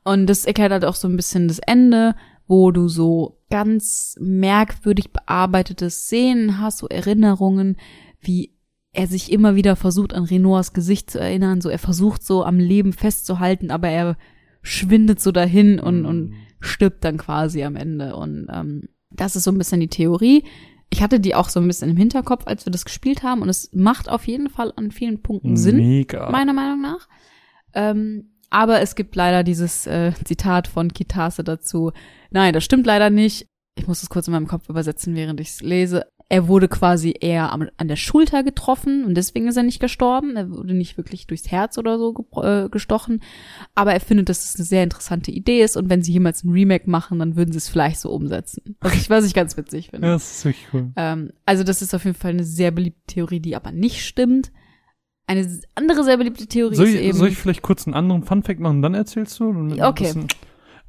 [SPEAKER 4] Und das erklärt halt auch so ein bisschen das Ende, wo du so ganz merkwürdig bearbeitete Szenen hast, so Erinnerungen, wie er sich immer wieder versucht, an Renoirs Gesicht zu erinnern, so er versucht so am Leben festzuhalten, aber er schwindet so dahin und, und stirbt dann quasi am Ende. Und ähm, das ist so ein bisschen die Theorie. Ich hatte die auch so ein bisschen im Hinterkopf, als wir das gespielt haben, und es macht auf jeden Fall an vielen Punkten Sinn
[SPEAKER 3] Mega.
[SPEAKER 4] meiner Meinung nach. Ähm, aber es gibt leider dieses äh, Zitat von Kitase dazu. Nein, das stimmt leider nicht. Ich muss es kurz in meinem Kopf übersetzen, während ich es lese. Er wurde quasi eher am, an der Schulter getroffen und deswegen ist er nicht gestorben. Er wurde nicht wirklich durchs Herz oder so gebro- äh, gestochen. Aber er findet, dass es eine sehr interessante Idee ist und wenn sie jemals ein Remake machen, dann würden sie es vielleicht so umsetzen. Was ich, was ich ganz witzig finde.
[SPEAKER 3] Ja, das ist wirklich cool.
[SPEAKER 4] Ähm, also das ist auf jeden Fall eine sehr beliebte Theorie, die aber nicht stimmt. Eine andere sehr beliebte Theorie
[SPEAKER 3] Soll
[SPEAKER 4] ist
[SPEAKER 3] ich,
[SPEAKER 4] eben.
[SPEAKER 3] soll ich vielleicht kurz einen anderen Funfact machen, dann erzählst du?
[SPEAKER 4] Okay.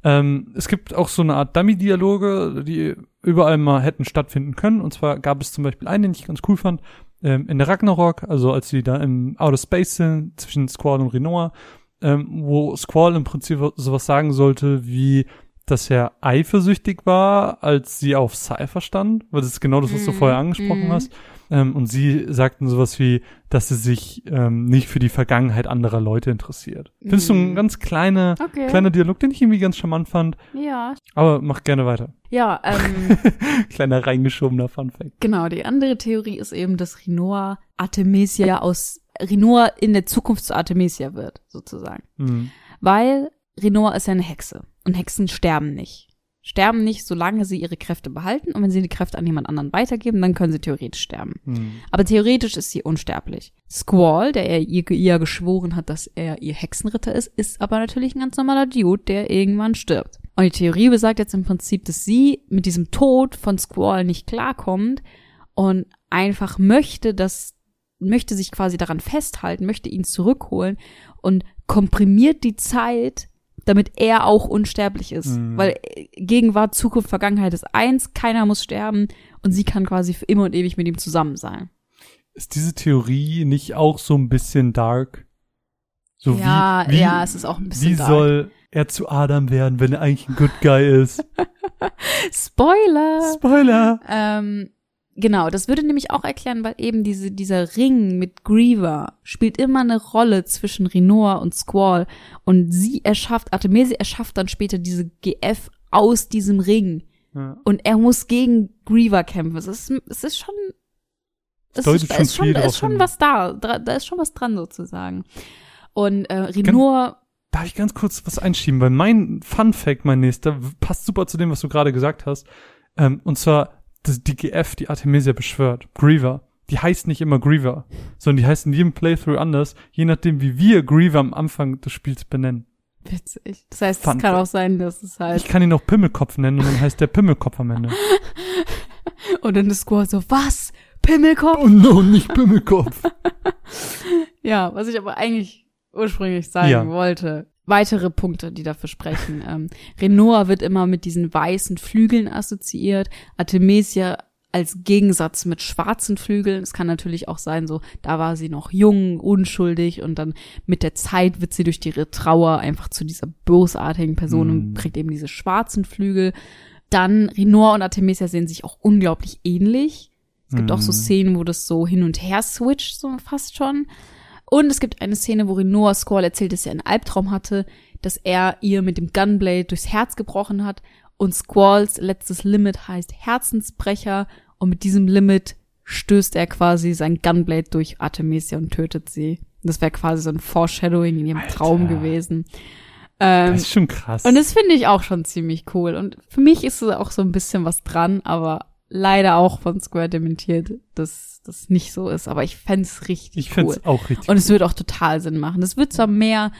[SPEAKER 3] Ähm, es gibt auch so eine Art Dummy-Dialoge, die überall mal hätten stattfinden können. Und zwar gab es zum Beispiel einen, den ich ganz cool fand, ähm, in der Ragnarok, also als sie da im Outer Space sind, zwischen Squall und Renoir, ähm, wo Squall im Prinzip sowas sagen sollte wie, dass er eifersüchtig war, als sie auf Cypher stand, weil das ist genau das, was du
[SPEAKER 4] Mhm.
[SPEAKER 3] vorher angesprochen
[SPEAKER 4] Mhm.
[SPEAKER 3] hast. Ähm, und sie sagten sowas wie, dass sie sich ähm, nicht für die Vergangenheit anderer Leute interessiert. Findest du
[SPEAKER 4] Mhm.
[SPEAKER 3] ein ganz kleiner,
[SPEAKER 4] Okay.
[SPEAKER 3] kleiner Dialog, den ich irgendwie ganz charmant fand,
[SPEAKER 4] Ja.
[SPEAKER 3] aber mach gerne weiter.
[SPEAKER 4] Ja, ähm,
[SPEAKER 3] Kleiner reingeschobener Funfact.
[SPEAKER 4] genau. Die andere Theorie ist eben, dass Rinoa Artemisia aus, Rinoa in der Zukunft zu Artemisia wird, sozusagen.
[SPEAKER 3] Mhm.
[SPEAKER 4] Weil Rinoa ist ja eine Hexe. Und Hexen sterben nicht. Sterben nicht, solange sie ihre Kräfte behalten. Und wenn sie die Kräfte an jemand anderen weitergeben, dann können sie theoretisch sterben.
[SPEAKER 3] Mhm.
[SPEAKER 4] Aber theoretisch ist sie unsterblich. Squall, der er ihr, ihr geschworen hat, dass er ihr Hexenritter ist, ist aber natürlich ein ganz normaler Dude, der irgendwann stirbt. Und die Theorie besagt jetzt im Prinzip, dass sie mit diesem Tod von Squall nicht klarkommt und einfach möchte, dass möchte sich quasi daran festhalten, möchte ihn zurückholen und komprimiert die Zeit, damit er auch unsterblich ist.
[SPEAKER 3] Mhm.
[SPEAKER 4] Weil äh, Gegenwart, Zukunft, Vergangenheit ist eins, keiner muss sterben und sie kann quasi für immer und ewig mit ihm zusammen sein.
[SPEAKER 3] Ist diese Theorie nicht auch so ein bisschen dark? So
[SPEAKER 4] Ja,
[SPEAKER 3] wie, wie,
[SPEAKER 4] ja, es ist auch ein bisschen
[SPEAKER 3] Wie
[SPEAKER 4] dark.
[SPEAKER 3] soll er zu Adam werden, wenn er eigentlich ein Good Guy ist?
[SPEAKER 4] Spoiler!
[SPEAKER 3] Spoiler!
[SPEAKER 4] Ähm, genau, das würde nämlich auch erklären, weil eben diese, dieser Ring mit Griever spielt immer eine Rolle zwischen Rinoa und Squall. Und sie erschafft, Artemisia erschafft dann später diese GF aus diesem Ring.
[SPEAKER 3] Ja.
[SPEAKER 4] Und er muss gegen Griever kämpfen. Es ist, es ist schon, es ist,
[SPEAKER 3] schon
[SPEAKER 4] ist schon, ist schon was da. Da ist schon was dran sozusagen. Und äh, Rinoa,
[SPEAKER 3] Darf ich ganz kurz was einschieben? Weil mein Fun Fact, mein nächster, passt super zu dem, was du gerade gesagt hast. Ähm, und zwar, das, die GF, die Artemisia beschwört, Griever, die heißt nicht immer Griever, sondern die heißt in jedem Playthrough anders, je nachdem, wie wir Griever am Anfang des Spiels benennen.
[SPEAKER 4] witzig. Das heißt,
[SPEAKER 3] Fun
[SPEAKER 4] es kann auch sein, dass es halt,
[SPEAKER 3] Ich kann ihn auch Pimmelkopf nennen und dann heißt der Pimmelkopf am Ende.
[SPEAKER 4] und dann ist Squall so, was? Pimmelkopf?
[SPEAKER 3] Oh no, nicht Pimmelkopf.
[SPEAKER 4] Ja, was ich aber eigentlich ursprünglich sagen
[SPEAKER 3] Ja.
[SPEAKER 4] wollte. Weitere Punkte, die dafür sprechen. ähm, Renoir wird immer mit diesen weißen Flügeln assoziiert. Artemisia als Gegensatz mit schwarzen Flügeln. Es kann natürlich auch sein, so, da war sie noch jung, unschuldig und dann mit der Zeit wird sie durch ihre Trauer einfach zu dieser bösartigen Person und
[SPEAKER 3] Mm.
[SPEAKER 4] kriegt eben diese schwarzen Flügel. Dann Renoir und Artemisia sehen sich auch unglaublich ähnlich. Es gibt auch so
[SPEAKER 3] Mm.
[SPEAKER 4] Szenen, wo das so hin und her switcht, so fast schon. Und es gibt eine Szene, wo Renoir Squall erzählt, dass er einen Albtraum hatte, dass er ihr mit dem Gunblade durchs Herz gebrochen hat. Und Squalls letztes Limit heißt Herzensbrecher. Und mit diesem Limit stößt er quasi sein Gunblade durch Artemisia und tötet sie. Das wäre quasi so ein Foreshadowing in ihrem
[SPEAKER 3] Alter.
[SPEAKER 4] Traum gewesen. Ähm,
[SPEAKER 3] Das ist schon krass.
[SPEAKER 4] und das finde ich auch schon ziemlich cool. Und für mich ist es auch so ein bisschen was dran, aber leider auch von Square dementiert, dass das nicht so ist. Aber ich fänd's richtig
[SPEAKER 3] ich finde
[SPEAKER 4] cool.
[SPEAKER 3] es auch richtig
[SPEAKER 4] Und es wird auch total Sinn machen. Es wird zwar mehr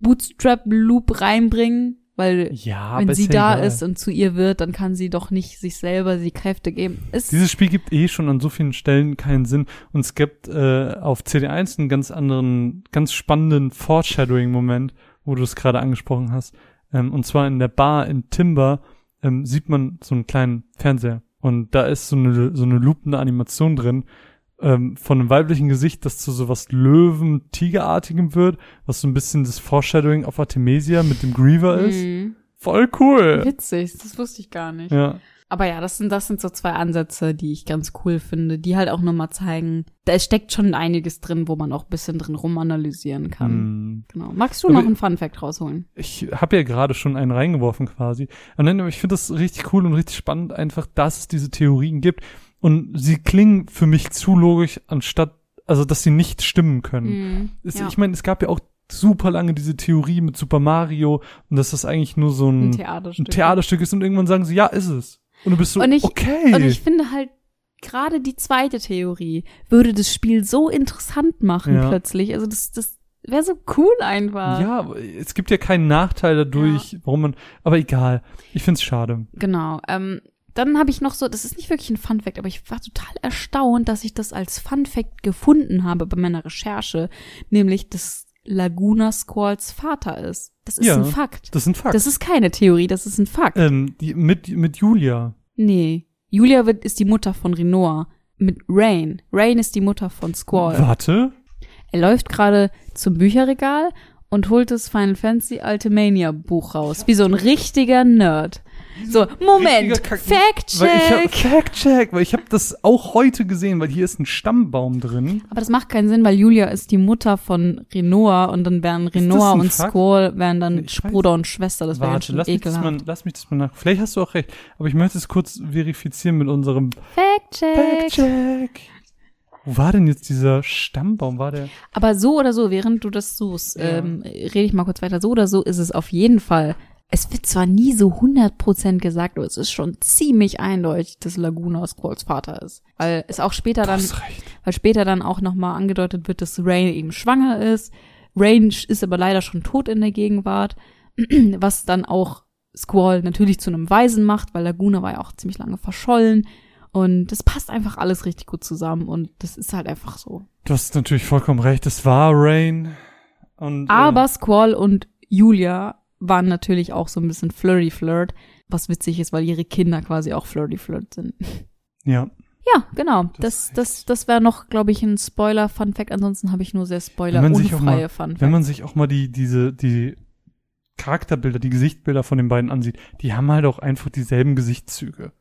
[SPEAKER 4] Bootstrap-Loop reinbringen, weil
[SPEAKER 3] Ja,
[SPEAKER 4] wenn sie da
[SPEAKER 3] egal.
[SPEAKER 4] ist und zu ihr wird, dann kann sie doch nicht sich selber die Kräfte geben. Es,
[SPEAKER 3] Dieses Spiel gibt eh schon an so vielen Stellen keinen Sinn. Und es gibt äh, auf CD1 einen ganz anderen, ganz spannenden Foreshadowing-Moment, wo du es gerade angesprochen hast. Ähm, und zwar in der Bar in Timber ähm, sieht man so einen kleinen Fernseher. Und da ist so eine, so eine loopende Animation drin ähm, von einem weiblichen Gesicht, das zu so was Löwen-Tigerartigem wird, was so ein bisschen das Foreshadowing auf Artemisia mit dem Griever ist.
[SPEAKER 4] Mhm.
[SPEAKER 3] Voll cool.
[SPEAKER 4] Witzig, das wusste ich gar nicht.
[SPEAKER 3] Ja.
[SPEAKER 4] Aber ja, das sind, das sind so zwei Ansätze, die ich ganz cool finde, die halt auch nochmal zeigen, da steckt schon einiges drin, wo man auch ein bisschen drin rumanalysieren kann.
[SPEAKER 3] Hm.
[SPEAKER 4] Genau. Magst du
[SPEAKER 3] Aber-
[SPEAKER 4] noch einen Funfact rausholen?
[SPEAKER 3] ich habe ja gerade schon einen reingeworfen quasi. Und ich finde das richtig cool und richtig spannend, einfach, dass es diese Theorien gibt. Und sie klingen für mich zu logisch, anstatt, also, dass sie nicht stimmen können.
[SPEAKER 4] Mhm.
[SPEAKER 3] Es,
[SPEAKER 4] ja.
[SPEAKER 3] Ich meine, es gab ja auch super lange diese Theorie mit Super Mario und dass das eigentlich nur so
[SPEAKER 4] ein
[SPEAKER 3] ein,
[SPEAKER 4] Theaterstück.
[SPEAKER 3] ein Theaterstück ist und irgendwann sagen sie, ja, ist es. Und du bist so,
[SPEAKER 4] Und ich-
[SPEAKER 3] okay.
[SPEAKER 4] Und ich finde halt, gerade die zweite Theorie würde das Spiel so interessant machen
[SPEAKER 3] Ja.
[SPEAKER 4] plötzlich. Also das, das wäre so cool einfach.
[SPEAKER 3] ja, es gibt ja keinen Nachteil dadurch, warum man, aber egal. Ich find's schade.
[SPEAKER 4] Genau. Ähm, dann habe ich noch so, das ist nicht wirklich ein Funfact, aber ich war total erstaunt, dass ich das als Funfact gefunden habe bei meiner Recherche, nämlich dass Laguna Squalls Vater ist. Das ist
[SPEAKER 3] Ja.
[SPEAKER 4] ein Fakt.
[SPEAKER 3] Das ist ein Fakt.
[SPEAKER 4] Das ist keine Theorie, das ist ein Fakt.
[SPEAKER 3] ähm, die, mit, mit Julia.
[SPEAKER 4] Nee. Julia wird, ist die Mutter von Renoir. Mit Rain. Rain ist die Mutter von Squall.
[SPEAKER 3] Warte.
[SPEAKER 4] Er läuft gerade zum Bücherregal und holt das Final Fantasy Ultimania Buch raus. Wie so ein richtiger Nerd. So, Moment.
[SPEAKER 3] Richtiger Kack-
[SPEAKER 4] Fact
[SPEAKER 3] Weil ich habe das auch heute gesehen, weil hier ist ein Stammbaum drin.
[SPEAKER 4] Aber das macht keinen Sinn, weil Julia ist die Mutter von Renoir und dann wären Renoir
[SPEAKER 3] ein
[SPEAKER 4] und
[SPEAKER 3] Fakt?
[SPEAKER 4] Squall wären dann
[SPEAKER 3] Ich weiß-
[SPEAKER 4] Bruder und Schwester. Das wäre schön
[SPEAKER 3] lass mich, das
[SPEAKER 4] ekelhaft.
[SPEAKER 3] mal, lass mich das mal nach. Vielleicht hast du auch recht, aber ich möchte es kurz verifizieren mit unserem
[SPEAKER 4] Fact check.
[SPEAKER 3] Fact check. Wo war denn jetzt dieser Stammbaum? War der?
[SPEAKER 4] Aber so oder so, während du das suchst,
[SPEAKER 3] Ja.
[SPEAKER 4] ähm, rede ich mal kurz weiter. So oder so ist es auf jeden Fall. Es wird zwar nie so 100% gesagt, aber es ist schon ziemlich eindeutig, dass Laguna Squalls Vater ist. Weil es auch später dann, weil später dann auch nochmal angedeutet wird, dass Rain eben schwanger ist. Rain ist aber leider schon tot in der Gegenwart, was dann auch Squall natürlich zu einem Waisen macht, weil Laguna war ja auch ziemlich lange verschollen. Und das passt einfach alles richtig gut zusammen und das ist halt einfach so.
[SPEAKER 3] Du hast natürlich vollkommen recht. Es war Rain. Und, äh,
[SPEAKER 4] Aber Squall und Julia waren natürlich auch so ein bisschen flirty-flirt, was witzig ist, weil ihre Kinder quasi auch flirty-flirt sind.
[SPEAKER 3] Äh, ja.
[SPEAKER 4] Ja, genau.
[SPEAKER 3] Das
[SPEAKER 4] Das, das, das wäre noch, glaube ich, ein Spoiler-Fun-Fact. Ansonsten habe ich nur sehr spoiler-unfreie Fun-Facts.
[SPEAKER 3] Wenn man sich auch mal die, diese, die Charakterbilder, die Gesichtsbilder von den beiden ansieht, die haben halt auch einfach dieselben Gesichtszüge.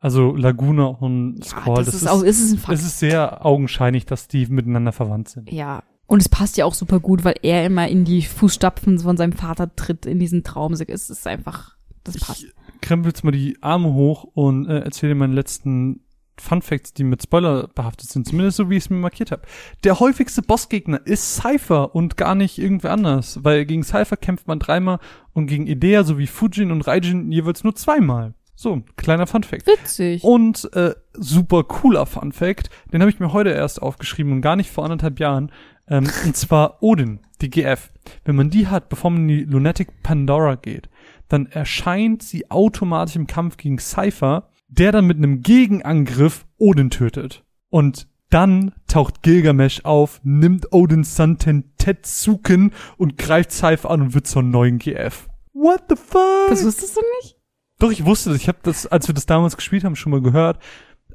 [SPEAKER 3] Also Laguna und
[SPEAKER 4] ja,
[SPEAKER 3] Squall,
[SPEAKER 4] das, ist, auch, ist es ein Fakt.
[SPEAKER 3] es ist sehr augenscheinlich, dass die miteinander verwandt sind.
[SPEAKER 4] Ja. Und es passt ja auch super gut, weil er immer in die Fußstapfen von seinem Vater tritt in diesen Traum. Es ist einfach, das passt.
[SPEAKER 3] Ich krempel jetzt mal die Arme hoch und äh, erzähle dir meinen letzten Fun Facts, die mit Spoiler behaftet sind, zumindest so wie ich es mir markiert habe. Der häufigste Bossgegner ist Cypher und gar nicht irgendwer anders, weil gegen Cypher kämpft man dreimal und gegen Idea sowie Fujin und Raijin jeweils nur zweimal. So, kleiner Fun Fact.
[SPEAKER 4] Witzig.
[SPEAKER 3] Und äh, super cooler Fun Fact, den habe ich mir heute erst aufgeschrieben und gar nicht vor anderthalb Jahren. Ähm, und zwar Odin, die GF. Wenn man die hat, bevor man in die Lunatic Pandora geht, dann erscheint sie automatisch im Kampf gegen Cypher, der dann mit einem Gegenangriff Odin tötet. Und dann taucht Gilgamesh auf, nimmt Odins Son Tetsuken und greift Cypher an und wird zur neuen GF. What the fuck?
[SPEAKER 4] Das wusstest du nicht?
[SPEAKER 3] Doch, ich wusste das. Ich habe das, als wir das damals gespielt haben, schon mal gehört.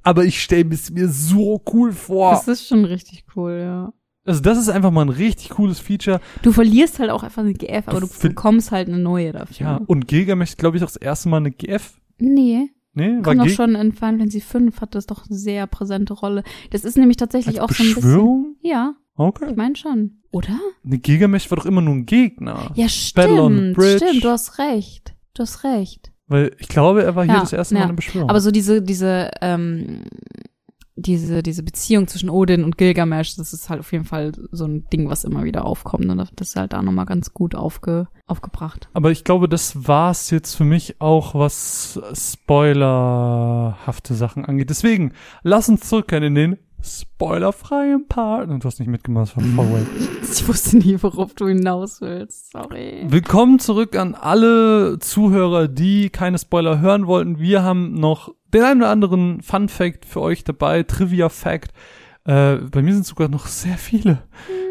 [SPEAKER 3] Aber ich stelle es mir so cool vor.
[SPEAKER 4] Das ist schon richtig cool, ja.
[SPEAKER 3] Also das ist einfach mal ein richtig cooles Feature.
[SPEAKER 4] Du verlierst halt auch einfach eine GF, aber
[SPEAKER 3] Du
[SPEAKER 4] bekommst halt eine neue dafür.
[SPEAKER 3] Ja, und Gilgamesh, glaube ich, auch das erste Mal eine GF.
[SPEAKER 4] Nee,
[SPEAKER 3] Nee, war
[SPEAKER 4] kommt doch
[SPEAKER 3] Gil-
[SPEAKER 4] schon in Final Fantasy V hat das doch eine sehr präsente Rolle. Das ist nämlich tatsächlich
[SPEAKER 3] als
[SPEAKER 4] auch so ein bisschen.
[SPEAKER 3] Beschwörung?
[SPEAKER 4] Ja,
[SPEAKER 3] Okay.
[SPEAKER 4] ich meine schon. Oder?
[SPEAKER 3] Ne, Gilgamesh war doch immer nur ein Gegner.
[SPEAKER 4] Ja,
[SPEAKER 3] Battle on the
[SPEAKER 4] stimmt.
[SPEAKER 3] Bridge.
[SPEAKER 4] Stimmt, du hast recht. Du hast recht.
[SPEAKER 3] Weil ich glaube, er war hier
[SPEAKER 4] Ja,
[SPEAKER 3] das erste Mal
[SPEAKER 4] ja.
[SPEAKER 3] eine Beschwörung.
[SPEAKER 4] Aber so diese, diese, ähm, diese, diese Beziehung zwischen Odin und Gilgamesh, das ist halt auf jeden Fall so ein Ding, was immer wieder aufkommt. Und das ist halt da nochmal ganz gut aufge, aufgebracht.
[SPEAKER 3] Aber ich glaube, das war's jetzt für mich auch, was spoilerhafte Sachen angeht. Deswegen, lass uns zurückkehren in den spoilerfreien Part. Und du hast nicht mitgemacht, das war.
[SPEAKER 4] Ich wusste nie, worauf du hinaus willst. Sorry.
[SPEAKER 3] Willkommen zurück an alle Zuhörer, die keine Spoiler hören wollten. Wir haben noch den einen oder anderen Fun Fact für euch dabei, Trivia Fact. Äh, bei mir sind sogar noch sehr viele.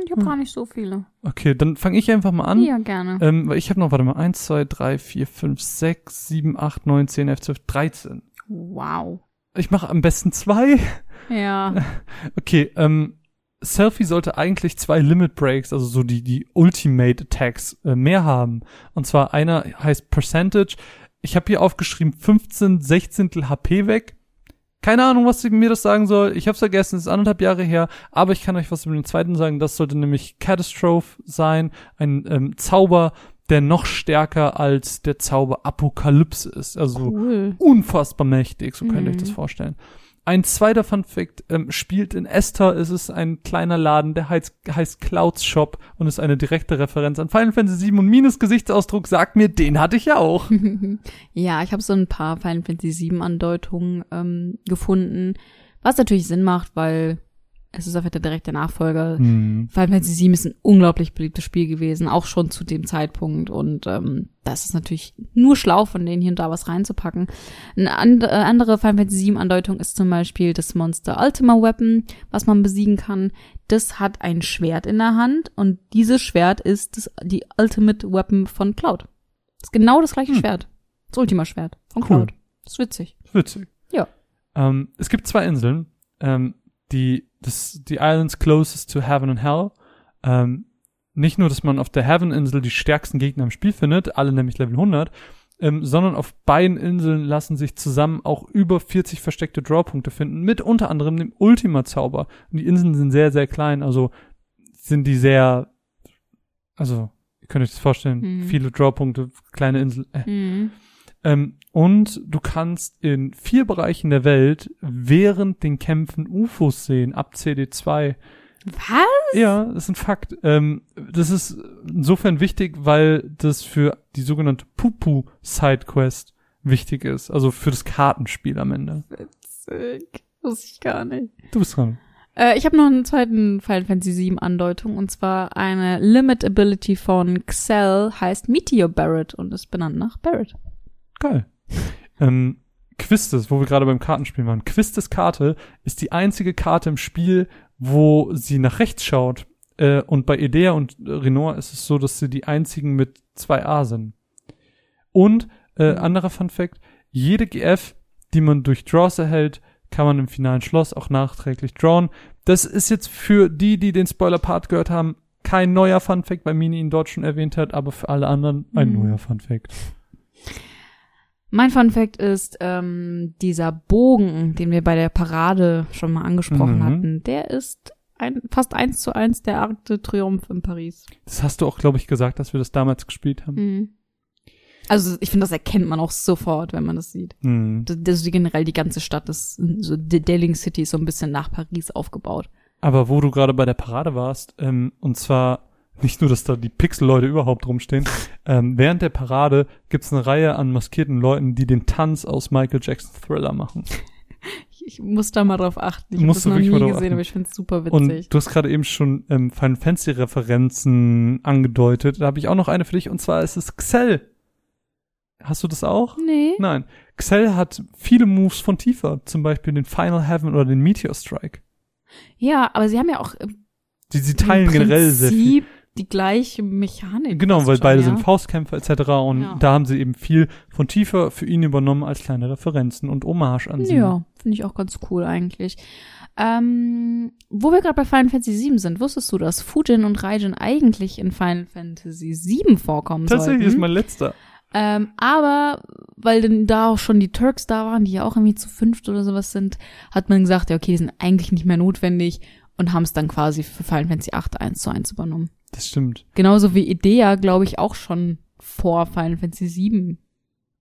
[SPEAKER 4] Ich habe gar nicht so viele.
[SPEAKER 3] Okay, dann fange ich einfach mal an.
[SPEAKER 4] Ja, gerne.
[SPEAKER 3] Ähm, weil ich habe noch, warte mal, 1, 2, 3, 4, 5, 6, 7, 8, 9, 10, 11, 12, 13.
[SPEAKER 4] Wow.
[SPEAKER 3] Ich mache am besten zwei.
[SPEAKER 4] Ja.
[SPEAKER 3] Okay, ähm, Selfie sollte eigentlich zwei Limit Breaks, also so die, die Ultimate Attacks, äh, mehr haben. Und zwar einer heißt Percentage. Ich habe hier aufgeschrieben 15 Sechzehntel HP weg. Keine Ahnung, was mir das sagen soll. Ich habe vergessen, es ist anderthalb Jahre her. Aber ich kann euch was über den zweiten sagen. Das sollte nämlich Catastrophe sein. Ein ähm, Zauber, der noch stärker als der Zauber Apokalypse ist. Also
[SPEAKER 4] Cool.
[SPEAKER 3] unfassbar mächtig, so könnt ihr euch
[SPEAKER 4] Mhm.
[SPEAKER 3] das vorstellen. Ein zweiter Fun Fact ähm, spielt in Esther. Es ist ein kleiner Laden, der heißt, heißt Clouds Shop und ist eine direkte Referenz an Final Fantasy VII und Minus Gesichtsausdruck sagt mir, den hatte ich ja auch.
[SPEAKER 4] ja, ich habe so ein paar Final Fantasy VII Andeutungen ähm, gefunden, was natürlich Sinn macht, weil Es ist einfach der direkte Nachfolger.
[SPEAKER 3] Hm.
[SPEAKER 4] Final Fantasy VII ist ein unglaublich beliebtes Spiel gewesen, auch schon zu dem Zeitpunkt. Und ähm, das ist natürlich nur schlau von denen, hier und da was reinzupacken. Eine and äh, andere Final Fantasy VII-Andeutung ist zum Beispiel das Monster Ultima Weapon, was man besiegen kann. Das hat ein Schwert in der Hand und dieses Schwert ist das, die Ultimate Weapon von Cloud. Das ist genau das gleiche
[SPEAKER 3] Hm.
[SPEAKER 4] Schwert. Das Ultima-Schwert von
[SPEAKER 3] Cool.
[SPEAKER 4] Cloud. Das ist witzig.
[SPEAKER 3] Witzig.
[SPEAKER 4] Ja.
[SPEAKER 3] Ähm, es gibt zwei Inseln, ähm, die, das, die Islands closest to Heaven and Hell. Ähm, nicht nur, dass man auf der Heaven-Insel die stärksten Gegner im Spiel findet, alle nämlich Level 100, ähm, sondern auf beiden Inseln lassen sich zusammen auch über 40 versteckte Drawpunkte finden, mit unter anderem dem Ultima-Zauber. Und die Inseln sind sehr, sehr klein, also sind die sehr, also, ihr könnt euch das vorstellen,
[SPEAKER 4] Mhm.
[SPEAKER 3] viele Drawpunkte, kleine Insel, äh, ähm, und du kannst in vier Bereichen der Welt während den Kämpfen UFOs sehen, ab CD2.
[SPEAKER 4] Was?
[SPEAKER 3] Ja, das ist ein Fakt. Ähm, das ist insofern wichtig, weil das für die sogenannte Pupu Sidequest wichtig ist. Also für das Kartenspiel am Ende.
[SPEAKER 4] Witzig. Wusste ich gar nicht.
[SPEAKER 3] Du bist dran.
[SPEAKER 4] Äh, ich habe noch einen zweiten Final Fantasy VII Andeutung und zwar eine Limit Ability von Xel heißt Meteor Barret und ist benannt nach Barret.
[SPEAKER 3] Geil. ähm, Quistes, wo wir gerade beim Kartenspiel waren. Quistes Karte ist die einzige Karte im Spiel, wo sie nach rechts schaut. Äh, und bei Idea und Renoir ist es so, dass sie die einzigen mit zwei A sind. Und, äh,
[SPEAKER 4] Mhm.
[SPEAKER 3] anderer Fun Fact, jede GF, die man durch Draws erhält, kann man im finalen Schloss auch nachträglich drawn. Das ist jetzt für die, die den Spoiler-Part gehört haben, kein neuer Fun Fact, weil Mini ihn dort schon erwähnt hat, aber für alle anderen ein
[SPEAKER 4] Mhm.
[SPEAKER 3] neuer Fun Fact.
[SPEAKER 4] Mein Fun Fact ist, ähm, dieser Bogen, den wir bei der Parade schon mal angesprochen
[SPEAKER 3] Mhm.
[SPEAKER 4] hatten, der ist ein, fast eins zu eins der Arc de Triomphe in Paris.
[SPEAKER 3] Das hast du auch, glaube ich, gesagt, dass wir das damals gespielt haben.
[SPEAKER 4] Mhm. Also ich finde, das erkennt man auch sofort, wenn man das sieht.
[SPEAKER 3] Mhm.
[SPEAKER 4] Das, das generell die ganze Stadt ist so die Dealing City ist so ein bisschen nach Paris aufgebaut.
[SPEAKER 3] Aber wo du gerade bei der Parade warst, ähm, und zwar nicht nur, dass da die Pixel-Leute überhaupt rumstehen, ähm, während der Parade gibt's eine Reihe an maskierten Leuten, die den Tanz aus Michael Jackson Thriller machen.
[SPEAKER 4] Ich, ich muss da mal drauf achten. Ich habe das noch nie gesehen,
[SPEAKER 3] achten.
[SPEAKER 4] aber ich finde es super witzig.
[SPEAKER 3] Und du hast gerade eben schon ähm, Final Fantasy-Referenzen angedeutet. Da habe ich auch noch eine für dich, und zwar ist es Xell. Hast du das auch?
[SPEAKER 4] nee.
[SPEAKER 3] Nein. Xell hat viele Moves von Tifa, zum Beispiel den Final Heaven oder den Meteor Strike.
[SPEAKER 4] Ja, aber sie haben ja auch im
[SPEAKER 3] Die, sie teilen generell sehr viel.
[SPEAKER 4] Die gleiche Mechanik.
[SPEAKER 3] Genau, weil
[SPEAKER 4] schon,
[SPEAKER 3] beide
[SPEAKER 4] ja.
[SPEAKER 3] sind Faustkämpfer etc. Und
[SPEAKER 4] Ja.
[SPEAKER 3] da haben sie eben viel von Tifa für ihn übernommen als kleine Referenzen und Hommage an sie.
[SPEAKER 4] Ja, finde ich auch ganz cool eigentlich. Ähm, wo wir gerade bei Final Fantasy VII sind, wusstest du, dass Fujin und Raijin eigentlich in Final Fantasy VII vorkommen
[SPEAKER 3] Tatsächlich
[SPEAKER 4] sollten?
[SPEAKER 3] ist mein letzter.
[SPEAKER 4] Ähm, aber weil denn da auch schon die Turks da waren, die ja auch irgendwie zu fünft oder sowas sind, hat man gesagt, ja, okay, die sind eigentlich nicht mehr notwendig und haben es dann quasi für Final Fantasy VIII eins zu eins übernommen.
[SPEAKER 3] Das stimmt.
[SPEAKER 4] Genauso wie Idea, glaube ich, auch schon vor Final Fantasy VII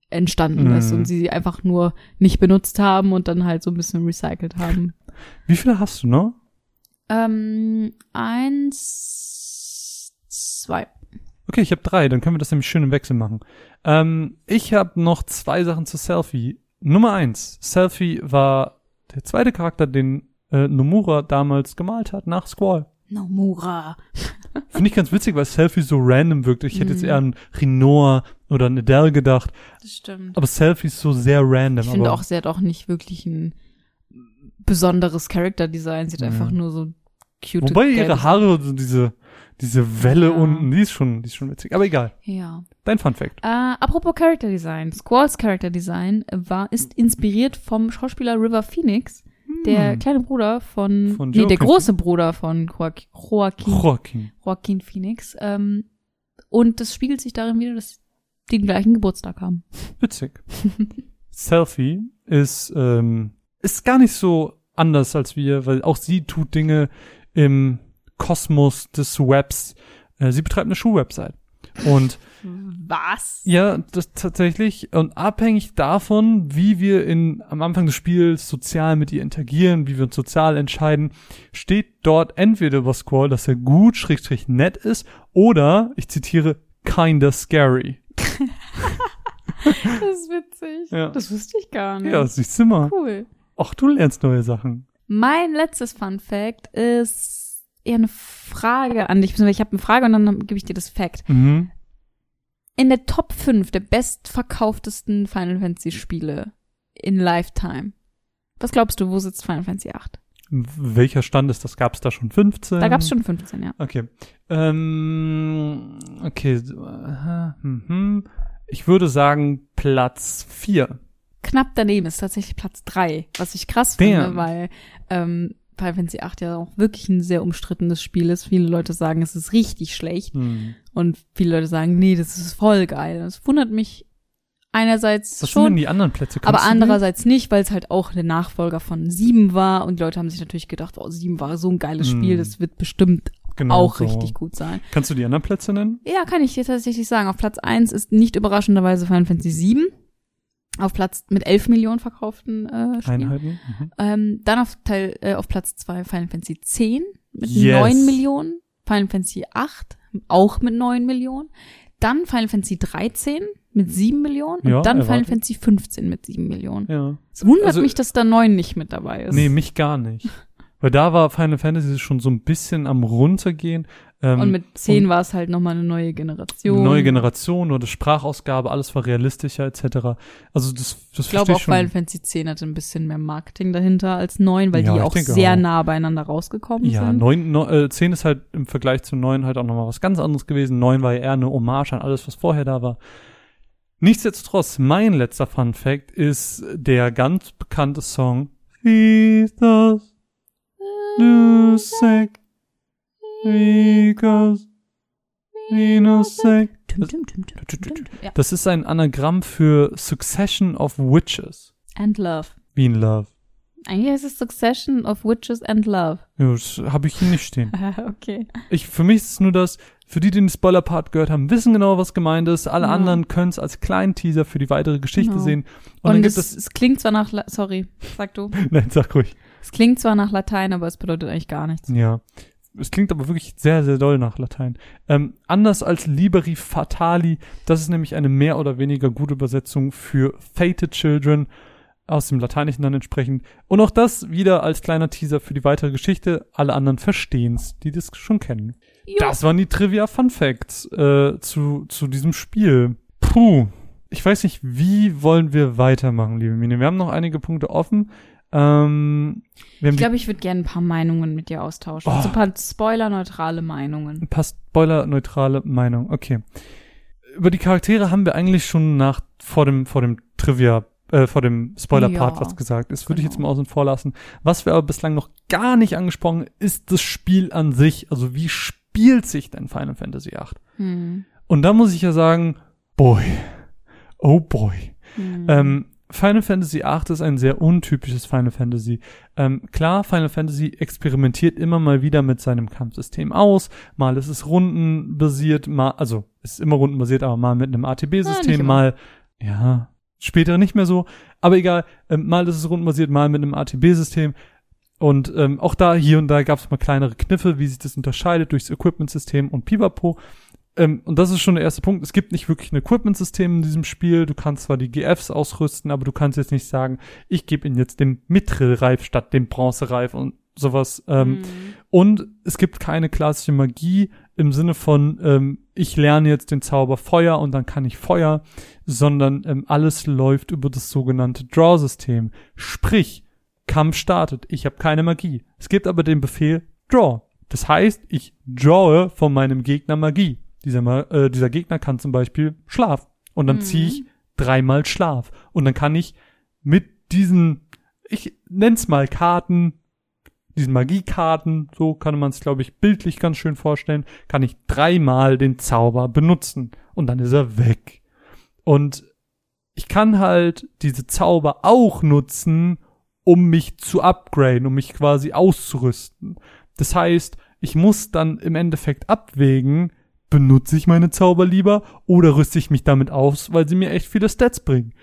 [SPEAKER 4] entstanden ist
[SPEAKER 3] Mhm.
[SPEAKER 4] und sie einfach nur nicht benutzt haben und dann halt so ein bisschen recycelt haben.
[SPEAKER 3] Wie viele hast du noch?
[SPEAKER 4] ähm, eins, zwei.
[SPEAKER 3] Okay, ich habe drei, dann können wir das nämlich schön im Wechsel machen. Ähm, ich habe noch zwei Sachen zu Selfie. Nummer eins, Selfie war der zweite Charakter, den äh, Nomura damals gemalt hat, nach Squall.
[SPEAKER 4] Nomura.
[SPEAKER 3] Finde ich ganz witzig, weil Selfie so random wirkt. Ich hätte jetzt
[SPEAKER 4] Mhm.
[SPEAKER 3] eher an Rinoir oder an Adele gedacht,
[SPEAKER 4] Das stimmt.
[SPEAKER 3] aber Selfie ist so sehr random.
[SPEAKER 4] Ich finde auch, sie hat auch nicht wirklich ein besonderes Character-Design. Sie hat
[SPEAKER 3] Ja.
[SPEAKER 4] einfach nur so cute.
[SPEAKER 3] Wobei ihre Haare, so diese, diese Welle
[SPEAKER 4] Ja.
[SPEAKER 3] unten, die ist schon, die ist schon witzig. Aber egal.
[SPEAKER 4] Ja.
[SPEAKER 3] Dein Fun Fact.
[SPEAKER 4] Äh, apropos Character Design. Squalls Character Design war, ist inspiriert vom Schauspieler River Phoenix, der
[SPEAKER 3] Hm.
[SPEAKER 4] kleine Bruder von,
[SPEAKER 3] Von
[SPEAKER 4] nee, der große Bruder von Joaquin, Joaquin,
[SPEAKER 3] Joaquin.
[SPEAKER 4] Joaquin Phoenix. Ähm, und das spiegelt sich darin wieder, dass die den gleichen Geburtstag haben.
[SPEAKER 3] Witzig. Selfie ist, ähm, ist gar nicht so anders als wir, weil auch sie tut Dinge im Kosmos des Webs. Äh, sie betreibt eine Schuhwebsite. Und
[SPEAKER 4] Was?
[SPEAKER 3] Ja, das tatsächlich. Und abhängig davon, wie wir in, am Anfang des Spiels sozial mit ihr interagieren, wie wir uns sozial entscheiden, steht dort entweder über Squall, dass er gut, schrägstrich nett ist, oder, ich zitiere, kinda scary.
[SPEAKER 4] Das ist witzig.
[SPEAKER 3] Ja.
[SPEAKER 4] Das wusste ich gar nicht.
[SPEAKER 3] Ja, siehst du mal.
[SPEAKER 4] Cool.
[SPEAKER 3] Ach, du lernst neue Sachen.
[SPEAKER 4] Mein letztes Fun Fact ist eher eine Frage an dich. Ich habe eine Frage und dann gebe ich dir das Fact.
[SPEAKER 3] Mhm.
[SPEAKER 4] In der Top 5 der bestverkauftesten Final Fantasy Spiele in Lifetime. Was glaubst du, wo sitzt Final Fantasy 8?
[SPEAKER 3] Welcher Stand ist das? Gab es da schon 15?
[SPEAKER 4] Da gab es schon 15, ja.
[SPEAKER 3] Okay. Ähm, okay. mhm. Ich würde sagen Platz 4.
[SPEAKER 4] Knapp daneben ist tatsächlich Platz 3, was ich krass
[SPEAKER 3] Damn.
[SPEAKER 4] finde, weil ähm, Final Fantasy 8 ja auch wirklich ein sehr umstrittenes Spiel ist. Viele Leute sagen, es ist richtig schlecht
[SPEAKER 3] Hm.
[SPEAKER 4] und viele Leute sagen, nee, das ist voll geil. Das wundert mich einerseits
[SPEAKER 3] Was sind denn
[SPEAKER 4] schon,
[SPEAKER 3] die anderen Plätze?
[SPEAKER 4] aber
[SPEAKER 3] Kannst die?
[SPEAKER 4] andererseits nicht, weil es halt auch der Nachfolger von 7 war und die Leute haben sich natürlich gedacht, oh, 7 war so ein geiles
[SPEAKER 3] Hm.
[SPEAKER 4] Spiel, das wird bestimmt
[SPEAKER 3] Genau
[SPEAKER 4] auch
[SPEAKER 3] so.
[SPEAKER 4] richtig gut sein.
[SPEAKER 3] Kannst du die anderen Plätze nennen?
[SPEAKER 4] Ja, kann ich dir tatsächlich sagen. Auf Platz 1 ist nicht überraschenderweise Final Fantasy 7. Auf Platz mit 11 Millionen verkauften äh, Spielen.
[SPEAKER 3] Einheiten? Mhm.
[SPEAKER 4] Ähm, dann auf, Teil, äh, auf Platz 2 Final Fantasy 10 mit
[SPEAKER 3] Yes.
[SPEAKER 4] 9 Millionen. Final Fantasy 8 auch mit 9 Millionen. Dann Final Fantasy 13 mit 7 Millionen. Und
[SPEAKER 3] Ja,
[SPEAKER 4] dann Final
[SPEAKER 3] erwartet.
[SPEAKER 4] Fantasy 15 mit 7 Millionen.
[SPEAKER 3] Ja.
[SPEAKER 4] Es wundert
[SPEAKER 3] Also-
[SPEAKER 4] mich, dass da 9 nicht mit dabei ist.
[SPEAKER 3] Nee, mich gar nicht. Weil da war Final Fantasy schon so ein bisschen am runtergehen. Ähm,
[SPEAKER 4] und mit 10 war es halt nochmal eine neue Generation.
[SPEAKER 3] neue Generation oder Sprachausgabe, alles war realistischer etc. Also das, das
[SPEAKER 4] Ich glaube auch
[SPEAKER 3] schon.
[SPEAKER 4] Final Fantasy 10 hatte ein bisschen mehr Marketing dahinter als 9, weil
[SPEAKER 3] Ja,
[SPEAKER 4] die auch sehr
[SPEAKER 3] auch.
[SPEAKER 4] nah beieinander rausgekommen
[SPEAKER 3] Ja,
[SPEAKER 4] sind.
[SPEAKER 3] neun, neun, äh, 10 ist halt im Vergleich zu 9 halt auch nochmal was ganz anderes gewesen. 9 war ja eher eine Hommage an alles, was vorher da war. Nichtsdestotrotz, mein letzter Fun Fact ist der ganz bekannte Song Jesus, du sick, because.
[SPEAKER 4] Ja.
[SPEAKER 3] Das ist ein Anagramm für Succession of Witches.
[SPEAKER 4] And Love.
[SPEAKER 3] Wie in Love.
[SPEAKER 4] Eigentlich heißt es Succession of Witches and Love.
[SPEAKER 3] Ja, das habe ich hier nicht stehen.
[SPEAKER 4] okay.
[SPEAKER 3] Ich, für mich ist es nur das, für die, die den Spoiler-Part gehört haben, wissen genau, was gemeint ist. Alle
[SPEAKER 4] Ja.
[SPEAKER 3] anderen können es als kleinen Teaser für die weitere Geschichte
[SPEAKER 4] Genau.
[SPEAKER 3] sehen. Und,
[SPEAKER 4] Und,
[SPEAKER 3] dann
[SPEAKER 4] es,
[SPEAKER 3] gibt es,
[SPEAKER 4] es klingt zwar nach, La sorry, sag du.
[SPEAKER 3] nein, sag ruhig.
[SPEAKER 4] Es klingt zwar nach Latein, aber es bedeutet eigentlich gar nichts.
[SPEAKER 3] Ja. Es klingt aber wirklich sehr, sehr doll nach Latein. Ähm, anders als Liberi Fatali, das ist nämlich eine mehr oder weniger gute Übersetzung für Fated Children aus dem Lateinischen dann entsprechend. Und auch das wieder als kleiner Teaser für die weitere Geschichte. Alle anderen verstehen's, die das schon kennen.
[SPEAKER 4] Jo.
[SPEAKER 3] Das waren die Trivia Fun Facts äh, zu, zu diesem Spiel. Puh. Ich weiß nicht, wie wollen wir weitermachen, liebe Mine? Wir haben noch einige Punkte offen. Ähm,
[SPEAKER 4] Ich glaube, ich würde gerne ein paar Meinungen mit dir austauschen.
[SPEAKER 3] Oh.
[SPEAKER 4] So ein paar spoilerneutrale Meinungen.
[SPEAKER 3] ein paar spoiler-neutrale Meinung. Okay. Über die Charaktere haben wir eigentlich schon nach vor dem vor dem Trivia äh, vor dem Spoiler-Part
[SPEAKER 4] Ja,
[SPEAKER 3] was gesagt. Das würde ich
[SPEAKER 4] genau.
[SPEAKER 3] jetzt mal außen vor lassen. Was wir aber bislang noch gar nicht angesprochen, ist das Spiel an sich. Also wie spielt sich denn Final Fantasy VIII?
[SPEAKER 4] Hm.
[SPEAKER 3] Und da muss ich ja sagen, boy, oh boy.
[SPEAKER 4] Hm.
[SPEAKER 3] Ähm, Final Fantasy VIII ist ein sehr untypisches Final Fantasy. Ähm, klar, Final Fantasy experimentiert immer mal wieder mit seinem Kampfsystem aus. Mal ist es rundenbasiert, mal, also es ist immer rundenbasiert, aber mal mit einem ATB-System,
[SPEAKER 4] immer.
[SPEAKER 3] mal, ja, später nicht mehr so. Aber egal, ähm, mal ist es rundenbasiert, mal mit einem ATB-System. Und ähm, auch da, hier und da gab es mal kleinere Kniffe, wie sich das unterscheidet durchs Equipment-System und Pivapo. Ähm, und das ist schon der erste Punkt. Es gibt nicht wirklich ein Equipment-System in diesem Spiel. Du kannst zwar die GFs ausrüsten, aber du kannst jetzt nicht sagen, ich gebe ihnen jetzt den Mithril-Reif statt dem Bronzereif und sowas. Ähm,
[SPEAKER 4] Hm.
[SPEAKER 3] Und es gibt keine klassische Magie im Sinne von, ähm, ich lerne jetzt den Zauber Feuer und dann kann ich Feuer, sondern ähm, alles läuft über das sogenannte Draw-System. Sprich, Kampf startet, ich habe keine Magie. Es gibt aber den Befehl Draw. Das heißt, ich drawe von meinem Gegner Magie. Dieser, äh, dieser Gegner kann zum Beispiel Schlaf. Und dann
[SPEAKER 4] Mhm.
[SPEAKER 3] ziehe ich dreimal Schlaf. Und dann kann ich mit diesen, ich nenn's mal Karten, diesen Magiekarten, so kann man es, glaube ich, bildlich ganz schön vorstellen, kann ich dreimal den Zauber benutzen. Und dann ist er weg. Und ich kann halt diese Zauber auch nutzen, um mich zu upgraden, um mich quasi auszurüsten. Das heißt, ich muss dann im Endeffekt abwägen, benutze ich meine Zauber lieber oder rüste ich mich damit aus, weil sie mir echt viele Stats bringen.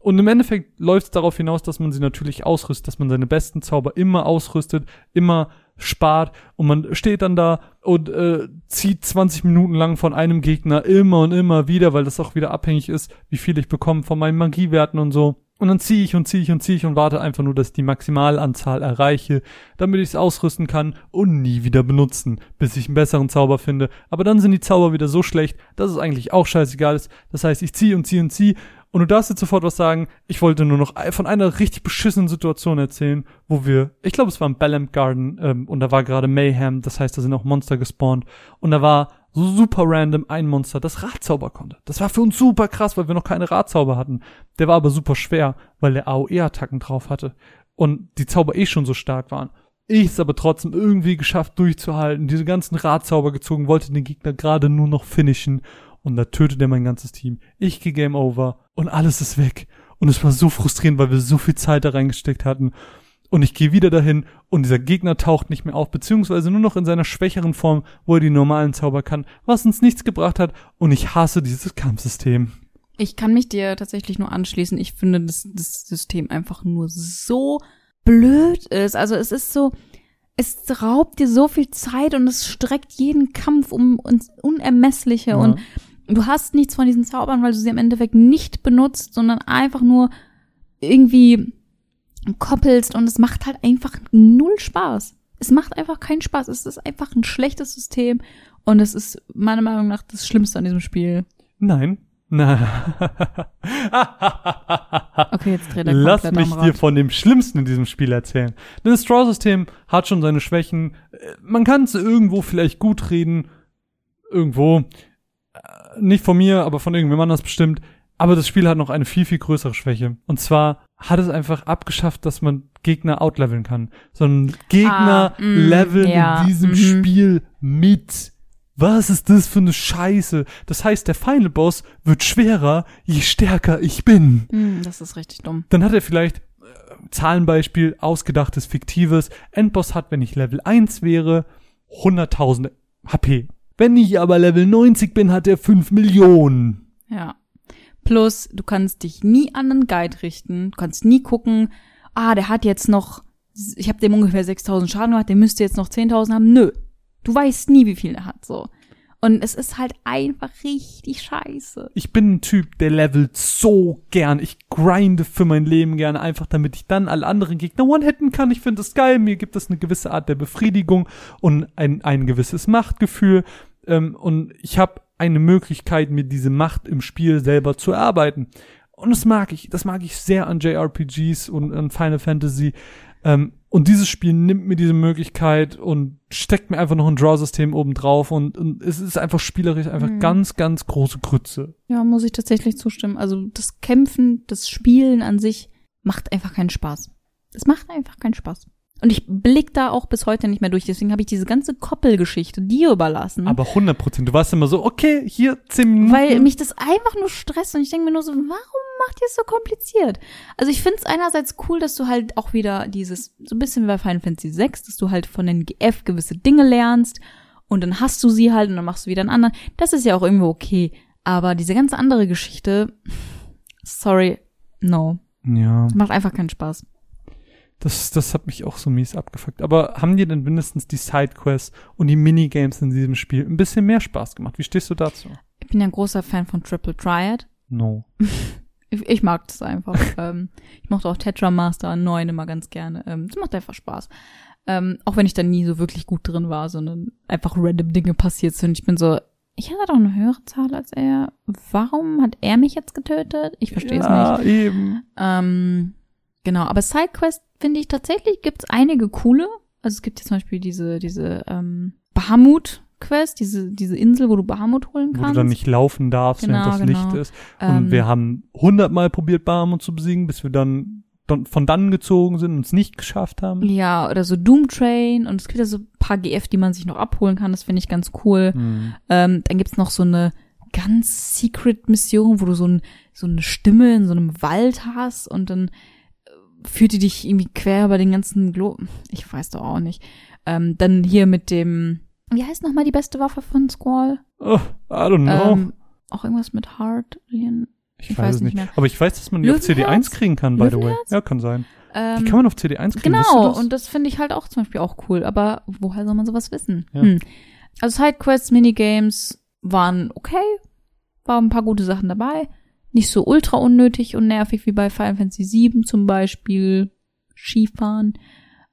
[SPEAKER 3] Und im Endeffekt läuft es darauf hinaus, dass man sie natürlich ausrüstet, dass man seine besten Zauber immer ausrüstet, immer spart und man steht dann da und äh, zieht 20 Minuten lang von einem Gegner immer und immer wieder, weil das auch wieder abhängig ist, wie viel ich bekomme von meinen Magiewerten und so. Und dann ziehe ich und ziehe ich und ziehe ich und warte einfach nur, dass ich die Maximalanzahl erreiche, damit ich es ausrüsten kann und nie wieder benutzen, bis ich einen besseren Zauber finde. Aber dann sind die Zauber wieder so schlecht, dass es eigentlich auch scheißegal ist. Das heißt, ich ziehe und ziehe und ziehe. Und du darfst jetzt sofort was sagen. Ich wollte nur noch von einer richtig beschissenen Situation erzählen, wo wir, ich glaube, es war im Bellamp Garden, ähm, und da war gerade Mayhem, das heißt, da sind auch Monster gespawnt. Und da war super random ein Monster, das Radzauber konnte. Das war für uns super krass, weil wir noch keine Radzauber hatten. Der war aber super schwer, weil der AOE-Attacken drauf hatte. Und die Zauber eh schon so stark waren. Ich es aber trotzdem irgendwie geschafft durchzuhalten, diese ganzen Radzauber gezogen, wollte den Gegner gerade nur noch finishen. Und da tötet er mein ganzes Team. Ich gehe Game Over und alles ist weg. Und es war so frustrierend, weil wir so viel Zeit da reingesteckt hatten. Und ich gehe wieder dahin und dieser Gegner taucht nicht mehr auf, beziehungsweise nur noch in seiner schwächeren Form, wo er die normalen Zauber kann, was uns nichts gebracht hat. Und ich hasse dieses Kampfsystem.
[SPEAKER 4] Ich kann mich dir tatsächlich nur anschließen. Ich finde, dass das System einfach nur so blöd ist. Also es ist so, es raubt dir so viel Zeit und es streckt jeden Kampf um ins Unermessliche
[SPEAKER 3] Ja.
[SPEAKER 4] und du hast nichts von diesen Zaubern, weil du sie im Endeffekt nicht benutzt, sondern einfach nur irgendwie koppelst und es macht halt einfach null Spaß. Es macht einfach keinen Spaß. Es ist einfach ein schlechtes System und es ist meiner Meinung nach das Schlimmste an diesem Spiel.
[SPEAKER 3] Nein. Na.
[SPEAKER 4] Okay, jetzt dreht er
[SPEAKER 3] Lass mich dir von dem Schlimmsten in diesem Spiel erzählen. Denn das Straw-System hat schon seine Schwächen. Äh, Man kann es irgendwo vielleicht gut reden. Irgendwo. Äh, Nicht von mir, aber von irgendwem anders bestimmt. Aber das Spiel hat noch eine viel, viel größere Schwäche. Und zwar hat es einfach abgeschafft, dass man Gegner outleveln kann. Sondern Gegner
[SPEAKER 4] Ah, mm,
[SPEAKER 3] leveln
[SPEAKER 4] ja,
[SPEAKER 3] in diesem
[SPEAKER 4] mhm.
[SPEAKER 3] Spiel mit. Was ist das für eine Scheiße? Das heißt, der Final Boss wird schwerer, je stärker ich bin
[SPEAKER 4] Hm, das ist richtig dumm.
[SPEAKER 3] dann hat er vielleicht äh, Zahlenbeispiel, ausgedachtes, fiktives. Endboss hat, wenn ich Level 1 wäre, 100.000 HP. Wenn ich aber Level 90 bin, hat er 5 Millionen.
[SPEAKER 4] Ja. Plus, du kannst dich nie an einen Guide richten. Du kannst nie gucken, ah, der hat jetzt noch, ich habe dem ungefähr 6000 Schaden gemacht, der müsste jetzt noch 10.000 haben. Nö. Du weißt nie, wie viel er hat, so. Und es ist halt einfach richtig scheiße.
[SPEAKER 3] Ich bin ein Typ, der levelt so gern. Ich grinde für mein Leben gerne, einfach damit ich dann alle anderen Gegner one-hitten kann. Ich finde das geil. Mir gibt es eine gewisse Art der Befriedigung und ein, ein gewisses Machtgefühl. Ähm, und ich habe eine Möglichkeit, mir diese Macht im Spiel selber zu erarbeiten. Und das mag ich. Das mag ich sehr an JRPGs und an Final Fantasy. Ähm, und dieses Spiel nimmt mir diese Möglichkeit und steckt mir einfach noch ein Draw-System oben drauf und, und es ist einfach spielerisch einfach
[SPEAKER 4] Mhm.
[SPEAKER 3] ganz, ganz große Grütze.
[SPEAKER 4] Ja, muss ich tatsächlich zustimmen. Also das Kämpfen, das Spielen an sich macht einfach keinen Spaß. Es macht einfach keinen Spaß. Und ich blick da auch bis heute nicht mehr durch. Deswegen habe ich diese ganze Koppelgeschichte dir überlassen.
[SPEAKER 3] Aber 100 Prozent. Du warst immer so, okay, hier 10 Minuten.
[SPEAKER 4] Weil mich das einfach nur stresst und ich denke mir nur so, warum macht ihr es so kompliziert? Also ich finde es einerseits cool, dass du halt auch wieder dieses, so ein bisschen wie bei Final Fantasy VI, dass du halt von den GF gewisse Dinge lernst und dann hast du sie halt und dann machst du wieder einen anderen. Das ist ja auch irgendwo okay. Aber diese ganze andere Geschichte, sorry, no.
[SPEAKER 3] ja,
[SPEAKER 4] Macht einfach keinen Spaß.
[SPEAKER 3] Das, das hat mich auch so mies abgefuckt. Aber haben dir denn mindestens die Sidequests und die Minigames in diesem Spiel ein bisschen mehr Spaß gemacht? Wie stehst du dazu?
[SPEAKER 4] Ich bin ja ein großer Fan von Triple Triad.
[SPEAKER 3] No.
[SPEAKER 4] Ich, ich mag das einfach. ähm, ich mochte auch Tetra Master 9 immer ganz gerne. Ähm, das macht einfach Spaß. Ähm, auch wenn ich da nie so wirklich gut drin war, sondern einfach random Dinge passiert sind. Ich bin so, ich hatte doch eine höhere Zahl als er. Warum hat er mich jetzt getötet? Ich verstehe es
[SPEAKER 3] ja,
[SPEAKER 4] nicht.
[SPEAKER 3] eben.
[SPEAKER 4] Ähm, genau, aber Sidequest finde ich tatsächlich gibt's einige coole. Also es gibt jetzt zum Beispiel diese, diese ähm, Bahamut-Quest, diese, diese Insel, wo du Bahamut holen
[SPEAKER 3] Wo
[SPEAKER 4] kannst.
[SPEAKER 3] du dann nicht laufen darfst,
[SPEAKER 4] Genau,
[SPEAKER 3] während das
[SPEAKER 4] genau.
[SPEAKER 3] Licht ist.
[SPEAKER 4] Ähm,
[SPEAKER 3] Und wir haben hundertmal probiert, Bahamut zu besiegen, bis wir dann von dann gezogen sind und es nicht geschafft haben.
[SPEAKER 4] Ja, oder so Doom Train und es gibt ja so ein paar GF, die man sich noch abholen kann, das finde ich ganz cool.
[SPEAKER 3] Hm.
[SPEAKER 4] Ähm, dann gibt's noch so eine ganz secret Mission, wo du so, ein, so eine Stimme in so einem Wald hast und dann führt die dich irgendwie quer über den ganzen Glob. Ich weiß doch auch nicht. Ähm, dann hier mit dem, wie heißt nochmal die beste Waffe von Squall?
[SPEAKER 3] Oh, I don't know.
[SPEAKER 4] Ähm, auch irgendwas mit Heart,
[SPEAKER 3] ich,
[SPEAKER 4] ich
[SPEAKER 3] weiß
[SPEAKER 4] weiß
[SPEAKER 3] es
[SPEAKER 4] nicht mehr.
[SPEAKER 3] Aber ich weiß, dass man die auf
[SPEAKER 4] Löwenherz?
[SPEAKER 3] CD1 kriegen kann, by the way. Ja, kann sein.
[SPEAKER 4] Ähm,
[SPEAKER 3] Die kann man auf CD1 kriegen.
[SPEAKER 4] Genau,
[SPEAKER 3] das?
[SPEAKER 4] und das finde ich halt auch zum Beispiel auch cool. Aber woher soll man sowas wissen?
[SPEAKER 3] Ja.
[SPEAKER 4] Hm. Also Sidequests, Minigames waren okay, waren ein paar gute Sachen dabei. Nicht so ultra unnötig und nervig wie bei Final Fantasy VII zum Beispiel. Skifahren.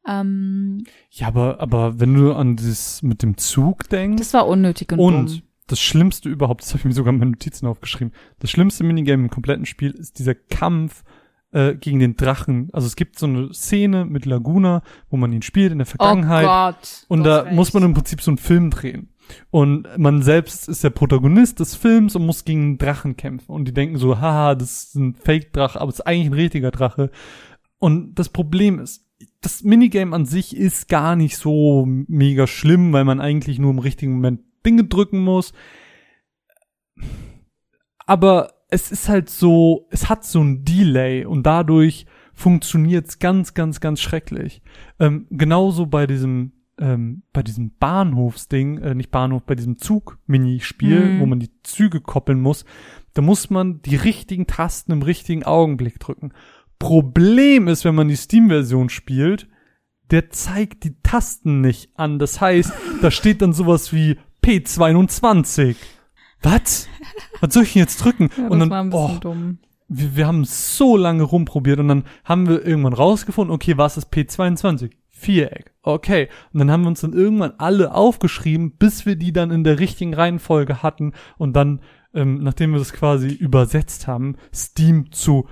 [SPEAKER 4] Ähm,
[SPEAKER 3] Ja, aber, aber wenn du an dieses mit dem Zug denkst
[SPEAKER 4] das war unnötig und,
[SPEAKER 3] und
[SPEAKER 4] dumm.
[SPEAKER 3] das Schlimmste überhaupt, das habe ich mir sogar in meinen Notizen aufgeschrieben, das schlimmste Minigame im kompletten Spiel ist dieser Kampf äh, gegen den Drachen. Also es gibt so eine Szene mit Laguna, wo man ihn spielt in der Vergangenheit.
[SPEAKER 4] Oh Gott.
[SPEAKER 3] Und da
[SPEAKER 4] hast
[SPEAKER 3] muss man
[SPEAKER 4] recht.
[SPEAKER 3] im Prinzip so einen Film drehen. Und man selbst ist der Protagonist des Films und muss gegen einen Drachen kämpfen. Und die denken so, haha, das ist ein Fake-Drache, aber es ist eigentlich ein richtiger Drache. Und das Problem ist, das Minigame an sich ist gar nicht so mega schlimm, weil man eigentlich nur im richtigen Moment Dinge drücken muss. Aber es ist halt so, es hat so ein Delay und dadurch funktioniert's ganz, ganz, ganz schrecklich. Ähm, genauso bei diesem, ähm, bei diesem Bahnhofsding, äh, nicht Bahnhof, bei diesem Zug-Minispiel,
[SPEAKER 4] Mhm.
[SPEAKER 3] wo man die Züge koppeln muss, da muss man die richtigen Tasten im richtigen Augenblick drücken. Problem ist, wenn man die Steam-Version spielt, der zeigt die Tasten nicht an. Das heißt, da steht dann sowas wie P22. Was? Was soll ich denn jetzt drücken?
[SPEAKER 4] Ja,
[SPEAKER 3] und dann,
[SPEAKER 4] war ein bisschen
[SPEAKER 3] oh,
[SPEAKER 4] dumm.
[SPEAKER 3] wir, wir haben so lange rumprobiert und dann haben wir irgendwann rausgefunden, okay, was ist P22? Viereck. Okay. Und dann haben wir uns dann irgendwann alle aufgeschrieben, bis wir die dann in der richtigen Reihenfolge hatten und dann, ähm, nachdem wir das quasi übersetzt haben, Steam zu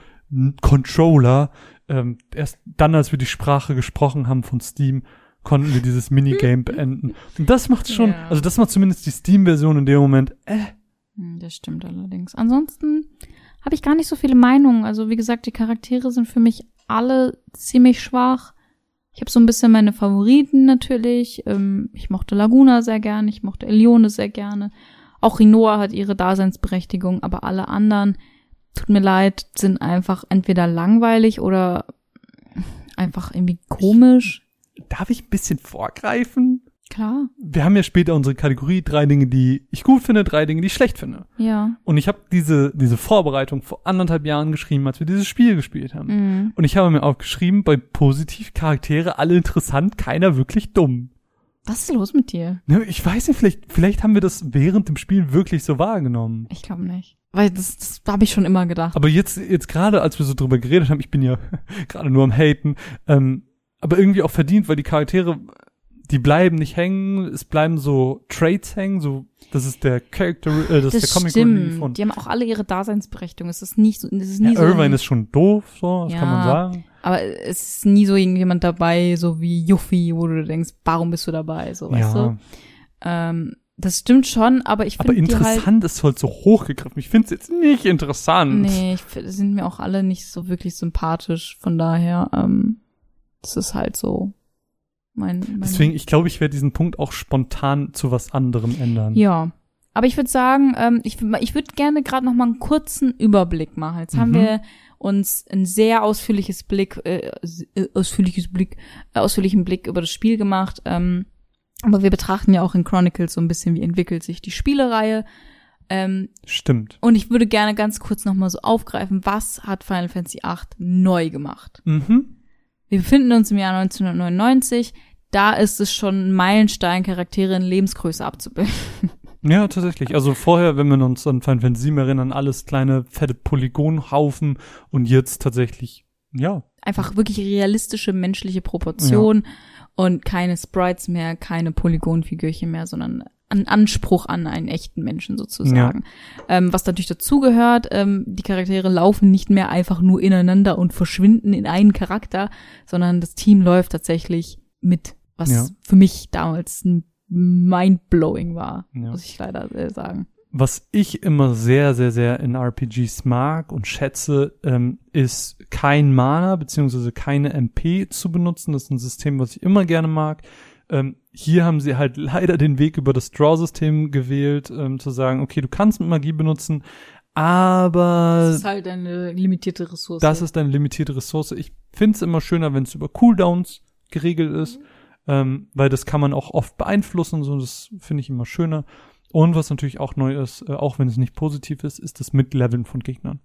[SPEAKER 3] Controller, ähm, erst dann, als wir die Sprache gesprochen haben von Steam, konnten wir dieses Minigame beenden. Und das macht schon,
[SPEAKER 4] Ja.
[SPEAKER 3] also das macht zumindest die Steam-Version in dem Moment, äh,
[SPEAKER 4] Hm, Das stimmt allerdings. Ansonsten habe ich gar nicht so viele Meinungen. Also wie gesagt, die Charaktere sind für mich alle ziemlich schwach. Ich habe so ein bisschen meine Favoriten natürlich. Ähm, ich mochte Laguna sehr gerne, ich mochte Elione sehr gerne. Auch Rinoa hat ihre Daseinsberechtigung, aber alle anderen, tut mir leid, sind einfach entweder langweilig oder einfach irgendwie komisch.
[SPEAKER 3] darf ich ein bisschen vorgreifen?
[SPEAKER 4] Klar,
[SPEAKER 3] wir haben ja später unsere Kategorie drei Dinge, die ich gut finde, drei Dinge, die ich schlecht finde.
[SPEAKER 4] ja.
[SPEAKER 3] Und ich habe diese diese Vorbereitung vor anderthalb Jahren geschrieben, als wir dieses Spiel gespielt haben.
[SPEAKER 4] Mhm.
[SPEAKER 3] Und ich habe mir aufgeschrieben, bei positiv Charaktere alle interessant, keiner wirklich dumm.
[SPEAKER 4] Was ist los mit dir?
[SPEAKER 3] Ne, Ich weiß nicht, vielleicht vielleicht haben wir das während dem Spiel wirklich so wahrgenommen.
[SPEAKER 4] Ich glaube nicht. Weil das, das habe ich schon immer gedacht.
[SPEAKER 3] Aber jetzt jetzt gerade, als wir so drüber geredet haben, ich bin ja gerade nur am haten, ähm, aber irgendwie auch verdient, weil die Charaktere die bleiben nicht hängen, es bleiben so Traits hängen, so das ist der Character, äh, das, ist der Comic Relief von
[SPEAKER 4] Die haben auch alle ihre Daseinsberechtigung. Es ist nicht so, es ist
[SPEAKER 3] ja,
[SPEAKER 4] nie so.
[SPEAKER 3] Irvine ist schon doof, so, das
[SPEAKER 4] Ja.
[SPEAKER 3] kann man sagen.
[SPEAKER 4] aber es ist nie so irgendjemand dabei, so wie Yuffie, wo du denkst, warum bist du dabei, so, weißt
[SPEAKER 3] ja,
[SPEAKER 4] du? Ähm, das stimmt schon, aber ich
[SPEAKER 3] aber
[SPEAKER 4] finde die halt,
[SPEAKER 3] interessant ist halt so hochgegriffen. Ich finde es jetzt nicht interessant.
[SPEAKER 4] nee, ich sind mir auch alle nicht so wirklich sympathisch, von daher, ähm, das ist halt so mein, mein
[SPEAKER 3] Deswegen, ich glaube, ich werde diesen Punkt auch spontan zu was anderem ändern.
[SPEAKER 4] Ja. Aber ich würde sagen, ähm, ich, ich würde gerne gerade noch mal einen kurzen Überblick machen. Jetzt haben
[SPEAKER 3] Mhm.
[SPEAKER 4] wir uns ein sehr ausführliches Blick, äh, äh, ausführliches Blick, äh, ausführlichen Blick über das Spiel gemacht. Ähm, aber wir betrachten ja auch in Chronicles so ein bisschen, wie entwickelt sich die Spielereihe. Ähm,
[SPEAKER 3] Stimmt.
[SPEAKER 4] und ich würde gerne ganz kurz noch mal so aufgreifen, was hat Final Fantasy VIII neu gemacht?
[SPEAKER 3] Mhm.
[SPEAKER 4] Wir befinden uns im Jahr 1999. Da ist es schon ein Meilenstein, Charaktere in Lebensgröße abzubilden.
[SPEAKER 3] Ja, tatsächlich. Also vorher, wenn wir uns an Final Fantasy erinnern, alles kleine, fette Polygonhaufen und jetzt tatsächlich, ja,
[SPEAKER 4] einfach wirklich realistische menschliche Proportionen und keine Sprites mehr, keine Polygonfigürchen mehr, sondern ein Anspruch an einen echten Menschen sozusagen. Ähm, was natürlich dazugehört, ähm, die Charaktere laufen nicht mehr einfach nur ineinander und verschwinden in einen Charakter, sondern das Team läuft tatsächlich mit, was
[SPEAKER 3] Ja.
[SPEAKER 4] für mich damals ein mindblowing war,
[SPEAKER 3] Ja.
[SPEAKER 4] muss ich leider äh, sagen.
[SPEAKER 3] Was ich immer sehr, sehr, sehr in RPGs mag und schätze, ähm, ist kein Mana beziehungsweise keine MP zu benutzen. Das ist ein System, was ich immer gerne mag. Ähm, hier haben sie halt leider den Weg über das Draw-System gewählt, ähm, zu sagen, okay, du kannst Magie benutzen, aber
[SPEAKER 4] Das ist halt eine limitierte Ressource.
[SPEAKER 3] das ist eine limitierte Ressource. Ich finde es immer schöner, wenn es über Cooldowns geregelt ist, ähm, weil das kann man auch oft beeinflussen, so das finde ich immer schöner. Und was natürlich auch neu ist, äh, auch wenn es nicht positiv ist, ist das Mitleveln von Gegnern.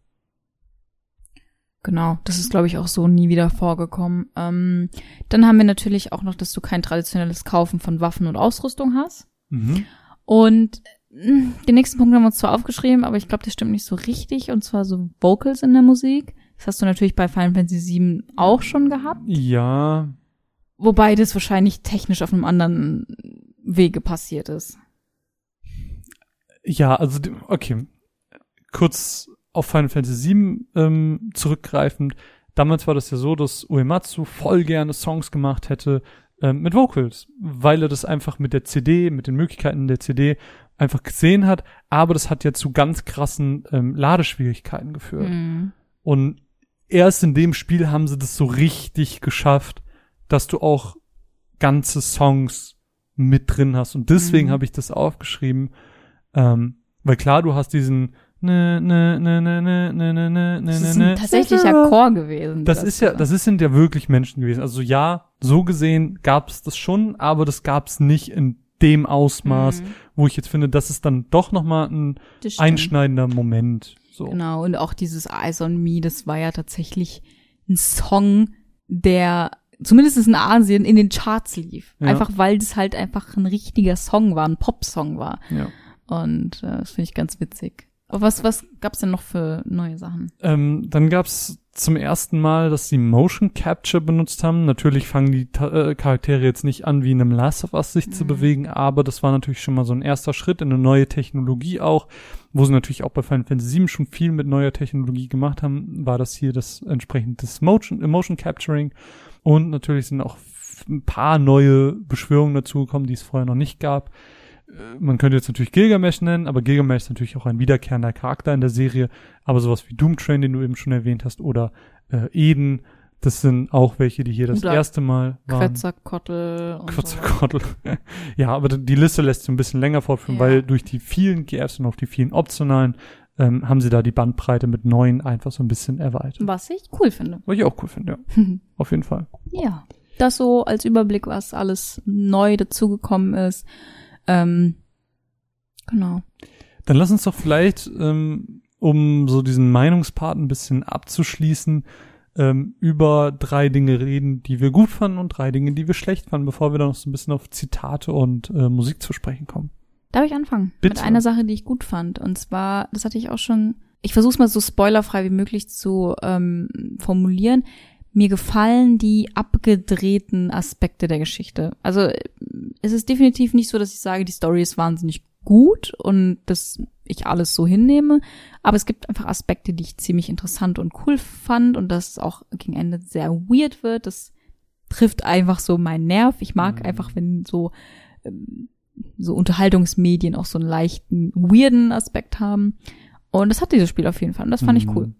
[SPEAKER 4] Genau, das ist, glaube ich, auch so nie wieder vorgekommen. Ähm, dann haben wir natürlich auch noch, dass du kein traditionelles Kaufen von Waffen und Ausrüstung hast.
[SPEAKER 3] Mhm.
[SPEAKER 4] Und mh, den nächsten Punkt haben wir uns zwar aufgeschrieben, aber ich glaube, der stimmt nicht so richtig. Und zwar so Vocals in der Musik. Das hast du natürlich bei Final Fantasy VII auch schon gehabt.
[SPEAKER 3] Ja,
[SPEAKER 4] Wobei das wahrscheinlich technisch auf einem anderen Wege passiert ist.
[SPEAKER 3] Ja, also, okay. Kurz auf Final Fantasy VII ähm, zurückgreifend. Damals war das ja so, dass Uematsu voll gerne Songs gemacht hätte ähm, mit Vocals, weil er das einfach mit der CD, mit den Möglichkeiten der CD einfach gesehen hat. Aber das hat ja zu ganz krassen ähm, Ladeschwierigkeiten geführt.
[SPEAKER 4] Mhm.
[SPEAKER 3] Und erst in dem Spiel haben sie das so richtig geschafft, dass du auch ganze Songs mit drin hast. Und deswegen
[SPEAKER 4] Mhm.
[SPEAKER 3] habe ich das aufgeschrieben. Ähm, weil klar, du hast diesen ne, ne, ne, ne, ne, ne, ne, ne,
[SPEAKER 4] Das
[SPEAKER 3] ne,
[SPEAKER 4] ist
[SPEAKER 3] ne.
[SPEAKER 4] ein tatsächlicher Chor gewesen.
[SPEAKER 3] Das ist ja, das ist, sind ja wirklich Menschen gewesen. Also ja, so gesehen gab es das schon, aber das gab es nicht in dem Ausmaß,
[SPEAKER 4] Mhm.
[SPEAKER 3] wo ich jetzt finde, das ist dann doch noch mal ein
[SPEAKER 4] Das
[SPEAKER 3] einschneidender Moment. So.
[SPEAKER 4] Genau, und auch dieses Eyes on Me, das war ja tatsächlich ein Song, der zumindest in Asien in den Charts lief.
[SPEAKER 3] Ja.
[SPEAKER 4] Einfach weil das halt einfach ein richtiger Song war, ein Popsong war.
[SPEAKER 3] Ja.
[SPEAKER 4] Und äh, das finde ich ganz witzig. Was, was gab's denn noch für neue Sachen?
[SPEAKER 3] Ähm, dann gab's zum ersten Mal, dass sie Motion Capture benutzt haben. Natürlich fangen die äh, Charaktere jetzt nicht an, wie in einem Last of Us sich zu
[SPEAKER 4] Mhm.
[SPEAKER 3] bewegen, aber das war natürlich schon mal so ein erster Schritt in eine neue Technologie auch, wo sie natürlich auch bei Final Fantasy VII schon viel mit neuer Technologie gemacht haben, war das hier das entsprechend das Motion, Motion Capturing. Und natürlich sind auch ein paar neue Beschwörungen dazugekommen, die es vorher noch nicht gab. Äh, Man könnte jetzt natürlich Gilgamesh nennen, aber Gilgamesh ist natürlich auch ein wiederkehrender Charakter in der Serie. Aber sowas wie Doomtrain, den du eben schon erwähnt hast, oder äh, Eden, das sind auch welche, die hier das
[SPEAKER 4] Oder
[SPEAKER 3] erste Mal waren.
[SPEAKER 4] Quetzalcoatl und so.
[SPEAKER 3] Ja, aber die Liste lässt sich ein bisschen länger fortführen,
[SPEAKER 4] Ja.
[SPEAKER 3] weil durch die vielen GFs und auch die vielen optionalen ähm, haben sie da die Bandbreite mit neun einfach so ein bisschen erweitert.
[SPEAKER 4] Was ich cool finde.
[SPEAKER 3] Was ich auch cool finde, ja. Auf jeden Fall.
[SPEAKER 4] ja. Das so als Überblick, was alles neu dazugekommen ist. Ähm, genau.
[SPEAKER 3] Dann lass uns doch vielleicht, ähm, um so diesen Meinungspart ein bisschen abzuschließen, ähm, über drei Dinge reden, die wir gut fanden und drei Dinge, die wir schlecht fanden, bevor wir dann noch so ein bisschen auf Zitate und äh, Musik zu sprechen kommen.
[SPEAKER 4] Darf ich anfangen?
[SPEAKER 3] Bitte.
[SPEAKER 4] Mit einer Sache, die ich gut fand. Und zwar, das hatte ich auch schon, ich versuche es mal so spoilerfrei wie möglich zu ähm, formulieren. Mir gefallen die abgedrehten Aspekte der Geschichte. Also es ist definitiv nicht so, dass ich sage, die Story ist wahnsinnig gut und dass ich alles so hinnehme. Aber es gibt einfach Aspekte, die ich ziemlich interessant und cool fand und dass es auch gegen Ende sehr weird wird. Das trifft einfach so meinen Nerv. Ich mag
[SPEAKER 3] Mhm.
[SPEAKER 4] einfach, wenn so ähm, so Unterhaltungsmedien auch so einen leichten, weirden Aspekt haben. Und das hat dieses Spiel auf jeden Fall. Und das fand ich cool.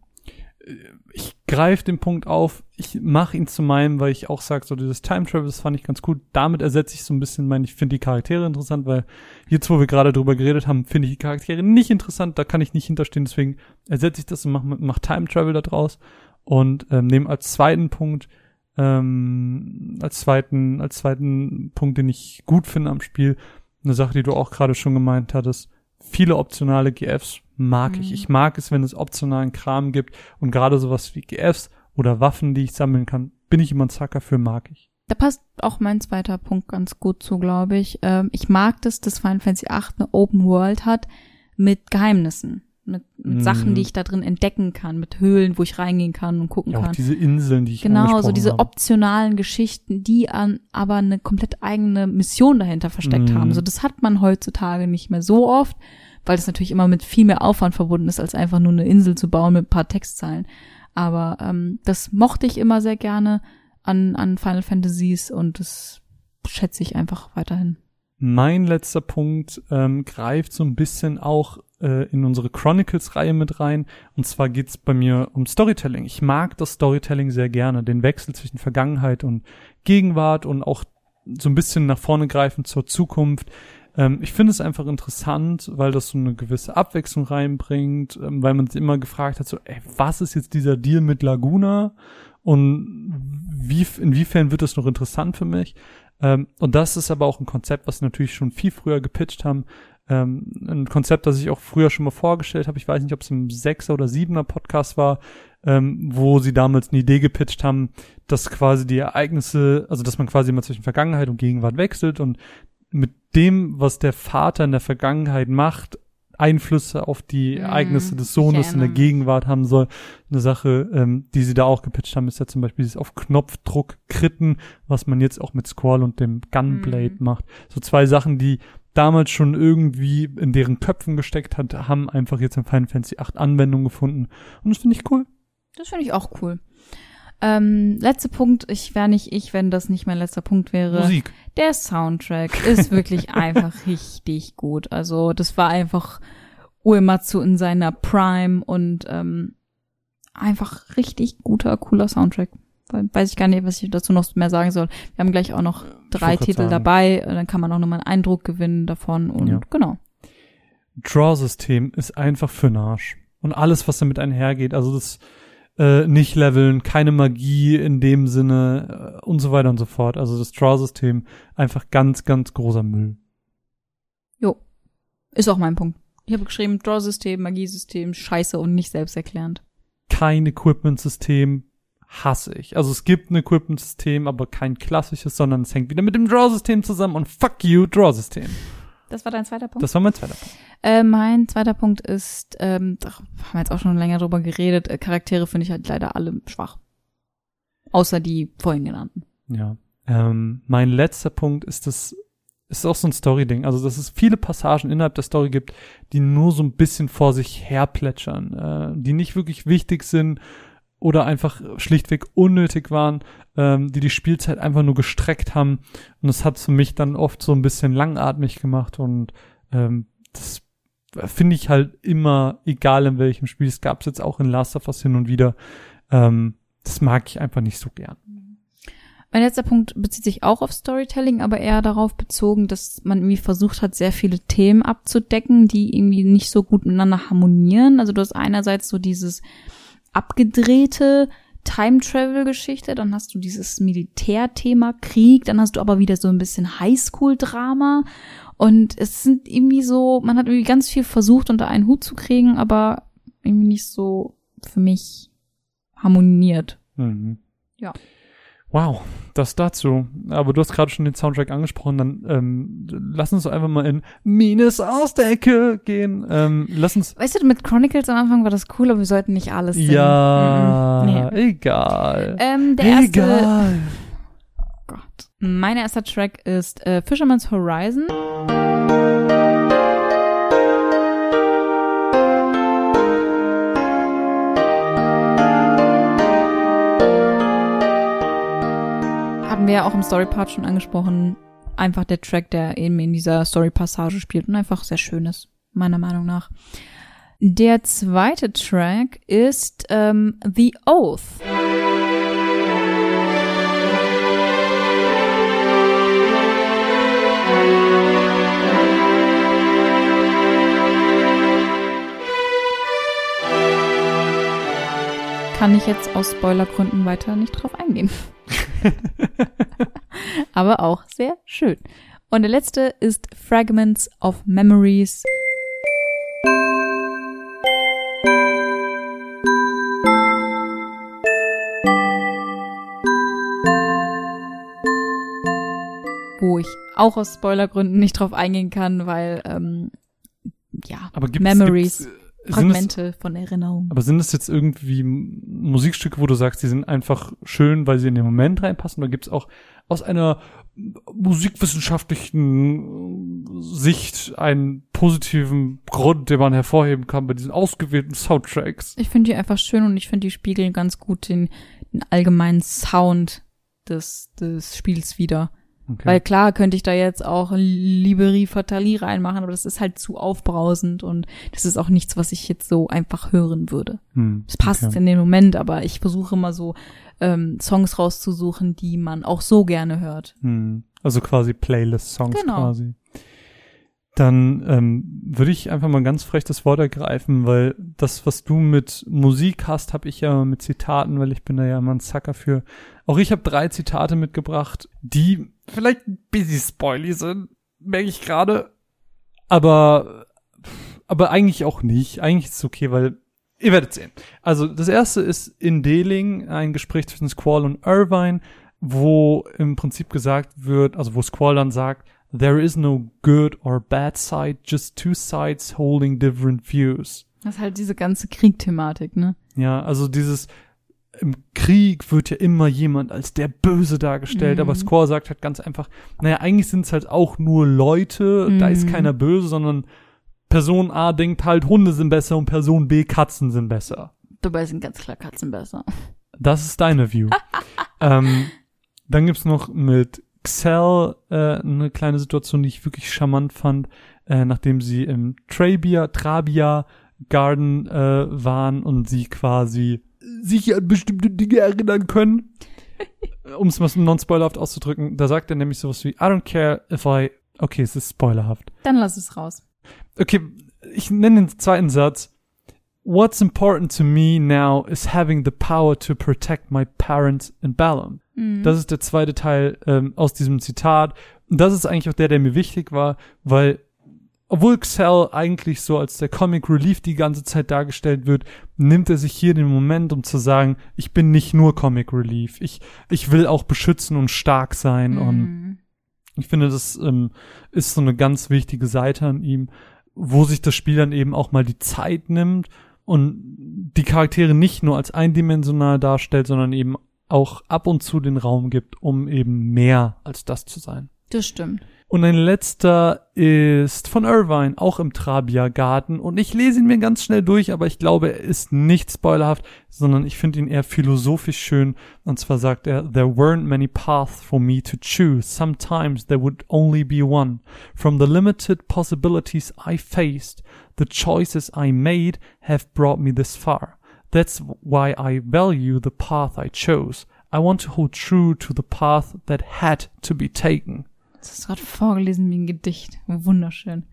[SPEAKER 3] Ich greife den Punkt auf, ich mache ihn zu meinem, weil ich auch sage, so dieses Time Travel, das fand ich ganz gut. Damit ersetze ich so ein bisschen mein, ich finde die Charaktere interessant, weil jetzt, wo wir gerade drüber geredet haben, finde ich die Charaktere nicht interessant, da kann ich nicht hinterstehen, deswegen ersetze ich das und mache mach Time Travel da draus und ähm, nehme als zweiten Punkt, ähm, als zweiten, als zweiten Punkt, den ich gut finde am Spiel, eine Sache, die du auch gerade schon gemeint hattest, viele optionale GFs mag ich.
[SPEAKER 4] Mhm.
[SPEAKER 3] Ich mag es, wenn es optionalen Kram gibt und gerade sowas wie GFs oder Waffen, die ich sammeln kann, bin ich immer ein Zacker für, mag ich.
[SPEAKER 4] Da passt auch mein zweiter Punkt ganz gut zu, glaube ich. Ähm, ich mag das, dass Final Fantasy VIII eine Open World hat mit Geheimnissen. Mit, mit
[SPEAKER 3] Mhm.
[SPEAKER 4] Sachen, die ich da drin entdecken kann, mit Höhlen, wo ich reingehen kann und gucken
[SPEAKER 3] Ja, auch
[SPEAKER 4] kann.
[SPEAKER 3] diese Inseln, die ich
[SPEAKER 4] Genau, so diese
[SPEAKER 3] habe.
[SPEAKER 4] optionalen Geschichten, die an, aber eine komplett eigene Mission dahinter versteckt
[SPEAKER 3] Mhm.
[SPEAKER 4] haben. So, das hat man heutzutage nicht mehr so oft, weil das natürlich immer mit viel mehr Aufwand verbunden ist, als einfach nur eine Insel zu bauen mit ein paar Textzeilen. Aber ähm, das mochte ich immer sehr gerne an, an Final Fantasies und das schätze ich einfach weiterhin.
[SPEAKER 3] Mein letzter Punkt ähm, greift so ein bisschen auch äh, in unsere Chronicles-Reihe mit rein. Und zwar geht's bei mir um Storytelling. Ich mag das Storytelling sehr gerne, den Wechsel zwischen Vergangenheit und Gegenwart und auch so ein bisschen nach vorne greifen zur Zukunft. Ähm, ich finde es einfach interessant, weil das so eine gewisse Abwechslung reinbringt, ähm, weil man sich immer gefragt hat, so, ey, was ist jetzt dieser Deal mit Laguna? Und wie, inwiefern wird das noch interessant für mich? Ähm, und das ist aber auch ein Konzept, was sie natürlich schon viel früher gepitcht haben. Ähm, ein Konzept, das ich auch früher schon mal vorgestellt habe. Ich weiß nicht, ob es im Sechser oder Siebener Podcast war, ähm, wo sie damals eine Idee gepitcht haben, dass quasi die Ereignisse, also dass man quasi immer zwischen Vergangenheit und Gegenwart wechselt und mit dem, was der Vater in der Vergangenheit macht, Einflüsse auf die
[SPEAKER 4] Mhm,
[SPEAKER 3] Ereignisse des Sohnes in der. Gegenwart haben soll. Eine Sache, ähm, die sie da auch gepitcht haben, ist ja zum Beispiel dieses auf Knopfdruck kritten, was man jetzt auch mit Squall und dem Gunblade
[SPEAKER 4] Mhm.
[SPEAKER 3] macht. So zwei Sachen, die damals schon irgendwie in deren Köpfen gesteckt hat, haben einfach jetzt in Final Fantasy 8 Anwendung gefunden. Und das finde ich cool.
[SPEAKER 4] Das finde ich auch cool. Ähm, letzter Punkt, ich wäre nicht ich, wenn das nicht mein letzter Punkt wäre.
[SPEAKER 3] Musik.
[SPEAKER 4] Der Soundtrack ist wirklich einfach richtig gut. Also das war einfach Uematsu in seiner Prime und ähm, einfach richtig guter, cooler Soundtrack. We- Weiß ich gar nicht, was ich dazu noch mehr sagen soll. Wir haben gleich auch noch drei Titel
[SPEAKER 3] sagen.
[SPEAKER 4] dabei, dann kann man auch nochmal einen Eindruck gewinnen davon und
[SPEAKER 3] Ja.
[SPEAKER 4] genau.
[SPEAKER 3] Draw-System ist einfach für Arsch. Und alles, was damit einhergeht, also das äh, nicht leveln, keine Magie in dem Sinne äh, und so weiter und so fort. Also das Draw-System einfach ganz, ganz großer Müll.
[SPEAKER 4] Jo. Ist auch mein Punkt. Ich habe geschrieben, Draw-System, Magiesystem, scheiße und nicht selbsterklärend.
[SPEAKER 3] Kein Equipment-System hasse ich. Also es gibt ein Equipment-System, aber kein klassisches, sondern es hängt wieder mit dem Draw-System zusammen und fuck you, Draw-System.
[SPEAKER 4] Das war dein zweiter Punkt?
[SPEAKER 3] Das war mein zweiter Punkt.
[SPEAKER 4] Äh, mein zweiter Punkt ist, ähm, da haben wir jetzt auch schon länger drüber geredet, äh, Charaktere finde ich halt leider alle schwach. Außer die vorhin genannten.
[SPEAKER 3] Ja. Ähm, mein letzter Punkt ist das, ist auch so ein Story-Ding. Also, dass es viele Passagen innerhalb der Story gibt, die nur so ein bisschen vor sich herplätschern, äh, die nicht wirklich wichtig sind oder einfach schlichtweg unnötig waren, ähm, die die Spielzeit einfach nur gestreckt haben. Und das hat für mich dann oft so ein bisschen langatmig gemacht und ähm, das finde ich halt immer, egal in welchem Spiel, es gab es jetzt auch in Last of Us hin und wieder, ähm, das mag ich einfach nicht so gern.
[SPEAKER 4] Mein letzter Punkt bezieht sich auch auf Storytelling, aber eher darauf bezogen, dass man irgendwie versucht hat, sehr viele Themen abzudecken, die irgendwie nicht so gut miteinander harmonieren. Also du hast einerseits so dieses abgedrehte Time-Travel-Geschichte, dann hast du dieses Militärthema Krieg, dann hast du aber wieder so ein bisschen Highschool-Drama und es sind irgendwie so, man hat irgendwie ganz viel versucht unter einen Hut zu kriegen, aber irgendwie nicht so für mich harmoniert.
[SPEAKER 3] Mhm.
[SPEAKER 4] Ja.
[SPEAKER 3] Wow, das dazu. Aber du hast gerade schon den Soundtrack angesprochen, dann ähm, lass uns einfach mal in Mines aus der Ecke gehen. Ähm, lass uns.
[SPEAKER 4] Weißt du, mit Chronicles am Anfang war das cool, aber wir sollten nicht alles singen.
[SPEAKER 3] Ja,
[SPEAKER 4] Mhm. Nee.
[SPEAKER 3] egal.
[SPEAKER 4] Ähm, der erste,
[SPEAKER 3] egal.
[SPEAKER 4] Gott. Mein erster Track ist äh, Fisherman's Horizon. Wir ja auch im Story-Part schon angesprochen. Einfach der Track, der eben in dieser Story-Passage spielt und einfach sehr schön ist, meiner Meinung nach. Der zweite Track ist ähm, The Oath. Kann ich jetzt aus Spoilergründen weiter nicht drauf eingehen. Aber auch sehr schön. Und der letzte ist Fragments of Memories. Wo ich auch aus Spoilergründen nicht drauf eingehen kann, weil ähm, ja,
[SPEAKER 3] Aber gibt's,
[SPEAKER 4] Memories,
[SPEAKER 3] gibt's,
[SPEAKER 4] Fragmente von Erinnerungen.
[SPEAKER 3] aber sind es jetzt irgendwie Musikstücke, wo du sagst, die sind einfach schön, weil sie in den Moment reinpassen? Oder gibt's auch aus einer musikwissenschaftlichen Sicht einen positiven Grund, den man hervorheben kann bei diesen ausgewählten Soundtracks?
[SPEAKER 4] Ich finde die einfach schön und ich finde, die spiegeln ganz gut den, den allgemeinen Sound des, des Spiels wieder.
[SPEAKER 3] Okay.
[SPEAKER 4] Weil klar könnte ich da jetzt auch Liberi Fatali reinmachen, aber das ist halt zu aufbrausend und das ist auch nichts, was ich jetzt so einfach hören würde.
[SPEAKER 3] Hm,
[SPEAKER 4] Es passt
[SPEAKER 3] okay.
[SPEAKER 4] in den Moment, aber ich versuche immer so ähm, Songs rauszusuchen, die man auch so gerne hört.
[SPEAKER 3] Hm, Also quasi Playlist-Songs
[SPEAKER 4] Genau.
[SPEAKER 3] quasi. Dann ähm, würde ich einfach mal ganz frech das Wort ergreifen, weil das, was du mit Musik hast, habe ich ja mit Zitaten, weil ich bin da ja immer ein Sucker für. Auch ich habe drei Zitate mitgebracht, die vielleicht ein bisschen spoily sind, merke ich gerade. Aber, aber eigentlich auch nicht. Eigentlich ist es okay, weil ihr werdet sehen. Also das erste ist in Deling ein Gespräch zwischen Squall und Irvine, wo im Prinzip gesagt wird, also wo Squall dann sagt, There is no good or bad side, just two sides holding different views.
[SPEAKER 4] Das ist halt diese ganze Kriegthematik, ne?
[SPEAKER 3] Ja, also dieses im Krieg wird ja immer jemand als der Böse dargestellt,
[SPEAKER 4] Mhm.
[SPEAKER 3] aber Score sagt halt ganz einfach, naja, eigentlich sind es halt auch nur Leute, da ist
[SPEAKER 4] Mhm.
[SPEAKER 3] keiner böse, sondern Person A denkt halt, Hunde sind besser und Person B, Katzen sind besser.
[SPEAKER 4] Dabei sind ganz klar Katzen besser.
[SPEAKER 3] Das ist deine View. ähm, dann gibt's noch mit Xel äh, eine kleine Situation, die ich wirklich charmant fand, äh, nachdem sie im Trabia, Trabia Garden äh, waren und sie quasi sich an bestimmte Dinge erinnern können. um es mal so non-spoilerhaft auszudrücken, da sagt er nämlich sowas wie, I don't care if I, okay, es ist spoilerhaft.
[SPEAKER 4] Dann lass es raus.
[SPEAKER 3] Okay, ich nenne den zweiten Satz. What's important to me now is having the power to protect my parents in Ballum.
[SPEAKER 4] Mhm.
[SPEAKER 3] Das ist der zweite Teil ähm, aus diesem Zitat. Und das ist eigentlich auch der, der mir wichtig war, weil obwohl Xel eigentlich so als der Comic Relief die ganze Zeit dargestellt wird, nimmt er sich hier den Moment, um zu sagen, ich bin nicht nur Comic Relief. Ich, ich will auch beschützen und stark sein und
[SPEAKER 4] Mhm.
[SPEAKER 3] ich finde, das ähm, ist so eine ganz wichtige Seite an ihm, wo sich das Spiel dann eben auch mal die Zeit nimmt und die Charaktere nicht nur als eindimensional darstellt, sondern eben auch ab und zu den Raum gibt, um eben mehr als das zu sein.
[SPEAKER 4] Das stimmt.
[SPEAKER 3] Und ein letzter ist von Irvine, auch im Trabia Garten. Und ich lese ihn mir ganz schnell durch, aber ich glaube, er ist nicht spoilerhaft, sondern ich finde ihn eher philosophisch schön. Und zwar sagt er, There weren't many paths for me to choose. Sometimes there would only be one. From the limited possibilities I faced, the choices I made have brought me this far. That's why I value the path I chose. I want to hold true to the path that had to be taken.
[SPEAKER 4] Das ist gerade vorgelesen wie ein Gedicht. Wunderschön.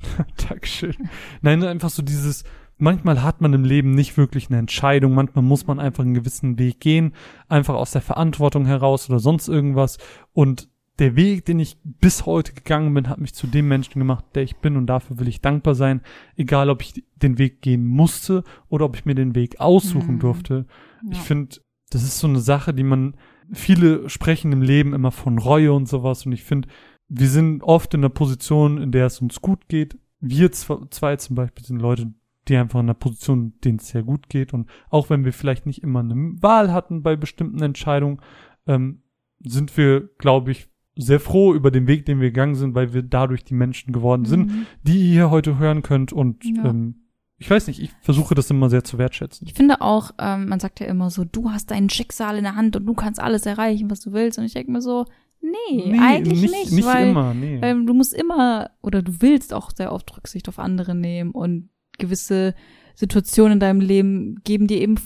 [SPEAKER 3] Dankeschön. Nein, einfach so dieses, manchmal hat man im Leben nicht wirklich eine Entscheidung, manchmal muss man einfach einen gewissen Weg gehen, einfach aus der Verantwortung heraus oder sonst irgendwas. Und der Weg, den ich bis heute gegangen bin, hat mich zu dem Menschen gemacht, der ich bin und dafür will ich dankbar sein, egal ob ich den Weg gehen musste oder ob ich mir den Weg aussuchen
[SPEAKER 4] Mhm.
[SPEAKER 3] durfte.
[SPEAKER 4] Ja.
[SPEAKER 3] Ich finde, das ist so eine Sache, die man, viele sprechen im Leben immer von Reue und sowas und ich finde, wir sind oft in einer Position, in der es uns gut geht. Wir zw- zwei zum Beispiel sind Leute, die einfach in einer Position, denen es sehr gut geht und auch wenn wir vielleicht nicht immer eine Wahl hatten bei bestimmten Entscheidungen, ähm, sind wir, glaube ich, sehr froh über den Weg, den wir gegangen sind, weil wir dadurch die Menschen geworden sind,
[SPEAKER 4] Mhm.
[SPEAKER 3] die ihr hier heute hören könnt und
[SPEAKER 4] Ja.
[SPEAKER 3] ähm, ich weiß nicht, ich versuche das immer sehr zu wertschätzen.
[SPEAKER 4] Ich finde auch, ähm, man sagt ja immer so, du hast dein Schicksal in der Hand und du kannst alles erreichen, was du willst. Und ich denke mir so, nee, eigentlich nicht,
[SPEAKER 3] nicht
[SPEAKER 4] weil,
[SPEAKER 3] immer, nee.
[SPEAKER 4] weil du musst immer oder du willst auch sehr oft Rücksicht auf andere nehmen und gewisse Situationen in deinem Leben geben dir eben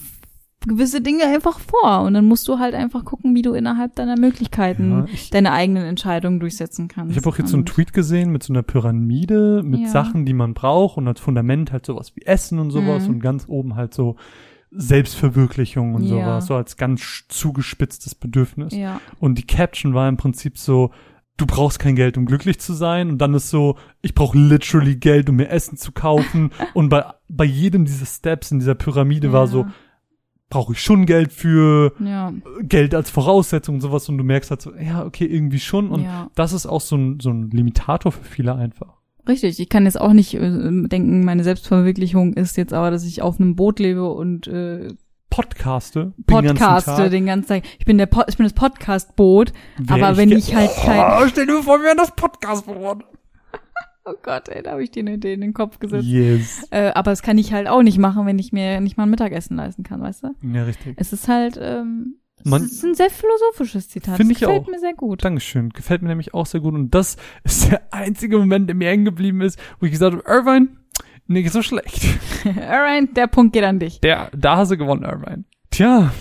[SPEAKER 4] gewisse Dinge einfach vor und dann musst du halt einfach gucken, wie du innerhalb deiner Möglichkeiten
[SPEAKER 3] Ja,
[SPEAKER 4] deine eigenen Entscheidungen durchsetzen kannst.
[SPEAKER 3] Ich habe auch jetzt so einen Tweet gesehen mit so einer Pyramide, mit
[SPEAKER 4] Ja.
[SPEAKER 3] Sachen, die man braucht und als Fundament halt sowas wie Essen und sowas
[SPEAKER 4] Mhm.
[SPEAKER 3] und ganz oben halt so Selbstverwirklichung und
[SPEAKER 4] Ja.
[SPEAKER 3] sowas, so als ganz zugespitztes Bedürfnis.
[SPEAKER 4] Ja,
[SPEAKER 3] Und die Caption war im Prinzip so, du brauchst kein Geld, um glücklich zu sein. Und dann ist so, ich brauche literally Geld, um mir Essen zu kaufen. und bei, bei jedem dieser Steps in dieser Pyramide war
[SPEAKER 4] Ja.
[SPEAKER 3] so, brauche ich schon Geld für,
[SPEAKER 4] ja,
[SPEAKER 3] Geld als Voraussetzung und sowas. Und du merkst halt so, ja, okay, irgendwie schon. Und
[SPEAKER 4] ja.
[SPEAKER 3] das ist auch so ein, so ein Limitator für viele einfach.
[SPEAKER 4] Richtig, ich kann jetzt auch nicht äh, denken, meine Selbstverwirklichung ist jetzt aber, dass ich auf einem Boot lebe und äh,
[SPEAKER 3] Podcaste. den
[SPEAKER 4] podcaste
[SPEAKER 3] Tag.
[SPEAKER 4] den ganzen Tag. Ich bin der Po- ich bin das Podcast-Boot, aber wenn ich halt kein
[SPEAKER 3] Oh, stell dir vor, wir wären das Podcast-Board.
[SPEAKER 4] Oh Gott, ey, da habe ich dir eine Idee in den Kopf gesetzt.
[SPEAKER 3] Yes.
[SPEAKER 4] Äh, aber das kann ich halt auch nicht machen, wenn ich mir nicht mal ein Mittagessen leisten kann, weißt du?
[SPEAKER 3] Ja, richtig.
[SPEAKER 4] Es ist halt, ähm,
[SPEAKER 3] Man-
[SPEAKER 4] es ist ein sehr philosophisches Zitat.
[SPEAKER 3] Find
[SPEAKER 4] das
[SPEAKER 3] ich
[SPEAKER 4] gefällt
[SPEAKER 3] auch.
[SPEAKER 4] mir sehr gut.
[SPEAKER 3] Dankeschön. Gefällt mir nämlich auch sehr gut. Und das ist der einzige Moment, der mir hängen geblieben ist, wo ich gesagt habe, Irvine, nicht so schlecht.
[SPEAKER 4] Alright, der Punkt geht an dich.
[SPEAKER 3] Der, da hast du gewonnen, Irvine. Tja,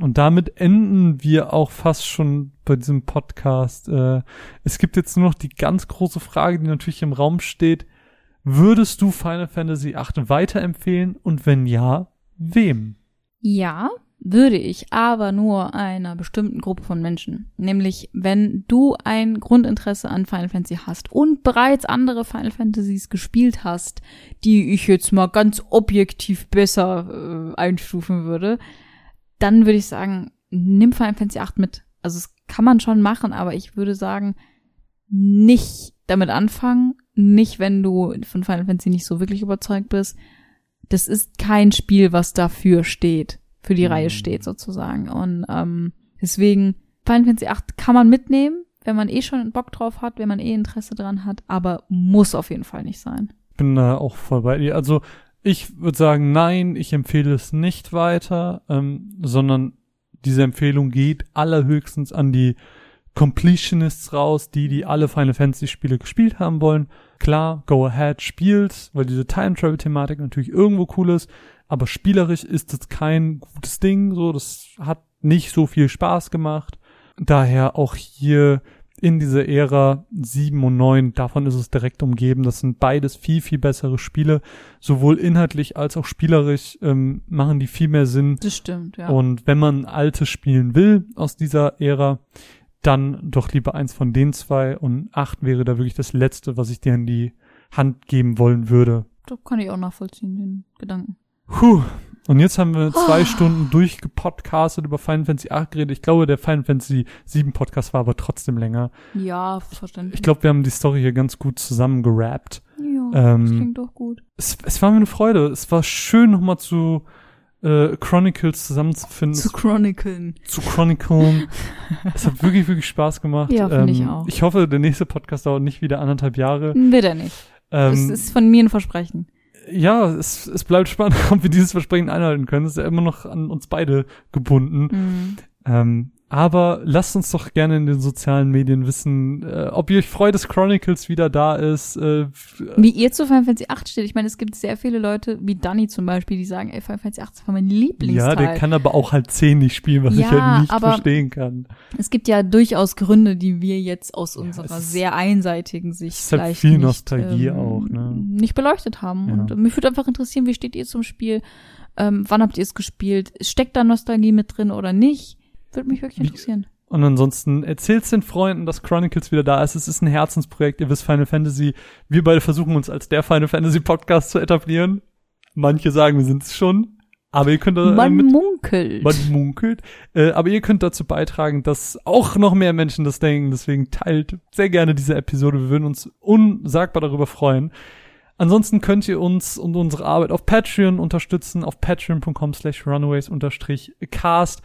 [SPEAKER 3] und damit enden wir auch fast schon bei diesem Podcast. Äh, es gibt jetzt nur noch die ganz große Frage, die natürlich im Raum steht. Würdest du Final Fantasy VIII weiterempfehlen? Und wenn ja, wem?
[SPEAKER 4] Ja, würde ich, aber nur einer bestimmten Gruppe von Menschen. Nämlich, wenn du ein Grundinteresse an Final Fantasy hast und bereits andere Final Fantasies gespielt hast, die ich jetzt mal ganz objektiv besser äh, einstufen würde, dann würde ich sagen, nimm Final Fantasy 8 mit. Also es kann man schon machen, aber ich würde sagen, nicht damit anfangen, nicht wenn du von Final Fantasy nicht so wirklich überzeugt bist. Das ist kein Spiel, was dafür steht, für die
[SPEAKER 3] Mhm.
[SPEAKER 4] Reihe steht sozusagen. Und ähm, deswegen Final Fantasy 8 kann man mitnehmen, wenn man eh schon Bock drauf hat, wenn man eh Interesse dran hat, aber muss auf jeden Fall nicht sein.
[SPEAKER 3] bin da auch voll bei dir. Also ich würde sagen, nein, ich empfehle es nicht weiter, ähm, sondern diese Empfehlung geht allerhöchstens an die Completionists raus, die, die alle Final Fantasy Spiele gespielt haben wollen. Klar, go ahead, spielt, weil diese Time Travel Thematik natürlich irgendwo cool ist, aber spielerisch ist es kein gutes Ding, so, das hat nicht so viel Spaß gemacht. Daher auch hier in dieser Ära 7 und 9, davon ist es direkt umgeben. Das sind beides viel, viel bessere Spiele. Sowohl inhaltlich als auch spielerisch ähm, machen die viel mehr Sinn.
[SPEAKER 4] Das stimmt, ja.
[SPEAKER 3] Und wenn man alte spielen will aus dieser Ära, dann doch lieber eins von den zwei. Und 8 wäre da wirklich das letzte, was ich dir in die Hand geben wollen würde.
[SPEAKER 4] das kann ich auch nachvollziehen, den Gedanken.
[SPEAKER 3] Puh. Und jetzt haben wir zwei
[SPEAKER 4] Ah.
[SPEAKER 3] Stunden durchgepodcastet über Final Fantasy 8 geredet. Ich glaube, der Final Fantasy 7 Podcast war aber trotzdem länger.
[SPEAKER 4] Ja, verständlich.
[SPEAKER 3] Ich glaube, wir haben die Story hier ganz gut zusammengerappt.
[SPEAKER 4] ja,
[SPEAKER 3] ähm,
[SPEAKER 4] das klingt doch gut.
[SPEAKER 3] Es, es war mir eine Freude. Es war schön, nochmal zu äh, Chronicles zusammenzufinden,
[SPEAKER 4] Zu chroniclen.
[SPEAKER 3] zu chroniclen. es hat wirklich, wirklich Spaß gemacht.
[SPEAKER 4] Ja, finde ich auch.
[SPEAKER 3] Ich hoffe, der nächste Podcast dauert nicht wieder anderthalb Jahre.
[SPEAKER 4] Bitte nicht. Das
[SPEAKER 3] Ähm,
[SPEAKER 4] ist von mir ein Versprechen.
[SPEAKER 3] Ja, es, es bleibt spannend, ob wir dieses Versprechen einhalten können. Es ist ja immer noch an uns beide gebunden.
[SPEAKER 4] Mhm.
[SPEAKER 3] Ähm, aber lasst uns doch gerne in den sozialen Medien wissen, äh, ob ihr euch freut, dass Chronicles wieder da ist. Äh,
[SPEAKER 4] Wie ihr zu Final Fantasy 8 steht. Ich meine, es gibt sehr viele Leute, wie Danny zum Beispiel, die sagen, ey, Final Fantasy 8 ist mein Lieblingsteil.
[SPEAKER 3] ja, der kann aber auch halt 10 nicht spielen, was ich
[SPEAKER 4] Ja,
[SPEAKER 3] halt nicht verstehen kann.
[SPEAKER 4] Es gibt ja durchaus Gründe, die wir jetzt aus
[SPEAKER 3] Ja,
[SPEAKER 4] unserer sehr einseitigen Sicht
[SPEAKER 3] es ist halt
[SPEAKER 4] vielleicht
[SPEAKER 3] viel
[SPEAKER 4] nicht,
[SPEAKER 3] Nostalgie
[SPEAKER 4] ähm,
[SPEAKER 3] auch, ne?
[SPEAKER 4] nicht beleuchtet haben.
[SPEAKER 3] Ja.
[SPEAKER 4] Und mich würde einfach interessieren, wie steht ihr zum Spiel? Ähm, wann habt ihr es gespielt? Steckt da Nostalgie mit drin oder nicht? Würde mich wirklich interessieren.
[SPEAKER 3] Und ansonsten erzählt's den Freunden, dass Chronicles wieder da ist. Es ist ein Herzensprojekt. Ihr wisst Final Fantasy. Wir beide versuchen uns als der Final Fantasy Podcast zu etablieren. Manche sagen, wir sind es schon. Aber ihr könnt da äh,
[SPEAKER 4] Man
[SPEAKER 3] mit,
[SPEAKER 4] munkelt.
[SPEAKER 3] man munkelt. Äh, aber ihr könnt dazu beitragen, dass auch noch mehr Menschen das denken. Deswegen teilt sehr gerne diese Episode. Wir würden uns unsagbar darüber freuen. Ansonsten könnt ihr uns und unsere Arbeit auf Patreon unterstützen, auf patreon.com slash runaways unterstrich cast.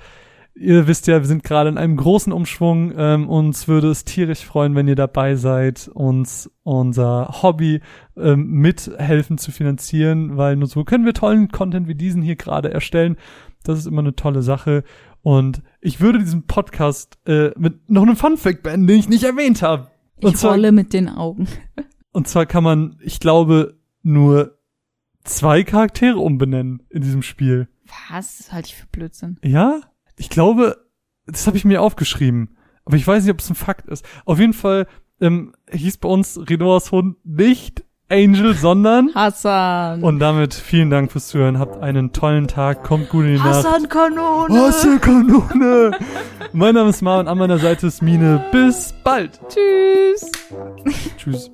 [SPEAKER 3] Ihr wisst ja, wir sind gerade in einem großen Umschwung. Ähm, uns würde es tierisch freuen, wenn ihr dabei seid, uns unser Hobby ähm, mithelfen zu finanzieren, weil nur so können wir tollen Content wie diesen hier gerade erstellen. Das ist immer eine tolle Sache. Und ich würde diesen Podcast äh, mit noch einem Funfact beenden, den ich nicht erwähnt habe.
[SPEAKER 4] Ich
[SPEAKER 3] zwar,
[SPEAKER 4] rolle mit den Augen.
[SPEAKER 3] und zwar kann man, ich glaube, nur zwei Charaktere umbenennen in diesem Spiel.
[SPEAKER 4] Was? Das halte ich für Blödsinn.
[SPEAKER 3] Ja? Ich glaube, das habe ich mir aufgeschrieben. Aber ich weiß nicht, ob es ein Fakt ist. Auf jeden Fall ähm, hieß bei uns Renoas Hund nicht Angel, sondern.
[SPEAKER 4] Hassan.
[SPEAKER 3] Und damit vielen Dank fürs Zuhören. Habt einen tollen Tag. Kommt gut in die Nacht.
[SPEAKER 4] Hassan Kanone.
[SPEAKER 3] Hassan Kanone. mein Name ist Marvin. An meiner Seite ist Mine. Bis bald.
[SPEAKER 4] Tschüss.
[SPEAKER 3] Tschüss.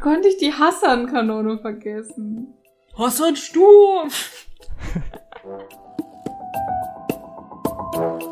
[SPEAKER 2] konnte ich die Hassan-Kanone vergessen? Hassan Sturm!